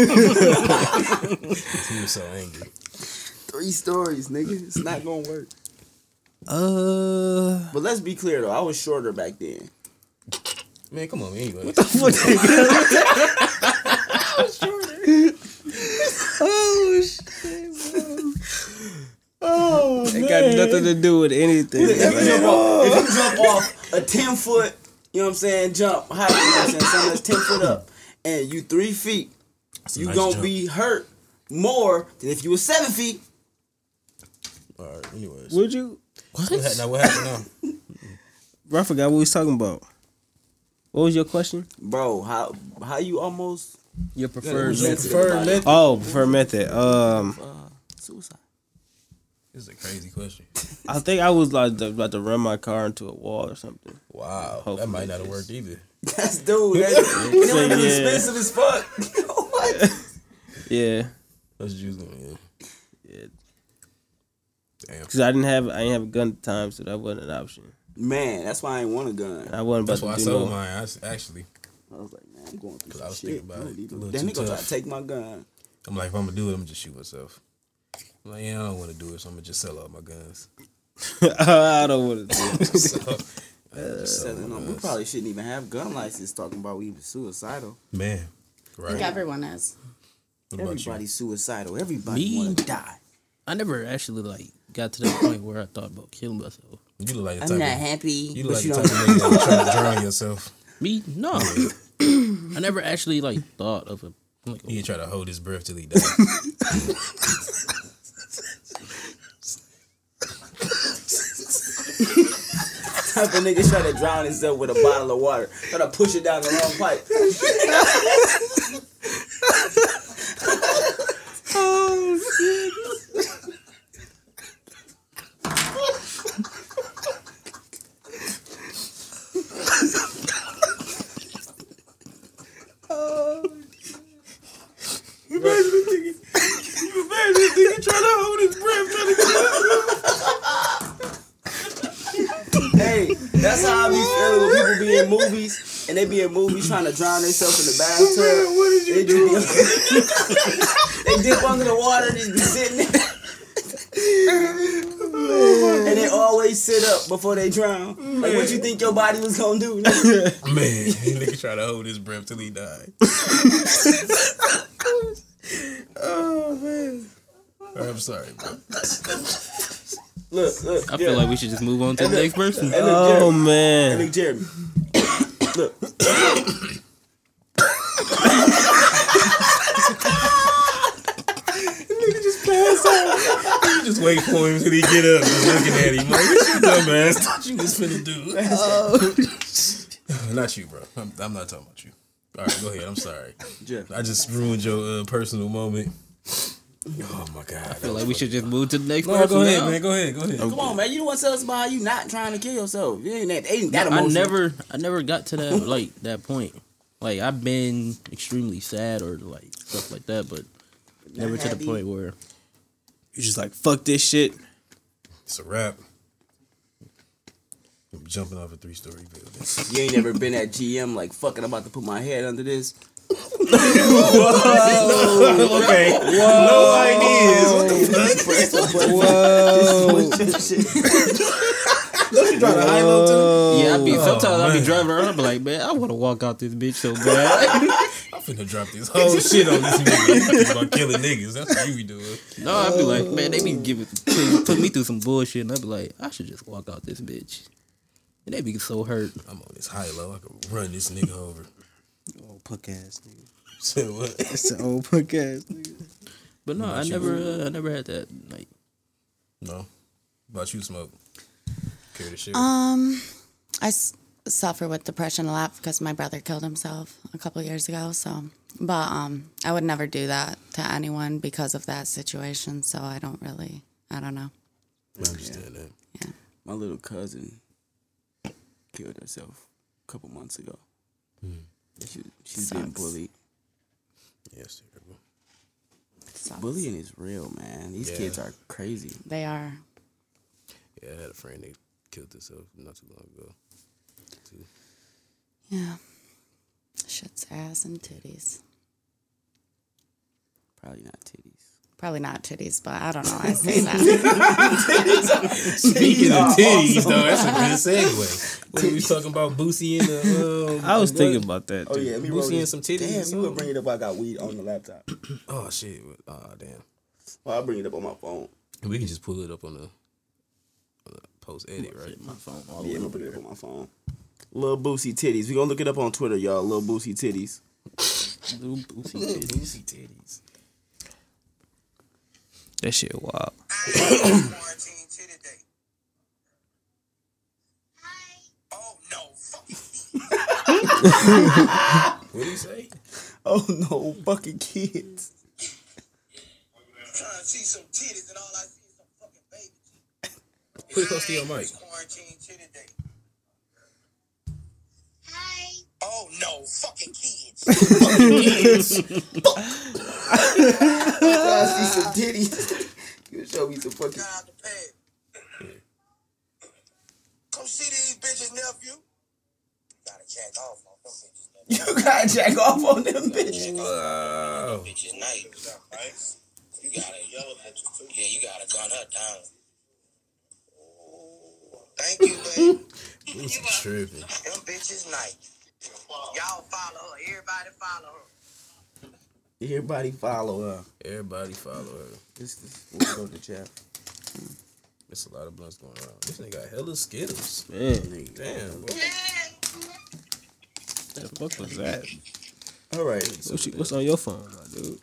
He was so angry. Three stories, nigga. It's not gonna work. Uh But let's be clear though, I was shorter back then. Man, come on, anyway. What the fuck? I was shorter. oh, shit. Bro. Oh, It got nothing to do with anything. If you, jump off, if you jump off a 10 foot, you know what I'm saying, jump high, you know what I'm saying, something that's 10 foot up, and you three feet, you nice gonna jump. be hurt more than if you were seven feet. All right, anyways. Would you? What? hap- now, what happened now? Bro, I forgot what we was talking about. What was your question? Bro, how how you almost Your preferred Your method. preferred method. Oh, preferred method. Um, uh, suicide? This is a crazy question. I think I was like about to run my car into a wall or something. Wow, that might not have worked either. That's dude. That's, and it would have Yeah. expensive as fuck. what? Yeah, That's what you yeah. yeah. Damn. Because I didn't have I didn't have a gun at the time, so that wasn't an option. Man, that's why I ain't want a gun. I wasn't about That's why I do sold no. mine. I s- actually, I was like, man, I'm going through 'Cause some I was shit. thinking about it. A little Then too he gonna try to take my gun. I'm like, if I'm gonna do it, I'm gonna just shoot myself. I'm like, yeah, I don't want to do it, so I'm gonna just sell all my guns. I don't want to do it. so, I just uh, sell Seven, my no, we probably shouldn't even have gun license talking about we even suicidal. man, I right? think everyone is. What about you? Everybody's suicidal. Everybody want to die. I never actually like got to that point where I thought about killing myself. You look like the I'm type not of, happy. you but look like you the don't. type of nigga that would to drown yourself. Me? No. I never actually like thought of a like He try to hold his breath till he dies. Type of nigga try to drown himself with a bottle of water. Try to push it down the wrong pipe. Hey, that's how I be feeling when people be in movies and they be in movies trying to drown themselves in the bathtub. what did you they do? they dip under the water and just be sitting there. and they always sit up before they drown. Like, what you think your body was gonna do? nigga? Man, nigga try to hold his breath till he died. oh man! I'm sorry, bro. Look, look. I feel like we should just move on to the next person. Look, Oh Jeremy. Hey, man, look, Jeremy. Oh, look. You just wait for him till he get up, just looking at him like, "What you dumbass thought you was finna do?" not you, bro. I'm, I'm not talking about you. All right, go ahead. I'm sorry. Jeff. I just ruined your uh, personal moment. Oh my god. I feel like we should just move to the next No, person. go ahead, now. man. Go ahead. Go ahead. Come on, man. You don't want to tell us about you not trying to kill yourself. You ain't that, ain't that I emotional. never, I never got to that like that point. Like I've been extremely sad or like stuff like that, but never to the point where you just like fuck this shit. It's a wrap. I'm jumping off a three story building. You ain't never been at GM like fucking. I'm about to put my head under this. Okay. No ideas. What the fuck? Press the button. Whoa, Just switch your drive the high low too? Yeah, I be Oh, sometimes I be driving around. I be like, man, I want to walk out this bitch so bad. I'm finna drop this whole shit on this nigga about killing niggas. That's what you be doing. no, I be like, man, they be giving put, put me through some bullshit, and I be like, I should just walk out this bitch. And they be so hurt. I'm on this high low. I could run this nigga over. Old punk ass nigga. Say what? It's an old punk ass nigga. But no, I never, uh, I never had that. Like, No. About you, smoke. Care to share? Um, I s- suffer with depression a lot because my brother killed himself a couple years ago. So, but um, I would never do that to anyone because of that situation. So I don't really, I don't know. I understand that. Yeah. My little cousin killed herself a couple months ago. Yeah, She, she's being bullied. Yes, terrible. Sucks. Bullying is real, man. These Yeah. kids are crazy. They are. Yeah, I had a friend that killed himself not too long ago. Yeah. Shit's ass and titties. Probably not titties. Probably not titties, but I don't know. I say that. Speaking of titties, though, that's a good segue. When we was talking about Boosie and the. Um, I was what? thinking about that. Oh too. yeah, me Boosie roll and some titties or Damn, you something? would bring it up. I got weed on the laptop. Oh, shit. Oh, damn. Well, I'll bring it up on my phone. We can just pull it up on the, on the post edit, right? my phone all Yeah, I'm gonna put it up on my phone. Lil Boosie titties. We gonna look it up on Twitter, y'all. Lil Boosie titties. Lil Boosie titties. Boosie titties. That shit wild. Quarantine titty day. Oh no, fuck What do you say? Oh no, fucking kids. trying to see some titties and all I see is some fucking baby. Put it close to your mic. Quarantine titty day. Oh no, fucking kids. I see some titties. you show me some fucking. Got out the pad. Come see these bitches, nephew. Gotta jack off on them bitches. You gotta jack off on them bitches. Wow. bitches nice, right? You gotta yellow bitches too. Yeah, you gotta gun her down. Oh, thank you, baby. Boosie tripping. Them bitches nice. Y'all follow her. Everybody follow her. Everybody follow her. Everybody follow her. This, this, we'll go to chat. There's a lot of blunts going around. This nigga got hella Skittles. Man, Damn, boy. the fuck was that? All right. What's, what's on your phone, my dude?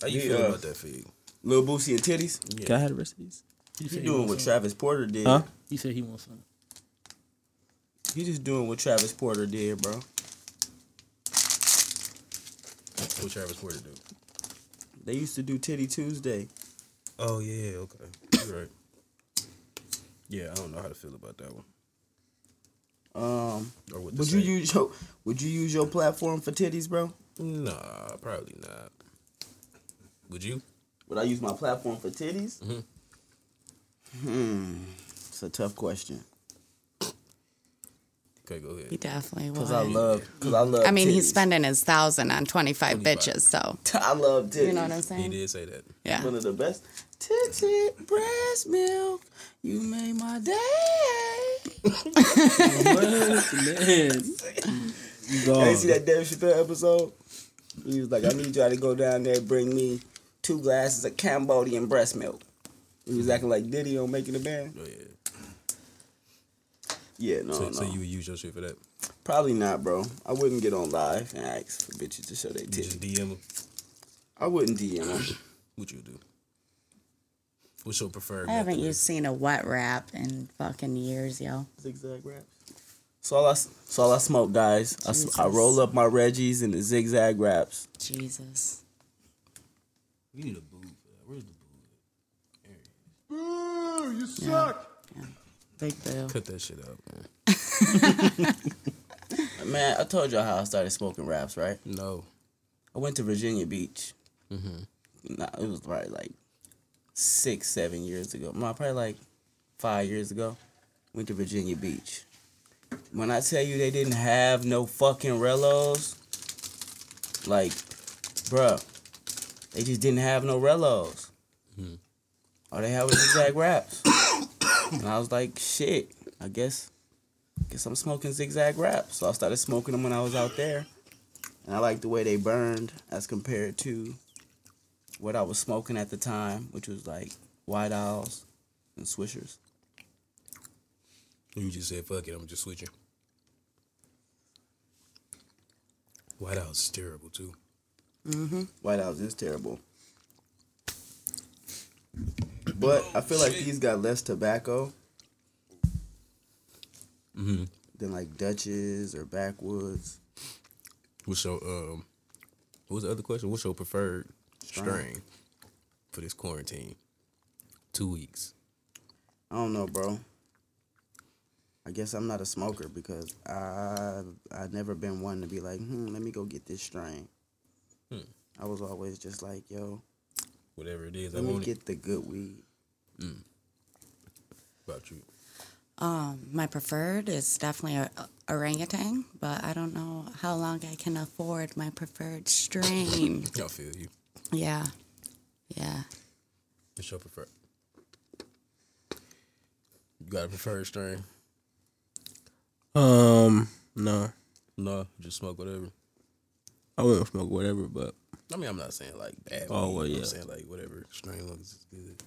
How you Yeah. feel uh, about that feed? Lil Boosie and titties. Can I have the rest of these? He He said he doing what some. Travis Porter did. Huh? He said he wants some. He just doing what Travis Porter did, bro. What Travis Porter do? They used to do Titty Tuesday. Oh yeah, okay. You're right. Yeah, I don't know how to feel about that one. Um, would say. you use your Would you use your platform for titties, bro? Nah, probably not. Would you? Would I use my platform for titties? Mhm. Hmm, it's a tough question. Okay, go ahead. He definitely would. Cause I love, cause I love. I mean, he's spending his thousand on 25, 25. bitches, so. I love titties. You know what I'm saying? He did say that. Yeah. One of the best. Titty breast milk, you made my day. Man, You gone. Hey, you see that Dave Chappelle episode? He was like, I need y'all to go down there bring me two glasses of Cambodian breast milk. He was acting like Diddy on making a band. Oh yeah. Yeah, no, so, no. so you would use your shit for that? Probably not, bro. I wouldn't get on live and ask for bitches to show their You just titties. DM them. I wouldn't DM them. What you do? What's your preferred? I haven't method? used seen a wet wrap in fucking years, yo. Zigzag raps. So all I, so all I smoke, guys. I, Jesus. roll up my Reggies and the zigzag wraps. Jesus. You need a boo for that. Where's the boo? Boo, you suck. Big boo. Cut that shit up, man. Man, I told y'all how I started smoking raps, right? No. I went to Virginia Beach. Mm-hmm. Nah, it was probably like six, seven years ago. No, probably like five years ago. Went to Virginia Beach. When I tell you they didn't have no fucking relos, like, bruh, they just didn't have no relos. All they had was zigzag raps. And I was like, shit, I guess, guess I'm smoking zigzag wrap. So I started smoking them when I was out there, and I like the way they burned as compared to what I was smoking at the time, which was like White Owls and Swishers. You just said fuck it. I'm just switching. White House is terrible too. Mhm. White Owls is terrible. But I feel like these got less tobacco Mm-hmm. than like Dutches or Backwoods. What's your um? What was the other question? What's your preferred Strain. strain for this quarantine? Two weeks. I don't know, bro. I guess I'm not a smoker because I I've never been one to be like, hmm, let me go get this strain. Hmm. I was always just like, yo, Whatever it is, I let me want it. get the good weed. About you. Um, my preferred is definitely a, a orangutan, but I don't know how long I can afford my preferred strain. I feel you. yeah, yeah. What's your preferred? You got a preferred strain? Um, no, No, just smoke whatever. I wouldn't smoke whatever, but I mean, I'm not saying like bad. Oh, weed, well, I'm saying like whatever strain looks is good.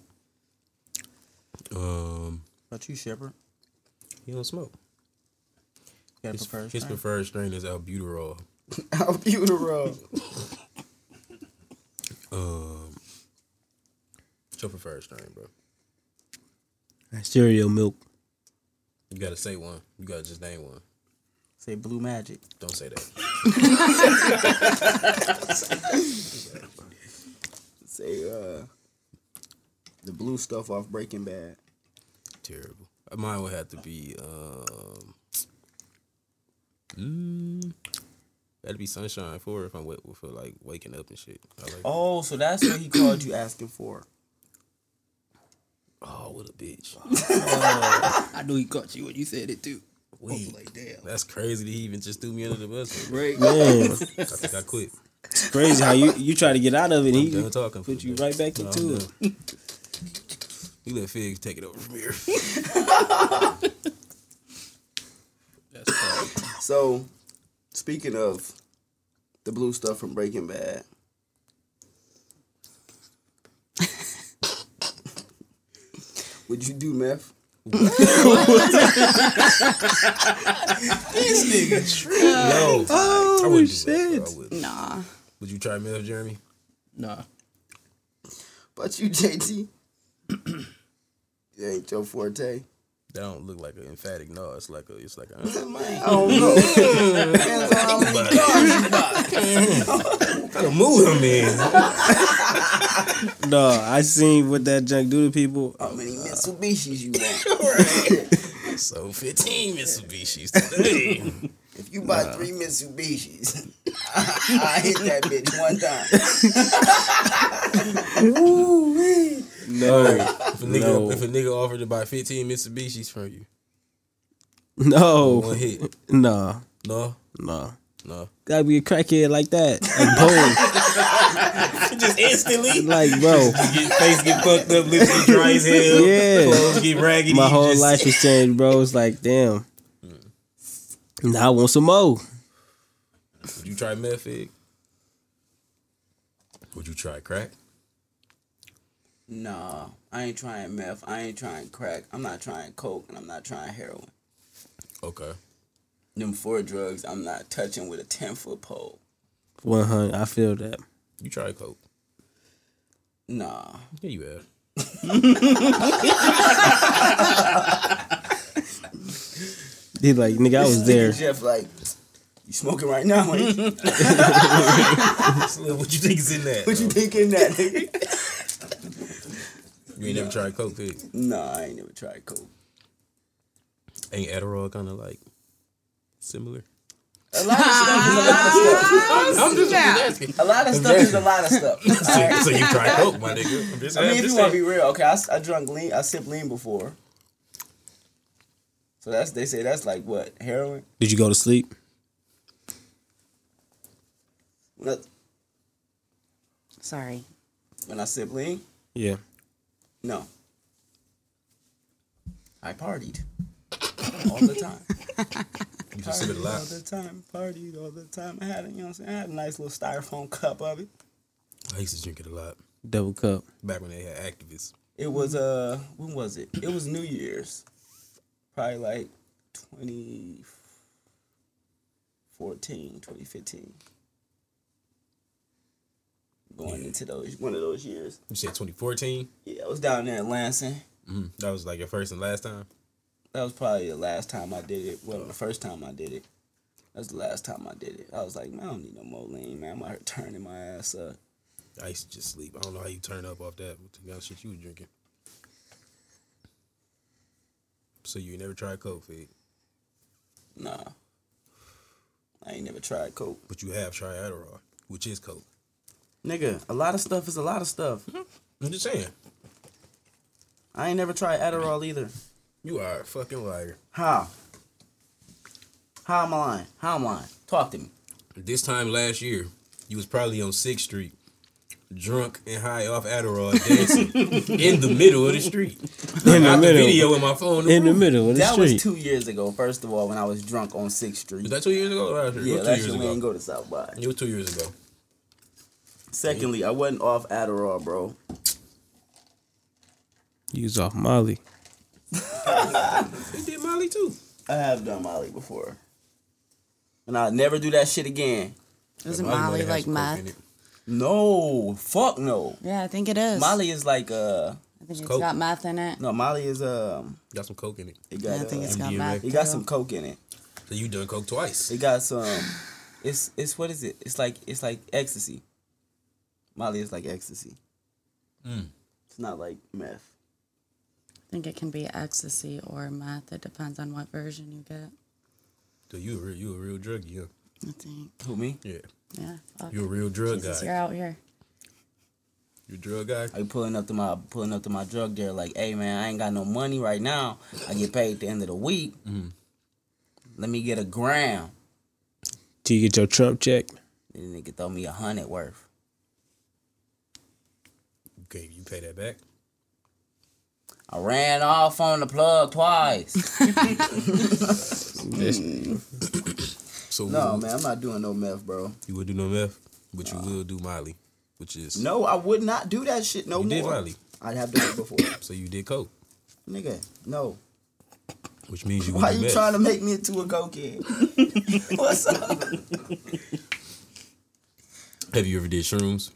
Um, About you, Shepard? he don't smoke. Got a His, preferred his strain? preferred strain is albuterol. Albuterol. Um, what's your preferred strain, bro? cereal milk. You gotta say one. You gotta just name one. Say Blue Magic. Don't say that. Say uh, the blue stuff off Breaking Bad. Terrible. Mine would have to be um. Mm, that'd be sunshine for if I'm wa- for like waking up and shit. I like. Oh, so that's what he called you asking for. Oh, what a bitch. I knew he caught you when you said it too. Wait, Like damn. that's crazy that he even just threw me under the bus. Right. Man, I think I quit. it's crazy how you you try to get out of it. and I'm He done talking. put you day. right back No, into it. done. You let Figs take it over from here. That's tough. So, speaking of the blue stuff from Breaking Bad, would you do meth? No, Oh, I wouldn't do shit. that. I wouldn't. Nah. Would you try meth, Jeremy? Nah. But you, JT, it ain't your forte. That don't look like an emphatic no. It's like a. It's like a. I don't know. Depends on how many cars you buy. Gotta move him in. No, I seen what that junk do to people. How many Mitsubishis you want? So 15 Mitsubishis today. If you buy three Mitsubishis, I hit that bitch one time. No, if, a nigga, No. if a nigga offered to buy 15 Mitsubishis from you, no, one hit. no, No, no. No. Gotta be a crackhead like that. Like boom, Just instantly. like bro. Get, face get fucked up, lips get dry as hell. Yeah. Clothes get raggedy. My whole just- life has changed, bro. It's like damn. Now I want some more. Would you try meth, Fig? Would you try crack? Nah, I ain't trying meth. I ain't trying crack. I'm not trying coke, and I'm not trying heroin. Okay. Them four drugs, I'm not touching with a ten foot pole. One hundred. I feel that. You try coke. Nah, Yeah, you have. He like nigga, I was there. Jeff, like, you smoking right now? Ain't you? So what you think is in that? What you think in that, nigga? You ain't never tried coke, Fig? Nah, I ain't never tried coke. Ain't Adderall kind of like similar? A lot of stuff is a lot of stuff. I'm just asking. A lot of stuff is a lot of stuff. So, so you try coke, my nigga? I'm just, I mean, I'm if you just want to be real, okay, I drunk lean, I sipped lean before. So that's they say that's like what heroin. Did you go to sleep? When I, Sorry. when I sip lean, Yeah. no. I partied. all the time. You just sip it a lot. all the time, partied all the time. I had, a, you know what I'm saying? I had a nice little styrofoam cup of it. I used to drink it a lot Double cup. back when they had Actavis. It was uh, when was it? It was New Year's, probably like 2014, 2015. Going into those one of those years. You said 2014. Yeah, I was down there in Lansing. Mm-hmm. That was like your first and last time. That was probably the last time I did it. Well, the first time I did it. That's the last time I did it. I was like, man, I don't need no more lean, man. I'm out here turning my ass up. I used to just sleep. I don't know how you turn up off that the kind of shit you was drinking. So you never tried coke, Fade, Nah. I ain't never tried coke. but you have tried Adderall, which is coke. Nigga, a lot of stuff is a lot of stuff. Mm-hmm. I'm just saying. I ain't never tried Adderall either. You are a fucking liar. How? How am I lying? How am I lying? Talk to me. This time last year, you was probably on Sixth Street, drunk and high off Adderall, dancing in the middle of the street. In the got the middle. video in my phone. In the middle of the That street. That was two years ago, first of all, when I was drunk on 6th Street. Was that two years ago? Or last year? yeah, it was two years when we ago. ain't go to South by. It was two years ago. Secondly, I wasn't off Adderall, bro. You was off Molly. They did Molly too. I have done Molly before. And I'll never do that shit again. Isn't Molly Molly like coke meth? No, fuck no. Yeah, I think it is. Molly is like uh I think it's coke. got meth in it. no, Molly is um Got some coke in it. it Yeah, got I think uh, it's got meth. it got some coke in it. So you done coke twice. It got some it's it's what is it? It's like it's like ecstasy. Molly is like ecstasy. Mm. It's not like meth. I think it can be ecstasy or meth. It depends on what version you get. So you a real, you a real druggie, huh? I think. Who me? Yeah. Yeah. fuck. You a real drug Jesus, guy. you're out here. You a drug guy. I be pulling up to my pulling up to my drug dealer like, hey man, I ain't got no money right now. I get paid at the end of the week. Mm-hmm. Let me get a gram. Till you get your Trump check. Then they could throw me a hundred worth. Okay, you pay that back. I ran off on the plug twice. So no you, man, I'm not doing no meth, bro. you would do no meth, but you will do Molly, which is No, I would not do that shit no you more. did Molly. I'd have done it before. So you did coke, Nigga, no. which means you Why would do you meth. trying to make me into a cokehead? What's up? Have you ever did shrooms,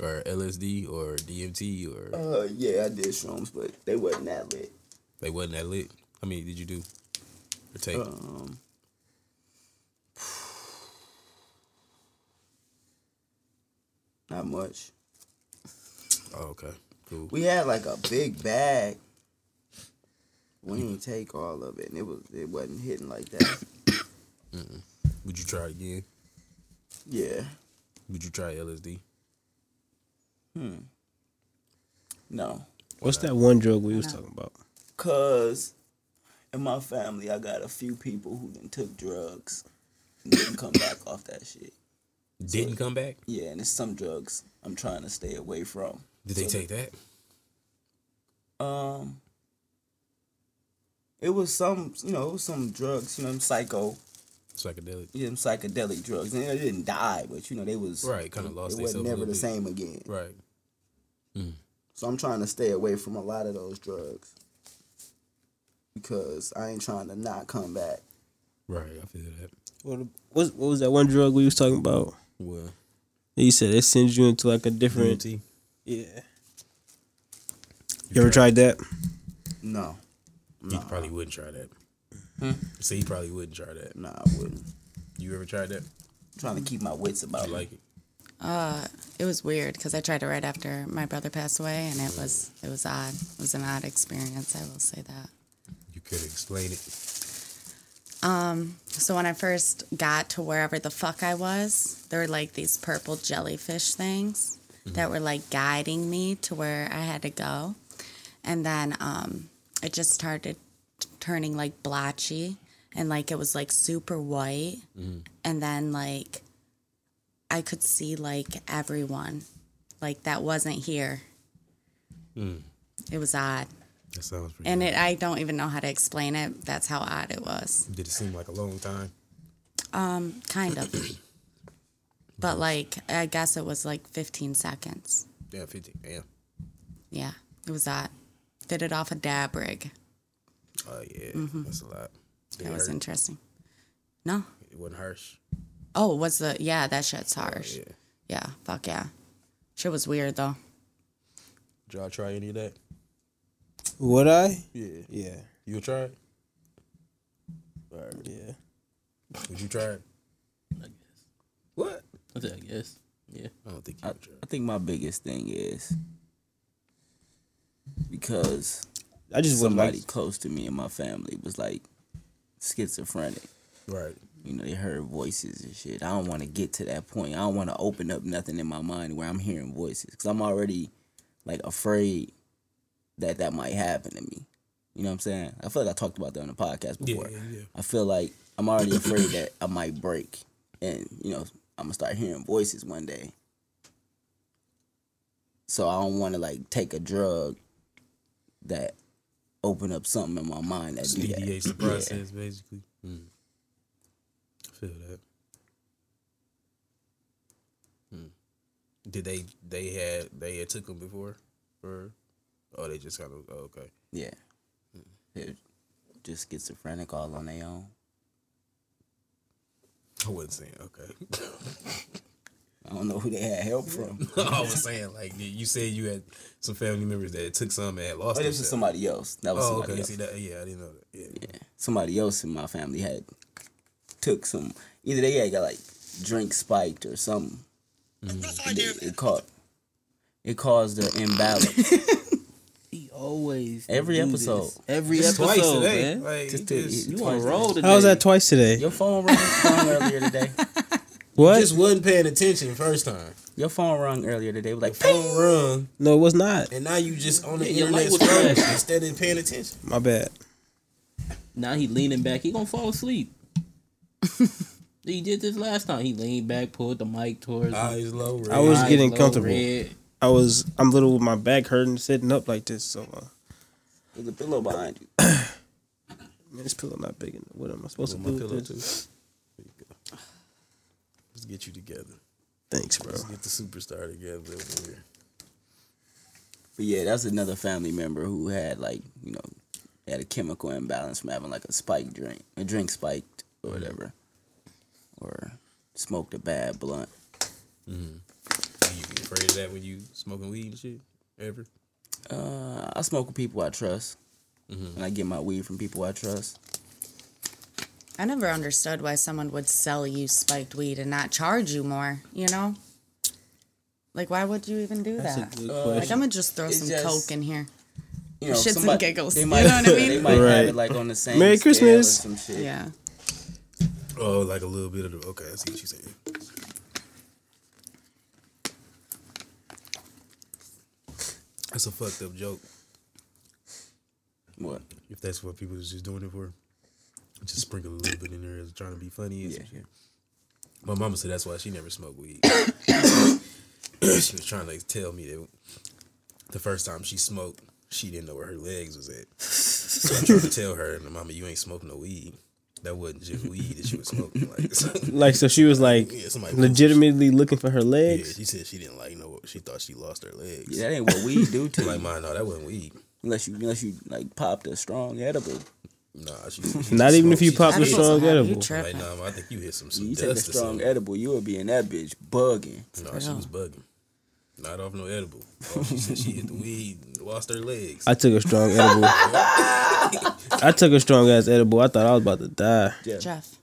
or LSD, or DMT, or Uh, yeah, I did shrooms, but they wasn't that lit. they wasn't that lit? How many did you do? Or take? Um, not much. oh, okay, cool. We had like a big bag. We didn't take all of it, and it was it wasn't hitting like that. Would you try again? Yeah. Would you try LSD? No. What's that one drug we was talking about? Cause in my family I got a few people who then took drugs and didn't come back off that shit. Didn't come back. Yeah, and it's some drugs I'm trying to stay away from. Did they take that? Um it was some you know, some drugs, you know, psycho Psychedelic. yeah, them psychedelic drugs. And they didn't die, but you know, they was Right, kinda lost It wasn't theyself a never the bit. same again. Right. Mm. So I'm trying to stay away from a lot of those drugs. Because I ain't trying to not come back. Right. I feel that. What, what, what was that one drug we was talking about? Well, You said it sends you into like a different. DMT. Yeah. You ever tried that? No. He probably wouldn't try that. Hmm? So you probably wouldn't try that. Nah, I wouldn't. You ever tried that? I'm trying to keep my wits about I me. like it. Uh, it was weird because I tried it right after my brother passed away, and it was it was odd. It was an odd experience. I will say that. You could explain it. Um. So when I first got to wherever the fuck I was, there were like these purple jellyfish things that were like guiding me to where I had to go. And then um, it just started t- turning like blotchy and like it was like super white. And then like I could see like everyone like that wasn't here. It was odd. That sounds pretty. And it, I don't even know how to explain it. That's how odd it was. Did it seem like a long time? Um, kind of. but like, I guess it was like 15 seconds. Yeah, fifteen. Yeah. Yeah, it was that. Fitted off a dab rig. Oh yeah, Mm-hmm. that's a lot. Did That it was hurt? interesting. No. It wasn't harsh. Oh, was the yeah? That shit's harsh. Yeah. Yeah. Fuck yeah. Shit was weird though. Did y'all try any of that? Would I? Yeah. Yeah. You would try it? Yeah. Would you try it? I guess. What? I said, I guess. Yeah. I don't think you I, would try. I think my biggest thing is because I just wouldn't somebody like. close to me and my family was like schizophrenic. Right. You know, they heard voices and shit. I don't want to get to that point. I don't want to open up nothing in my mind where I'm hearing voices because I'm already like afraid that that might happen to me. You know what I'm saying? I feel like I talked about that on the podcast before. yeah, yeah. I feel like I'm already afraid that I might break and, you know, I'm gonna start hearing voices one day. So I don't want to like take a drug that open up something in my mind that do that. Deviates Yeah. process, basically. Mm. Feel that. Hmm. Did they they had they had took them before, or oh they just kind of oh, okay. Yeah. They're just schizophrenic all on their own. I wasn't saying okay. I don't know who they had help from. I was saying like you said you had some family members that took some and had lost. But this was somebody else. That was Oh, somebody okay. else. See that? Yeah, I didn't know that. Yeah. Yeah. Somebody else in my family had took some either they had got like drink spiked or something. Mm-hmm. It, it caught it caused the imbalance. He always Every episode. this. Every It's episode, twice today. man. Like, Just to- just- You twice on a roll today? How was that twice today? Your phone rang, earlier today. What? just wasn't paying attention first time. Your phone rung earlier today. It was like Phone rung, no, it was not. and now you just on the Yeah, your internet light was scrolling flashing. instead of paying attention. My bad. Now he leaning back. He gonna fall asleep. he did this last time. He leaned back, pulled the mic towards. him. Eyes low. Red. I was Eyes getting low, comfortable. red. I was. I'm little with my back hurting, sitting up like this. So, uh, there's a pillow behind you. man, this pillow not big enough. What am I supposed With to my do? pillow with too. There you go. Let's get you together. Thanks, bro. Let's get the superstar together over here. But yeah, that's another family member who had like, you know, had a chemical imbalance from having like a spiked drink, a drink spiked or whatever, or smoked a bad blunt. Do you get afraid of that when you smoking weed and shit? Ever? Uh, I smoke with people I trust, and I get my weed from people I trust. I never understood why someone would sell you spiked weed and not charge you more, you know? Like, why would you even do That's a that? good Uh, Like. I'm gonna just throw It's some just- coke in here. You know, Shits and giggles, They you might, know what I mean? They might have it like on the same. Merry scale or Christmas. Some shit. Yeah. Oh, like a little bit of the. Okay, I see what you're saying. That's a fucked up joke. What? If that's what people is just doing it for, just sprinkle a little bit in there as trying to be funny. and some Yeah. My mama said that's why she never smoked weed. she was trying to like, tell me that the first time she smoked, she didn't know where her legs was at. So I'm trying to tell her, "Mama, you ain't smoking no weed. That wasn't just weed that she was smoking." Like, so, Like, so she was like yeah, somebody legitimately looking for her Yeah, legs. she said she didn't like know. She thought she lost her legs. Yeah, that ain't what weed do to like you. mine, no, that wasn't weed. Unless you, unless you like popped a strong edible. Nah, she, she Not just even if you popped a strong will edible. You some- Like, tripping. nah, I think you hit some, some You take a strong edible, you would be in that bitch bugging. No, she was bugging. Not off no edible. Oh, she said she hit the weed, lost her legs. I took a strong edible. I took a strong ass edible. I thought I was about to die. Yeah. Jeff.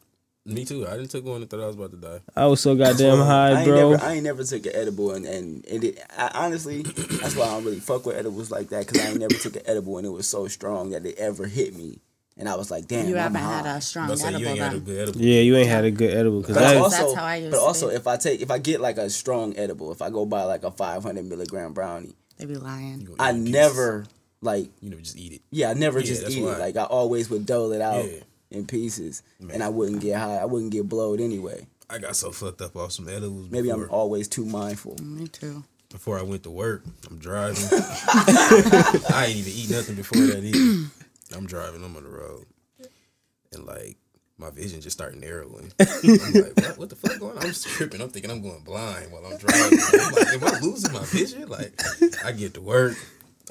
Me too. I didn't took one and thought I was about to die. I was so goddamn I high, ain't bro. Never, I ain't never took an edible, and and, and it, I, honestly, that's why I don't really fuck with edibles like that because I ain't never took an edible and it was so strong that it ever hit me, and I was like, damn, You I'm haven't had a strong But I you edible ain't had a good edible. Yeah, you ain't had a good edible because But That's- I, also, that's how I used but also be. if I take if I get like a strong edible, if I go buy like a 500 milligram brownie, They be lying. I eat pieces. never like You know, just eat it. yeah, I never Yeah, just eat why. it. Like I always would dole it out Yeah. in pieces, Man. and I wouldn't get high. I wouldn't get blowed anyway. I got so fucked up off some edibles. Maybe before. I'm always too mindful. Me too. before I went to work. I'm driving. I ain't even eat nothing before that either. I'm driving. I'm on the road, and like my vision just started narrowing. I'm like, what, what the fuck going on? I'm just tripping. I'm thinking I'm going blind while I'm driving. I'm like, am I losing my vision? Like, I get to work.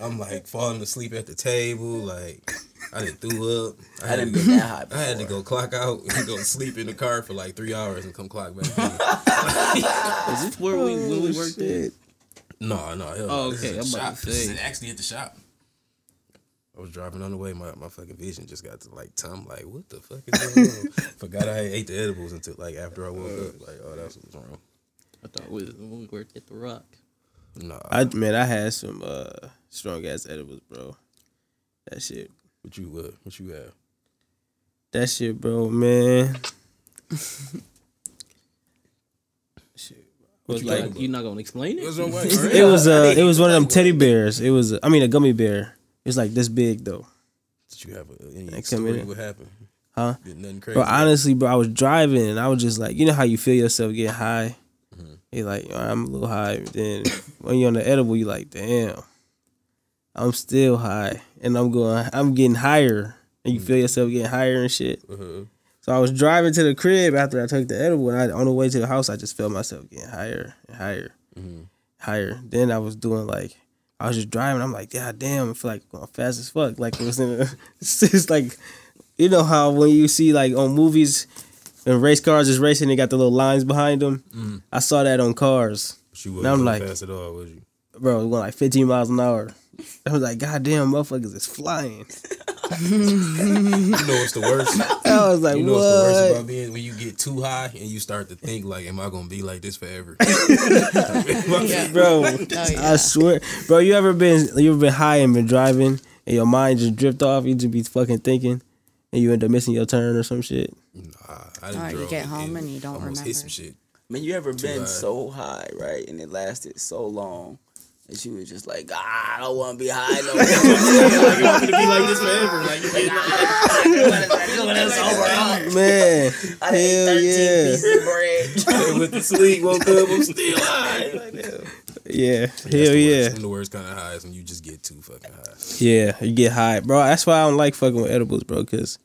I'm like falling asleep at the table. Like, I didn't threw up. I had didn't to been that high I had to go clock out and go sleep in the car for like three hours and come clock back in. Is this where we when we oh, worked at? No, no. hell no. Oh, This is okay. a I'm about Shop. to say. actually at the shop. I was driving on the way. My, my fucking vision just got to like, I'm like, what the fuck is going on? Forgot I ate the edibles until like after I woke up. Like, oh, that's what's wrong. I thought we, was when we worked at the Rock. Nah, I man, I had some uh strong ass edibles, bro. That shit, what you uh, what you have? that shit, bro, man. shit was you like, you're not gonna explain it? It was uh it was one of them teddy bears. It was I mean a gummy bear. It's like this big though. Did you have a, any come story? What happened? Huh? Did nothing crazy? Bro, honestly, bro, I was driving and I was just like, you know how you feel yourself getting high. Mm-hmm. You like, "All right, I'm a little high. Then when you're on the edible, you like, damn, I'm still high, and I'm going, I'm getting higher, and you feel yourself getting higher and shit. Uh-huh. So I was driving to the crib after I took the edible, and I, on the way to the house, I just felt myself getting higher and higher, higher. Then I was doing like, I was just driving. I'm like, God damn, I feel like going fast as fuck. Like it was in a, it's like, you know how when you see like on movies, when race cars is racing, they got the little lines behind them. Mm. I saw that on cars, But you wasn't I'm going like- fast at all, was you? bro. It was going like 15 miles an hour. I was like, God damn, motherfuckers is flying. You know what's the worst? I was like, You know what's the worst about being when you get too high and you start to think like, am I gonna be like this forever? bro. Oh, I swear, bro. You ever been you ever been high and been driving and your mind just drift off? You just be fucking thinking, and you end up missing your turn or some shit. Nah, I didn't Or you get home and you don't almost hit some remember. shit. Man, you ever been high. so high, right? And it lasted so long that you was just like, ah, I don't want to be high no more. like you want me to be like this forever? Like you Man, I done ate hell 13 yeah, pieces of bread. with the sleep, woke up, I'm still high. Like, damn. Yeah, That's hell the yeah, Worst. And the worst kind of high is when you just get too fucking high. yeah. You get high, bro. That's why I don't like fucking with edibles, bro. Cause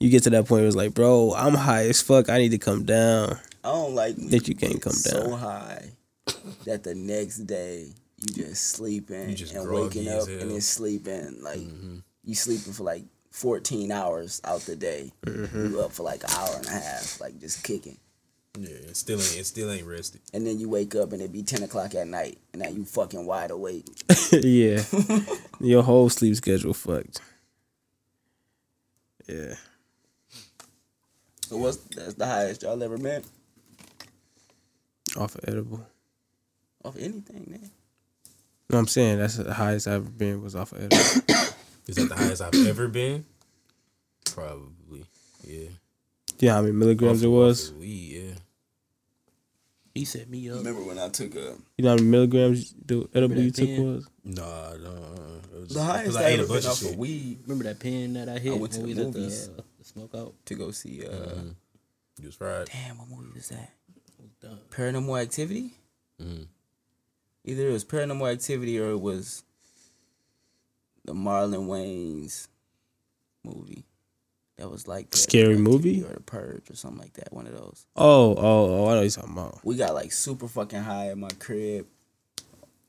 you get to that point where it's like, bro, I'm high as fuck. I need to come down. I don't like That you can't come so down. So high that the next day you just sleeping You just and waking up hell. and then sleeping like Mm-hmm. you sleeping for like 14 hours out the day. Mm-hmm. You up for like an hour and a half, like just kicking. Yeah, it still ain't. It still ain't rested. And then you wake up and it be 10 o'clock at night and now you fucking wide awake. yeah, your whole sleep schedule fucked. Yeah, So what's that's the highest y'all ever been off of edible. off anything, man? No, I'm saying that's the highest I've ever been was off of edible. Is that the highest I've ever been? Probably. Yeah. Yeah, know how many milligrams Off it was? of Weed, yeah. He set me up. Remember when I took a You know how many milligrams the edible you took pen? was? Nah, no. uh, It the highest 'cause I, I ate a ever bunch of shit. weed Remember that pen that I hit went to the was at movies. the, uh, the smokeout? to go see uh Mm-hmm. You was fried. damn what movie was that? Done. Paranormal Activity? Mhm. Either it was Paranormal Activity or it was the Marlon Wayans movie. That was like Scary Paranormal movie? Activity or the Purge or something like that. One of those. Oh, oh, oh! I know you're talking about. We got like super fucking high at my crib,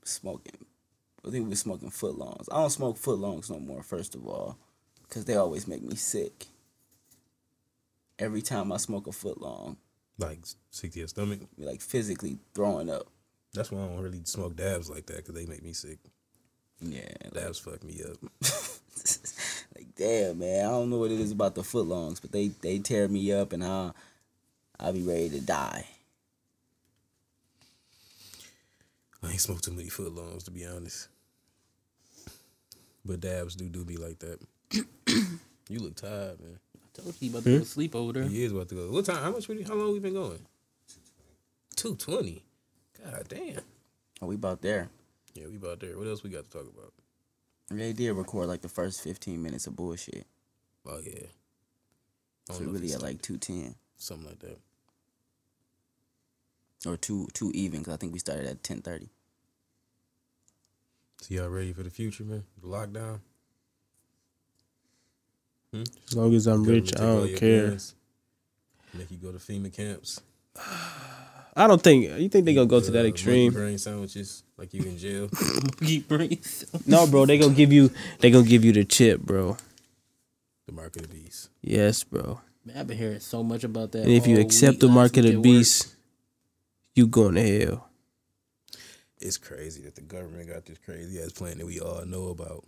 smoking. I think we was smoking footlongs. I don't smoke footlongs no more. First of all, because they always make me sick. Every time I smoke a footlong, Like sick to your stomach. like physically throwing up. That's why I don't really smoke dabs like that because they make me sick. Yeah, like, Dabs fuck me up. like damn man, I don't know what it is about the footlongs, but they they tear me up and I I'll be ready to die. I ain't smoked too many footlongs to be honest. But dabs do do be like that. you look tired, man. I told you he about to go hmm? sleep over there. He is about to go. What time? How much? we- How long we been going? Two twenty. God damn. Are we about there? Yeah, we about there. What else we got to talk about? They did record like the first fifteen minutes of bullshit. Oh yeah. So we if really at like two ten something like that. or two two even because I think we started at ten thirty. So y'all ready for the future, man? The lockdown. Hmm? As long as I'm rich, I don't care. guns, Make you go to FEMA camps. I don't think you think they gonna go to that monkey extreme. Brain sandwiches, like you in jail. Keep breathing. No, bro, they gonna give you they gonna give you the chip, bro. the mark of the beast. Yes, bro. Man, I've been hearing so much about that. And if you accept the last mark of week the at work. you going to hell. It's crazy that the government got this crazy ass plan that we all know about.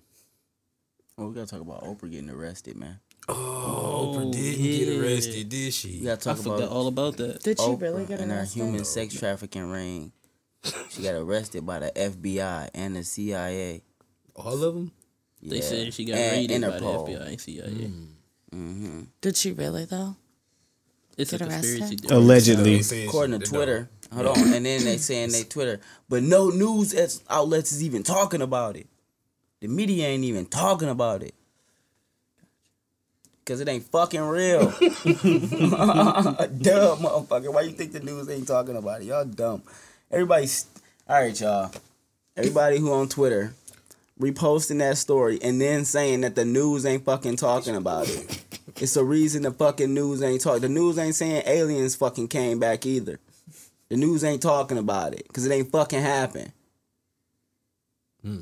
Oh, we gotta talk about Oprah getting arrested, man. Oh, Oprah Oh, didn't yeah. get arrested, did she? We gotta I talk forgot about all about that. Did she Oprah really get arrested? and her arrested? human sex trafficking ring. She got arrested by the FBI and the CIA. All of them. They said she got And raided Interpol. by the FBI and CIA. Mm-hmm. Did she really though? It's a Get arrested? conspiracy. theory. Allegedly. They According to. Twitter. Hold on. And then they saying they Twitter. But no news outlets is even talking about it. The media ain't even talking about it. Cause it ain't fucking real. dumb motherfucker. Why you think the news ain't talking about it? Y'all dumb. Everybody's all right, y'all. Everybody who on Twitter reposting that story and then saying that the news ain't fucking talking about it. It's a reason the fucking news ain't talking. The news ain't saying aliens fucking came back either. The news ain't talking about it because it ain't fucking happen.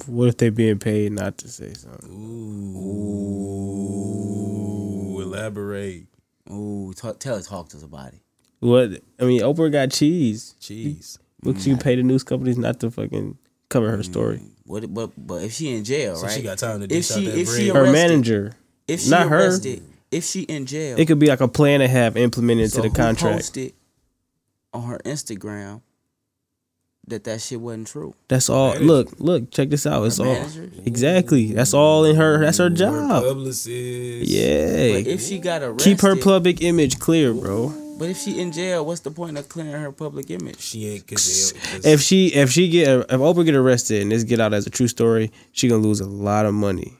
What if they being paid not to say something? Ooh, elaborate. Ooh, talk, tell talk to somebody. What I mean, Oprah got cheese. Cheese. Would you mm. pay the news companies not to fucking cover her story? Mm. What? But but if she in jail, So right? she got time to if dish out she that if she bread. Her manager. if she not her. if she in jail, It could be like a plan to have implemented so into the who contract. posted on her Instagram that that shit wasn't true. That's all. Manager. Look, look, check this out. It's Her all manager? exactly. That's all in her. That's her Her job. publicist. But Yeah. if she got arrested, Keep her public image clear, bro. But if she in jail, what's the point of clearing her public image? She ain't cause they, 'cause If she if she get if Oprah get arrested and this get out as a true story, she gonna lose a lot of money.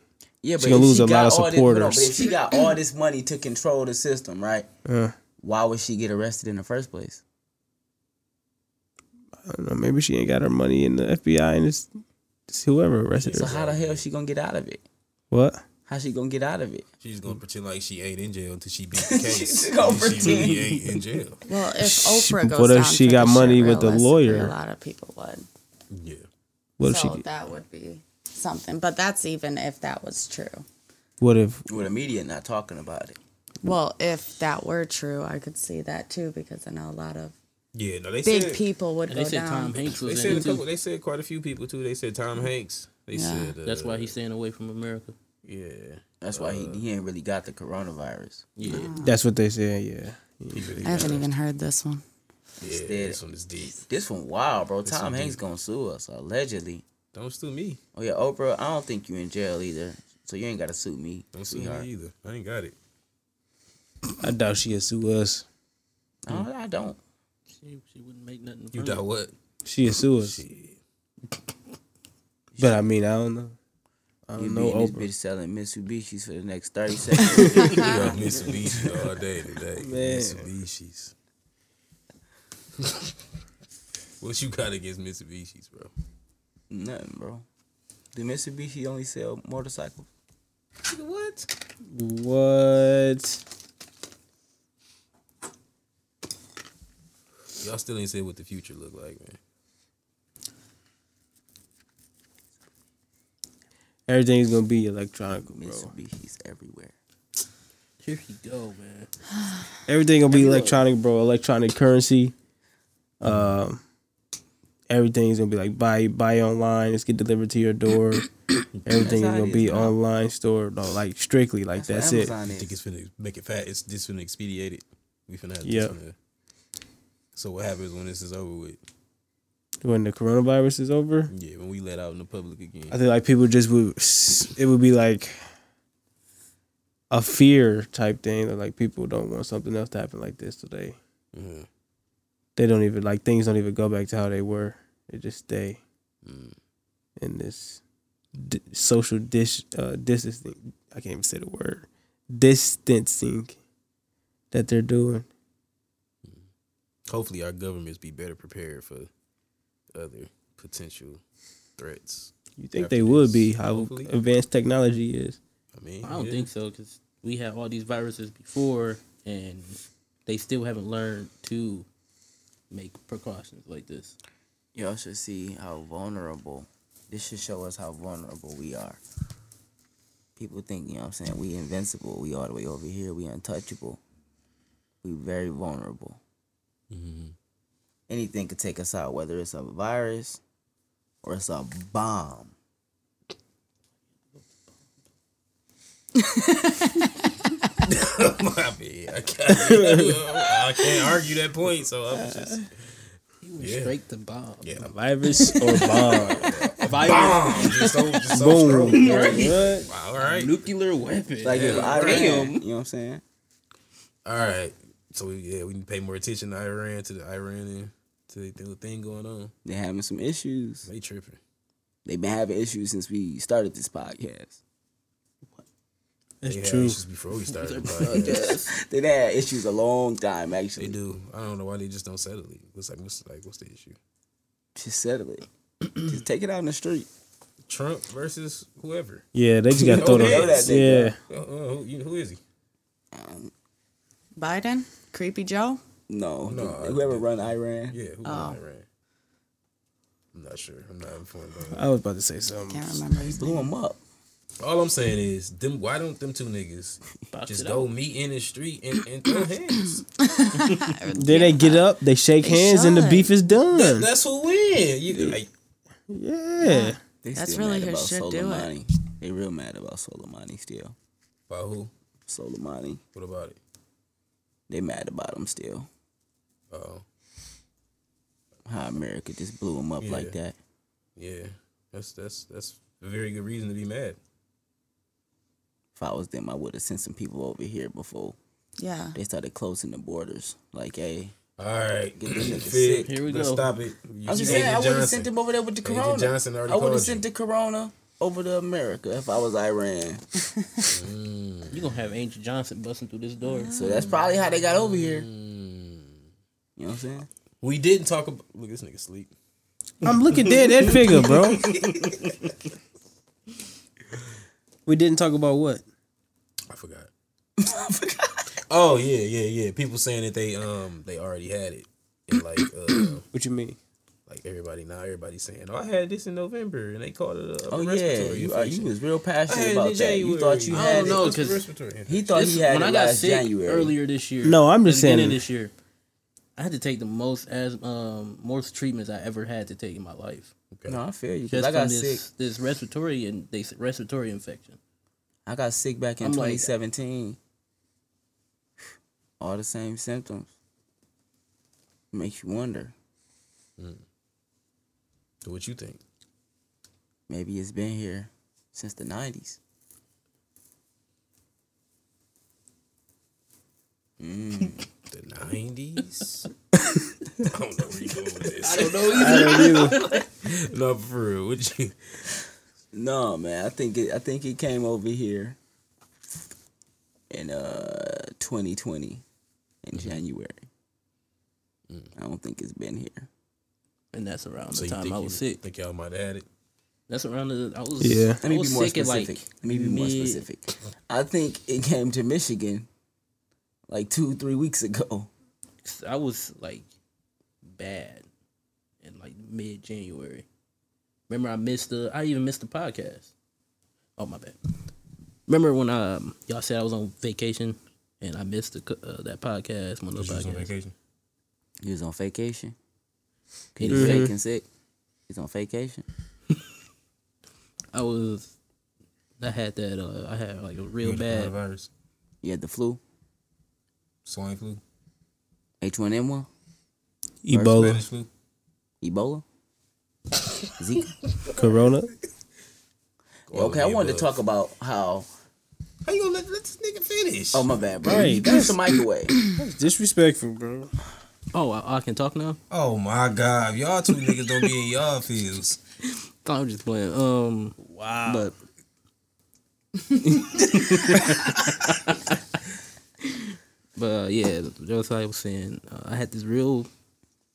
Yeah, but She but gonna if lose she a lot got of all this- on, but if she got all this money to control the system, right? Uh, Why would she get arrested in the first place? I don't know. Maybe she ain't got her money in the FBI and it's, it's whoever arrested So her. how the hell she gonna get out of it? What? How she gonna get out of it? she's gonna pretend like she ain't in jail until she beat the case. She's gonna And she really ain't in jail. Well, if Oprah goes what if down she for got the money with the lawyer? A lot of people would. Yeah. What if so she? that would be something. But that's even if that was true. What if? With the media not talking about it. Well, if that were true, I could see that too because I know a lot of Yeah, no, they big said people would go they said down. Tom Hanks they was said in a couple, they said quite a few people too. They said Tom Hanks. They Yeah. said uh, That's why he's staying away from America. yeah. That's why he, he ain't really got the coronavirus. Yeah. That's what they said. Yeah. Really I haven't even heard this one. Yeah, Instead- this one is deep. This one wild, bro. This Tom Hanks deep. gonna sue us allegedly. Don't sue me. Oh yeah, Oprah. I don't think you in jail either, so you ain't gotta sue me. Don't sue sweetheart. me either. I ain't got it. I doubt she'll sue us. No, I don't. She, she wouldn't make nothing. You from doubt what? She'll sue us. Shit. But I mean, I don't know. I don't be know in this bitch selling Mitsubishis for the next thirty seconds. We got Mitsubishi all day today. Man. Mitsubishis. what you got against Mitsubishis, bro? Nothing, bro. The Mitsubishi only sell motorcycles. What? What? Y'all still ain't said what the future look like, man. Everything's gonna be electronic, bro. Mitsubishis everywhere. Here you go, man. Everything gonna be electronic, bro. Electronic currency. Um, everything's gonna be like buy buy online. It's get delivered to your door. Everything is how it gonna is be now. online store, no, like strictly like that's, what it. Amazon You is. think it's finna make it fat? It's just finna expedite it. We finna have Yeah. this finna- So what happens when this is over with? When the coronavirus is over, Yeah, when we let out in the public again. I think like people just would. It would be like a fear type thing. That like people don't want something else to happen like this today. Mhm. They don't even like things. Don't even go back to how they were. They just stay in this di- social dis uh, distancing. I can't even say the word distancing that they're doing. Hopefully, our governments be better prepared for other potential threats. You think After they would be how hopefully. advanced technology is? I mean, I don't yeah. think so because we had all these viruses before, and they still haven't learned to make precautions like this. Y'all should see how vulnerable. This should show us how vulnerable we are. People think, you know what I'm saying, we invincible. We all the way over here. We untouchable. We very vulnerable. Mm-hmm. Anything could take us out, whether it's a virus or it's a bomb. My bad. I can't, I can't argue that point. So I was just He went Yeah. straight to bomb. yeah. Virus or bomb? Bomb. Just so, just so Boom. strong. What? Wow, all right. Nuclear weapon. Like if Yeah. Iran, Damn. you know what I'm saying? All right. So we yeah we need to pay more attention to Iran to the Iranian to the little thing going on. They're having some issues. They tripping. They've been having issues since we started this podcast. That's They had true. issues before we started. the podcast. They've had issues a long time, actually. they do. I don't know why they just don't settle it. What's like what's like what's the issue? Just settle it. Just take it out in the street. Trump versus whoever. Yeah, they just got thrown. Oh, yeah, them. that Yeah, nigga. Uh, uh, who, you, who is he? Biden, Creepy Joe. No, No, whoever run Iran. Yeah, who Oh. Iran? I'm not sure. I'm not informed. I was about to say something. Can't remember his Blew him up. All I'm saying is, them. Why don't them two niggas Box just go out. meet in the street and, and throw hands? Then they get up, they shake They hands, and the beef is done. That, that's who win. You like, yeah. They That's still really mad who about should do it. They real mad about Soleimani still. about who? Soleimani. What about it? They mad about him still. Oh, How America just blew him up Yeah. like that. yeah. That's that's that's a very good reason to be mad. If I was them, I would have sent some people over here before Yeah. they started closing the borders. Like, hey, All right, Get this nigga Fit, sick. Here we let's go. Stop it. You I'm just saying, I would have sent them over there with the Agent corona. Johnson already I would have sent the corona over to America if I was Iran. You gonna have Angel Johnson busting through this door. So that's probably how they got over here. Mm. You know what I'm saying? We didn't talk about. Look, this nigga sleep. I'm looking dead at figure, bro. we didn't talk about what? I forgot. Oh yeah, yeah, yeah. People saying that they um they already had it, and like uh What you mean? Like everybody now everybody's saying, oh I had this in November, and they called it a, Oh upper yeah, respiratory you, uh, infection. you was real passionate about in that. You thought you January. had I don't know, it. Upper 'cause respiratory infection. He thought This- he had when it I got last sick January. earlier this year. No, I'm just saying- this year. I had to take the most as um most treatments I ever had to take in my life. Okay. No, I feel you. 'cause Just I got this sick. this respiratory and they respiratory infection. I got sick back in I'm like- 2017. All the same symptoms. Makes you wonder. So what you think? Maybe it's been here since the 90s. Mm. The nineties. I don't know where you going with this. I don't know I don't either. no, for real. What you? No, man. I think it. I think it came over here in uh 2020 in January. I don't think it's been here. And that's around So the time I was sick. Think y'all might have had it? That's around the I was Yeah. Let me I be was more sick at specific. like Let me be more specific. I think it came to Michigan like two, three weeks ago. I was like bad in like mid January. Remember I missed the I even missed the podcast. Oh my bad. Remember when um y'all said I was on vacation and I missed the uh, that podcast one of Cause the you was on vacation. He was on vacation. He Mhm. was faking sick. He's on vacation. I was I had that uh I had like a real You bad virus. You had the flu, swine flu, H1N1, Ebola, Spanish flu. Ebola, Zika. Corona. All okay, of I wanted to talk about how. How you gonna let, let this nigga finish? Oh my bad, bro. Right, Pass the microwave. That's disrespectful, bro. Oh, I, I can talk now? Oh my god, y'all two niggas don't be in y'all fields. I'm just playing. Um wow. But But uh, yeah, just like I was saying, uh, I had this real,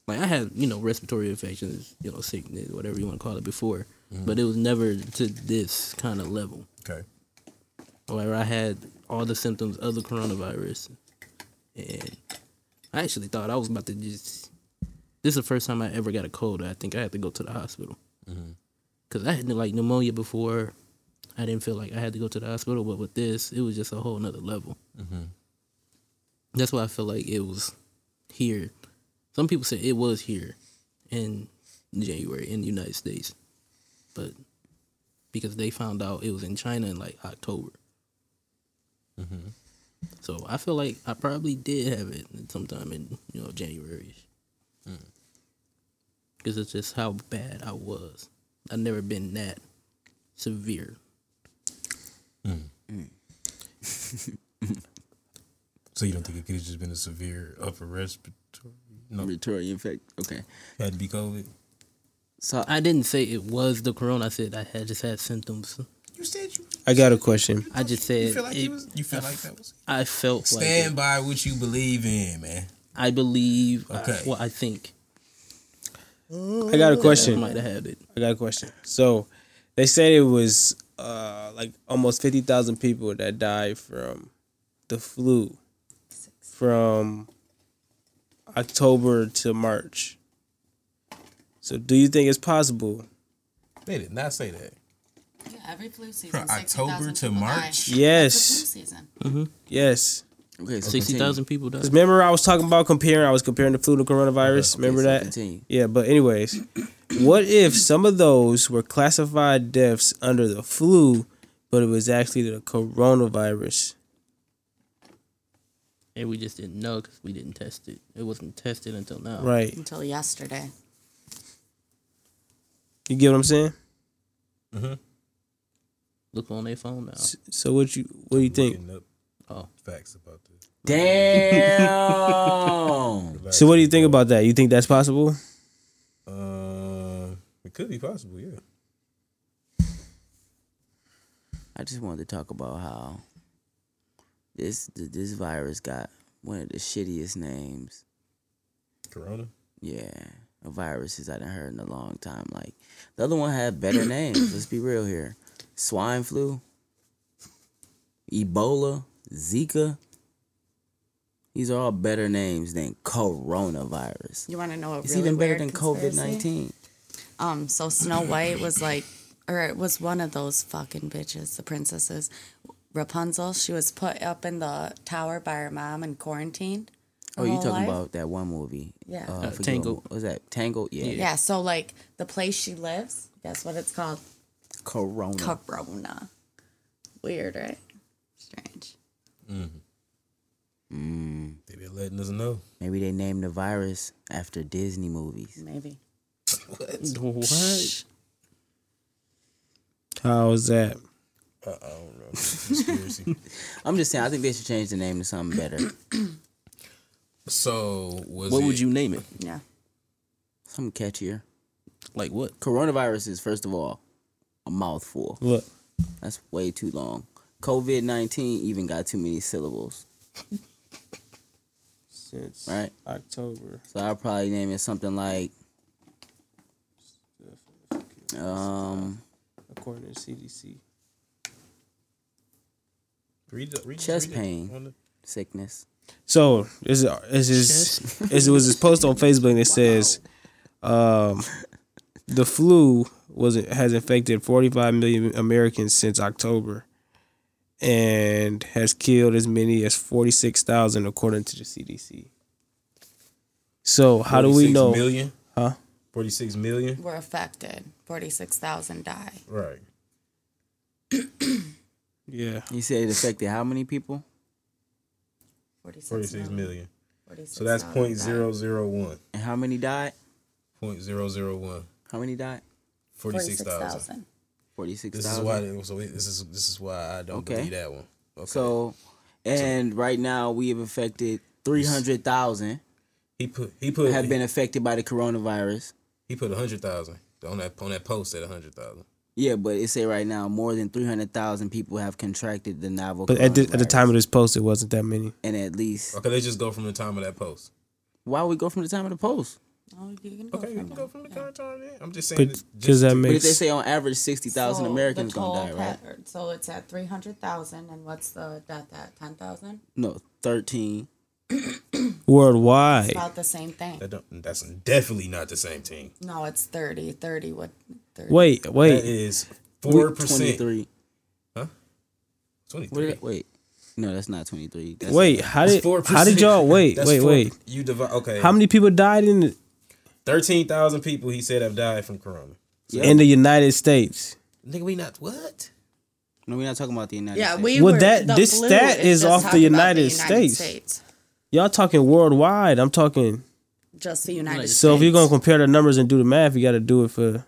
like I had you know respiratory infections, you know sickness, whatever you want to call it before, but it was never to this kind of level. Okay. Where I had all the symptoms of the coronavirus, and I actually thought I was about to just. This is the first time I ever got a cold. I think I had to go to the hospital mm-hmm. because I had like pneumonia before. I didn't feel like I had to go to the hospital, but with this, it was just a whole nother level. Mm-hmm. That's why I feel like it was here. Some people say it was here in January in the United States, but because they found out it was in China in like October. Mm-hmm. So I feel like I probably did have it sometime in you know January, because mm. it's just how bad I was. I've never been that severe. Mm. Mm. So you don't think it could have just been a severe upper respiratory? No, Respiratory infect. Okay. had to be COVID. So I didn't say it was the corona. I said I had just had symptoms. You said you. I got a question. I just said You feel like it, it was. You feel like that was. I felt like Stand it. by what you believe in, man. I believe uh, Okay. what I think. I got a question. I might have had it. I got a question. So, they said it was uh like almost fifty thousand people that died from the flu from October to March. So, do you think it's possible? They did not say that. Yeah, every flu season. From 60,000 October to people die. March? That's the Yes, flu season. Mm-hmm. yes. okay, Sixty thousand people died. 'Cause remember, I was talking about comparing. I was comparing the flu to coronavirus. continue. remember so that? continue. Yeah, but anyways, what if some of those were classified deaths under the flu, but it was actually the coronavirus? And we just didn't know because we didn't test it. It wasn't tested until now. Right. Until yesterday. You get what I'm saying? Mm-hmm. Look on their phone now. S- So what you what do you think? Up Oh, facts about this. Damn. So what do you think about that? You think that's possible? Uh, it could be possible, yeah. I just wanted to talk about how this this virus got one of the shittiest names. Corona. Yeah, a viruses I done heard in a long time. Like the other one had better names. Let's be real here: swine flu, Ebola, Zika. These are all better names than coronavirus. You want to know what It's really even better weird than? COVID nineteen. Um, so Snow White was like, or it was one of those fucking bitches, the princesses. Rapunzel, she was put up in the tower by her mom and quarantined. Oh, you whole talking life. about that one movie? Yeah. uh, Uh, Tangled. What, was that Tangled? Yeah. Yeah, so like the place she lives, guess what it's called? Corona. Corona. Weird, right? Strange. mm, They been letting us know. maybe they named the virus after Disney movies. Maybe. what? How is that? Uh, I don't know. Conspiracy. I'm just saying. I think they should change the name to something better. so was What it, would you name it? Yeah. something catchier. Like what? Coronavirus is first of all a mouthful. Look, That's way too long. COVID nineteen even got too many syllables, since right? October. So I'll probably name it something like um According to CDC. read, the- read, Chest read pain. on the- sickness. So this is this is this was this post on Facebook that says, um, the flu was has infected 45 million Americans since October, and has killed as many as 46,000 according to the CDC. So how do we know? Million? Huh? 46 million? Were affected. 46,000 died. Right. Yeah, You said it affected how many people? 46, 46 million. 46 So that's died. point zero zero one. And how many died? Point zero zero one. How many died? 46,000. 46,000. Forty six This is why so this is this is why I don't Okay. believe that one. Okay. So, and right now we have affected three hundred thousand he put he put have been affected by the coronavirus. he put 100,000 on that on that post at 100,000. Yeah, but it say right now more than three hundred thousand people have contracted the novel. but at the, at the time of this post, it wasn't that many. and at least Okay, let's just go from the time of that post. why would we go from the time of the post? Oh, you can go Okay, we from can go from the Yeah. contour then. I'm just saying. But that does that to- But they say on average sixty thousand So Americans gonna die, toll right? pa- So it's at three hundred thousand, and what's the death at ten thousand? No, thirteen. worldwide? About the same thing. That don't, that's definitely not the same thing. No, it's 30. 30 what? 30. Wait, wait. is four percent. Twenty-three. Twenty What did wait, no, that's not twenty-three. That's Wait, how did Four how did y'all wait? Wait, wait. You divide. Okay. How many people died in the, Thirteen thousand people. He said have died from corona. Yeah. in the United States? Nigga, we not what? No, we're not talking about the United Yeah, States. we Well, were. that- the this stat is just off the talking about United States. Y'all talking worldwide? I'm talking. Just the United States. So if you're gonna compare the numbers and do the math, you got to do it for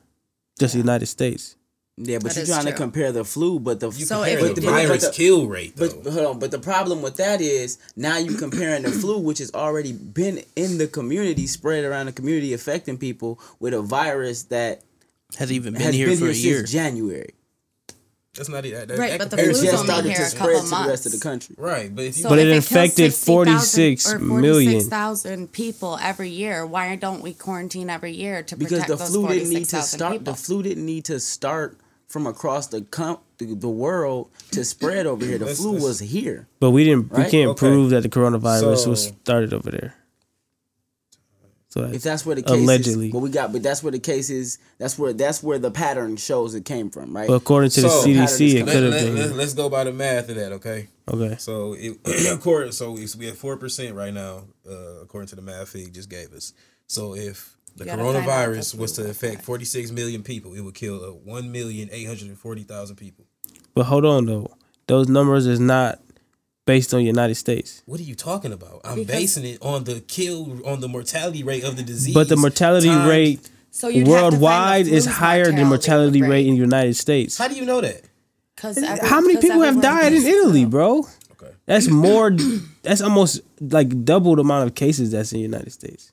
just the United States. Yeah, but That you're is trying to compare the flu, but the So compare if the virus but the- kill rate though. But, but hold on, but the problem with that is now you're comparing the flu, which has already been in the community, spread around the community, affecting people, with a virus that Has even been has here been for here a year. since January. that's not that, that, Right, that but the It comparison flu's just is not- started here to a spread couple to the rest of the country. right. But if you So But if it kills infected 60,000 46 or 46,000 people every year. Why don't we quarantine every year to Because protect the those flu didn't need to start. people? The flu didn't need to start from across the com- the, the world to spread over here. The Let's- flu let's- was here. But we didn't. We can't Okay. prove that the coronavirus was started over there. So If that's, that's where the case Allegedly. is, but we got, but that's where the case is. That's where that's where the pattern shows it came from, right? but according to the So- CDC, it Let- could have let, been. let, let's go by the math of that, okay? okay. So, it, according, so it's, we at four percent right now, uh, according to the math he just gave us. So, if the You gotta find out coronavirus was to affect forty six million people, it would kill uh, one million eight hundred and forty thousand people. But hold on though, those numbers is not based on United States. What are you talking about? I'm Because- basing it on the kill, on the mortality rate of the disease. But the mortality times- rate So you'd have to find the worldwide is flu's higher than mortality rate in the United States. How do you know that? Cuz How many people have died in Italy, bro? Okay. That's more. that's almost like double the amount of cases that's in the United States.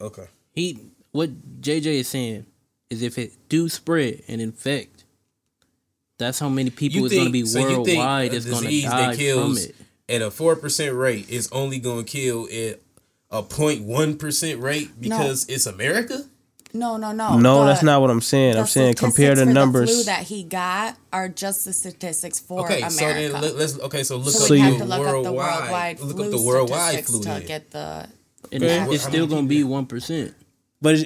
Okay. He what JJ is saying is if it do spread and infect, that's how many people is going to be so you think worldwide is going to die that kills from it. at a four percent rate is only going to kill at a 0.1 percent rate because it's America? No, no, no. No, The- that's not what I'm saying. I'm saying compare the for numbers. flu that he got are just the statistics for Okay, America. so then let, us okay. So look so up we the have to look worldwide. up the worldwide look flu up the worldwide flu. to get the. And it's, it's still going to be one percent. but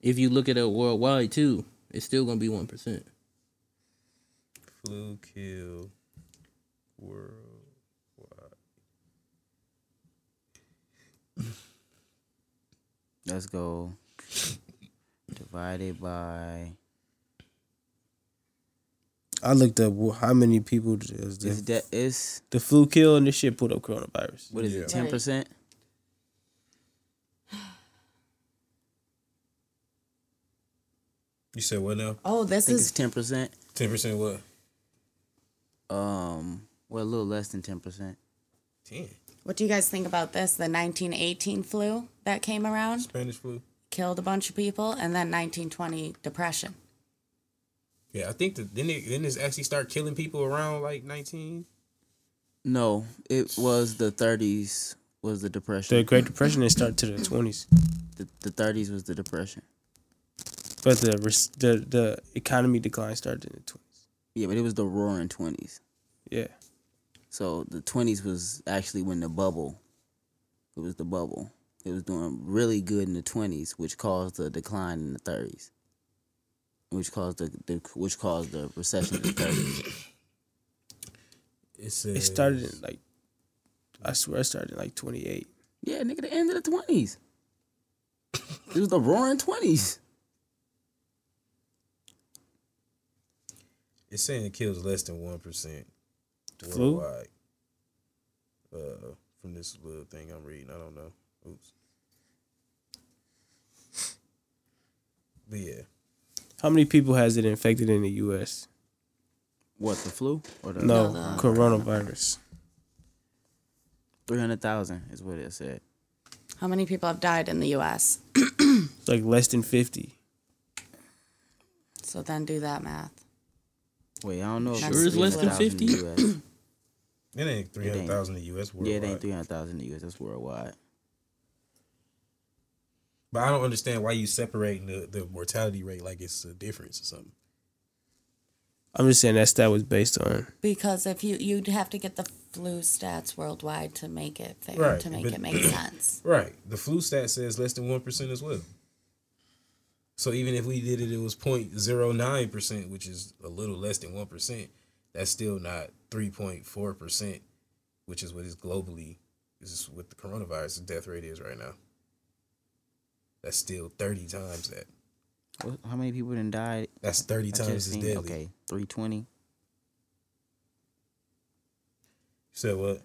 If you look at it worldwide too, it's still going to be one percent. Flu kill world. Let's go. Divided by I looked up how many people does is the, that is the flu kill and this shit put up coronavirus. what is Yeah. it? Ten percent. You said what now? Oh, I this think it's is ten percent. Ten percent what? Um, well, a little less than ten percent. Ten. what do you guys think about this? The 1918 flu that came around Spanish flu. killed a bunch of people, and then 1920 depression. Yeah, I think that didn't it, didn't this actually start killing people around like nineteen? No, it was the thirties. Was the depression? The Great Depression didn't start to the twenties, the the thirties was the depression. But the the the economy decline started in the twenties. Yeah, but it was the roaring twenties. Yeah, So the twenties was actually when the bubble. It was the bubble. It was doing really good in the twenties, which caused the decline in the thirties. Which caused the, the which caused the recession in the thirties. It, it started in like I swear it started in like twenty eight. Yeah, nigga, the end of the twenties. It was the roaring twenties. It's saying it kills less than one percent Flu? worldwide. Uh, from this little thing I'm reading, I don't know. Oops. But yeah, How many people has it infected in the U.S.? What the flu or the No, the- coronavirus. three hundred thousand is what it said. How many people have died in the U.S.? It's like less than fifty. So then do that math. Wait, I don't know. if Sure it's it's less than 300,000 in the US. it ain't three hundred thousand in the U.S. yeah, it ain't three hundred thousand in the US. That's worldwide. But I don't understand why you separating the, the mortality rate like it's a difference or something. I'm just saying that stat was based on. Because if you you'd have to get the flu stats worldwide to make it fair, Right, to make but- it make sense. Right. The flu stat says less than one percent as well. So even if we did it, it was 009 percent, which is a little less than one percent. That's still not three point four percent, which is what is globally this is what the coronavirus death rate is right now. That's still thirty times that. What- How many people done died? That's thirty I times as deadly. Okay, three twenty. Said what?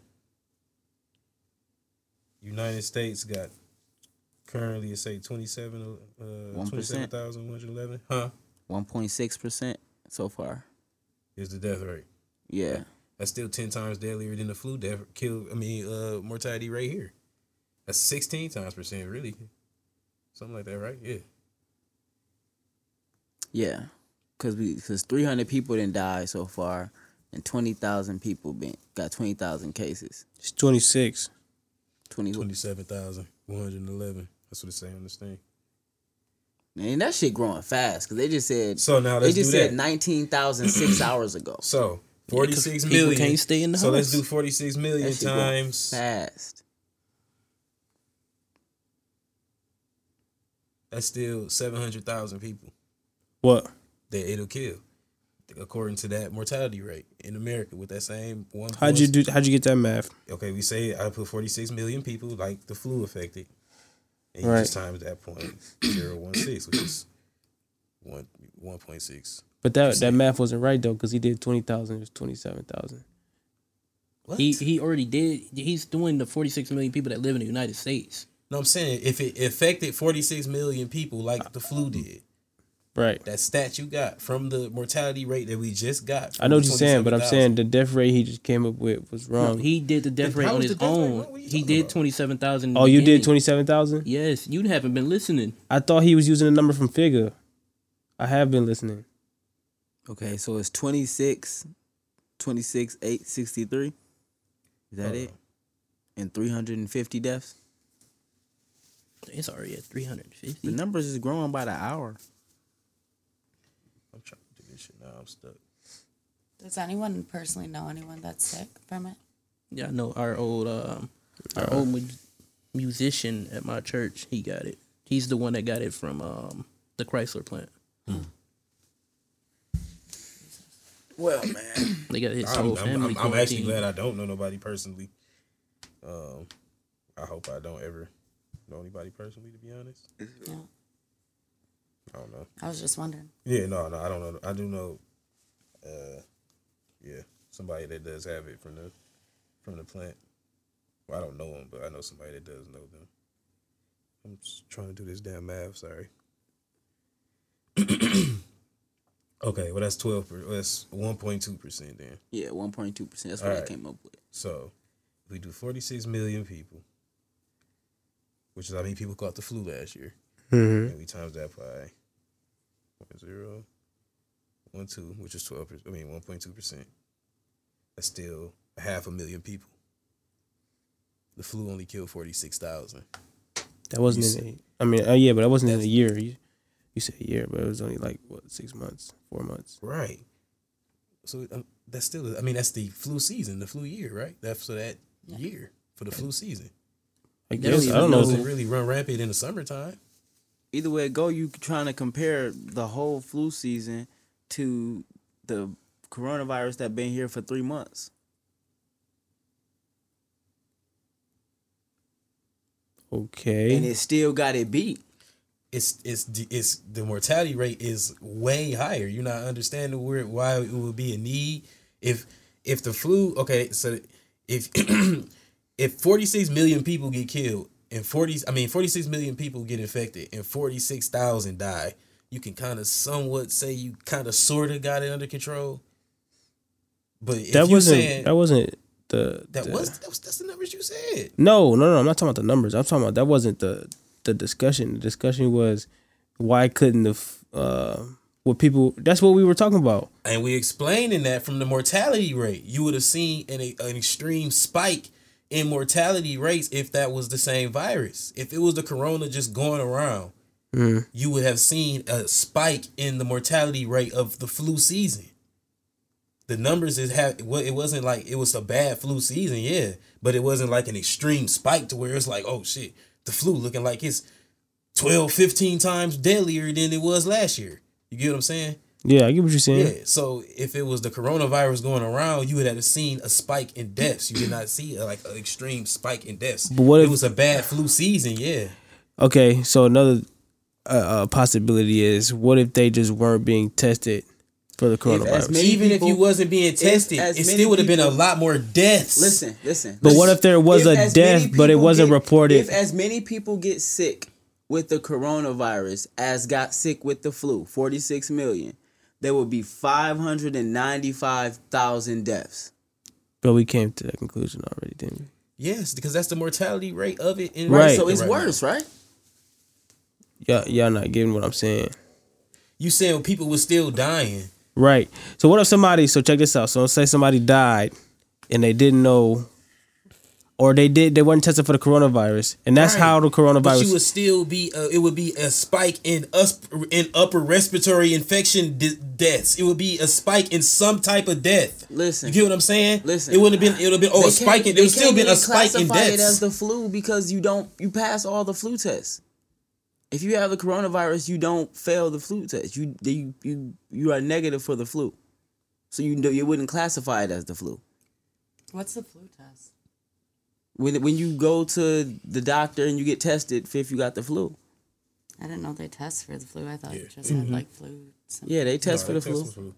United States got Currently, it's say 27, uh, uh 27,111. Huh? 1.6% so far. Is the death rate. Yeah. That's still 10 times deadlier than the flu death kill, I mean, uh, mortality right here. That's 16 times percent, really. Something like that, right? Yeah. Yeah. Cause we, cause 300 people didn't die so far and 20,000 people been, got 20,000 cases. It's 26. 20, 27,111. That's what it's saying on this thing. and that shit growing fast. Cause they just said So now they let's just said that. nineteen thousand six hours ago. So forty six people million. can't stay in the so let's do forty six million That shit times fast. that's still seven hundred thousand people. What? that it'll kill, according to that mortality rate in America with that same one. How'd you do? How'd you get that math? Okay, we say I put forty six million people like the flu affected, and you Right. just times that point zero one six, which is one one point six. But that that math wasn't right though, because he did twenty thousand. It was twenty seven thousand. What? He he already did. He's doing the 46 million people that live in the United States. no, I'm saying if it affected forty six million people like the flu did, Right. that stat you got from the mortality rate that we just got. I know what you're saying, but I'm 27,000. saying the death rate he just came up with was No, wrong. he did the death rate how on his the death rate own. wrong? What are you He did 27,000. oh, you did twenty seven thousand. Yes, you haven't been listening. I thought he was using a number from Figure. I have been listening. Okay, so it's 26, 26, 863. Is that it? Uh-huh. And 350 deaths? It's already at 350. The numbers is growing by the hour. I'm trying to do this shit now. I'm stuck. Does anyone personally know anyone that's sick from it? Yeah, I know our old um, our old mu- musician at my church. He got it. He's the one that got it from um, the Chrysler plant. Well, man. They got his I'm, whole I'm, family. I'm, I'm actually glad I don't know nobody personally. Um, I hope I don't ever know anybody personally. To be honest, Yeah. I don't know. I was just wondering. Yeah, no, no, I don't know. I do know. Uh, yeah, somebody that does have it from the from the plant. Well, I don't know them, but I know somebody that does know them. I'm just trying to do this damn math. Sorry. okay, well that's twelve. Per, well, that's one point two percent then. Yeah, 1.2%. That's what I Alright. came up with. So we do 46 million people, which is how many people caught the flu last year, Mm-hmm. and we times that by one zero, one two, which is 12. I mean 1.2 percent. That's still a half a million people. The flu only killed 46,000. That wasn't You in. A, I mean, uh, yeah, but that wasn't in a year. You, you said a year, but it was only like what six months, four months. Right. So um, that's still. I mean, that's the flu season, the flu year, right? That's for that year for the flu season. I don't guess I don't It know. doesn't really run rampant in the summertime. Either way it go, you trying to compare the whole flu season to the coronavirus that been here for three months. Okay. And it still got it beat. it's it's the- it's the mortality rate is way higher. You're not understanding where why it would be a need if if the flu. Okay, so if if 46 million people get killed and 40 I mean 46 million people get infected and 46,000 die, you can kind of somewhat say you kind of sort of got it under control. But if that wasn't. saying that wasn't the. that the- was that was that's the numbers you said. No, no, no. I'm not talking about the numbers. I'm talking about that wasn't the the discussion. The discussion was why couldn't the uh what people. That's what we were talking about. And we explaining that from the mortality rate, you would have seen an, an extreme spike in mortality rates if that was the same virus. If it was the corona just going around, hmm. you would have seen a spike in the mortality rate of the flu season. The numbers is have well, it wasn't like it was a bad flu season, yeah, but it wasn't like an extreme spike to where it's like, oh shit, the flu looking like it's 12, 15 times deadlier than it was last year. You get what I'm saying? Yeah, I get what you're saying. Yeah. So if it was the coronavirus going around, you would have seen a spike in deaths. You did not see uh, like an extreme spike in deaths. But what if, it was a bad flu season? Yeah. Okay, so another uh, uh, possibility is what if they just weren't being tested for the coronavirus? many Even if you wasn't being tested, it still would have been a lot more deaths. Listen, listen. But what if there was a death, but it wasn't get- reported? If as many people get sick with the coronavirus as got sick with the flu, 46 million, there would be 595,000 deaths. But we came to that conclusion already, didn't we? Yes, because that's the mortality rate of it. In Right. So it's right now. worse, right? Y'all, y'all not getting what I'm saying. You saying people were still dying? Right. So what if somebody? So check this out. So let's say somebody died, and they didn't know, or they did. They weren't tested for the coronavirus, and that's Right. how the But coronavirus. you would still be. Uh, it would be a spike in us in upper respiratory infection de- deaths. It would be a spike in some type of death. Listen. You get what I'm saying? Listen. It wouldn't have been. It would have been. Oh, a spike. can't- In, they would still can't been a even spike in classify it as the flu because you don't you pass all the flu tests. If you have the coronavirus, you don't fail the flu test. You you you you are negative for the flu, so you know you wouldn't classify it as the flu. What's the flu test? When when you go to the doctor and you get tested, if you got the flu, I didn't know they test for the flu. I thought it just had mm-hmm. like flu. symptoms. yeah, they test for the flu.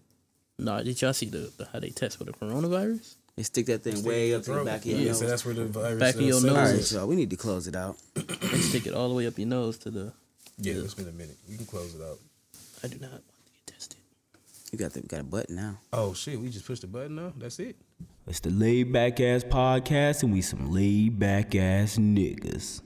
Nah, did y'all see the, the how they test for the coronavirus? They stick that thing way up in the back of your Yeah, nose. so that's where the virus. Back of your nose. All right, so we need to close it out. They stick it all the way up your nose to the. Yeah, it's been a minute. You can close it out. I do not want to get tested. You got the got a button now. Oh shit! We just pushed the button now. That's it. It's the laid back ass podcast, and we some laid back ass niggas.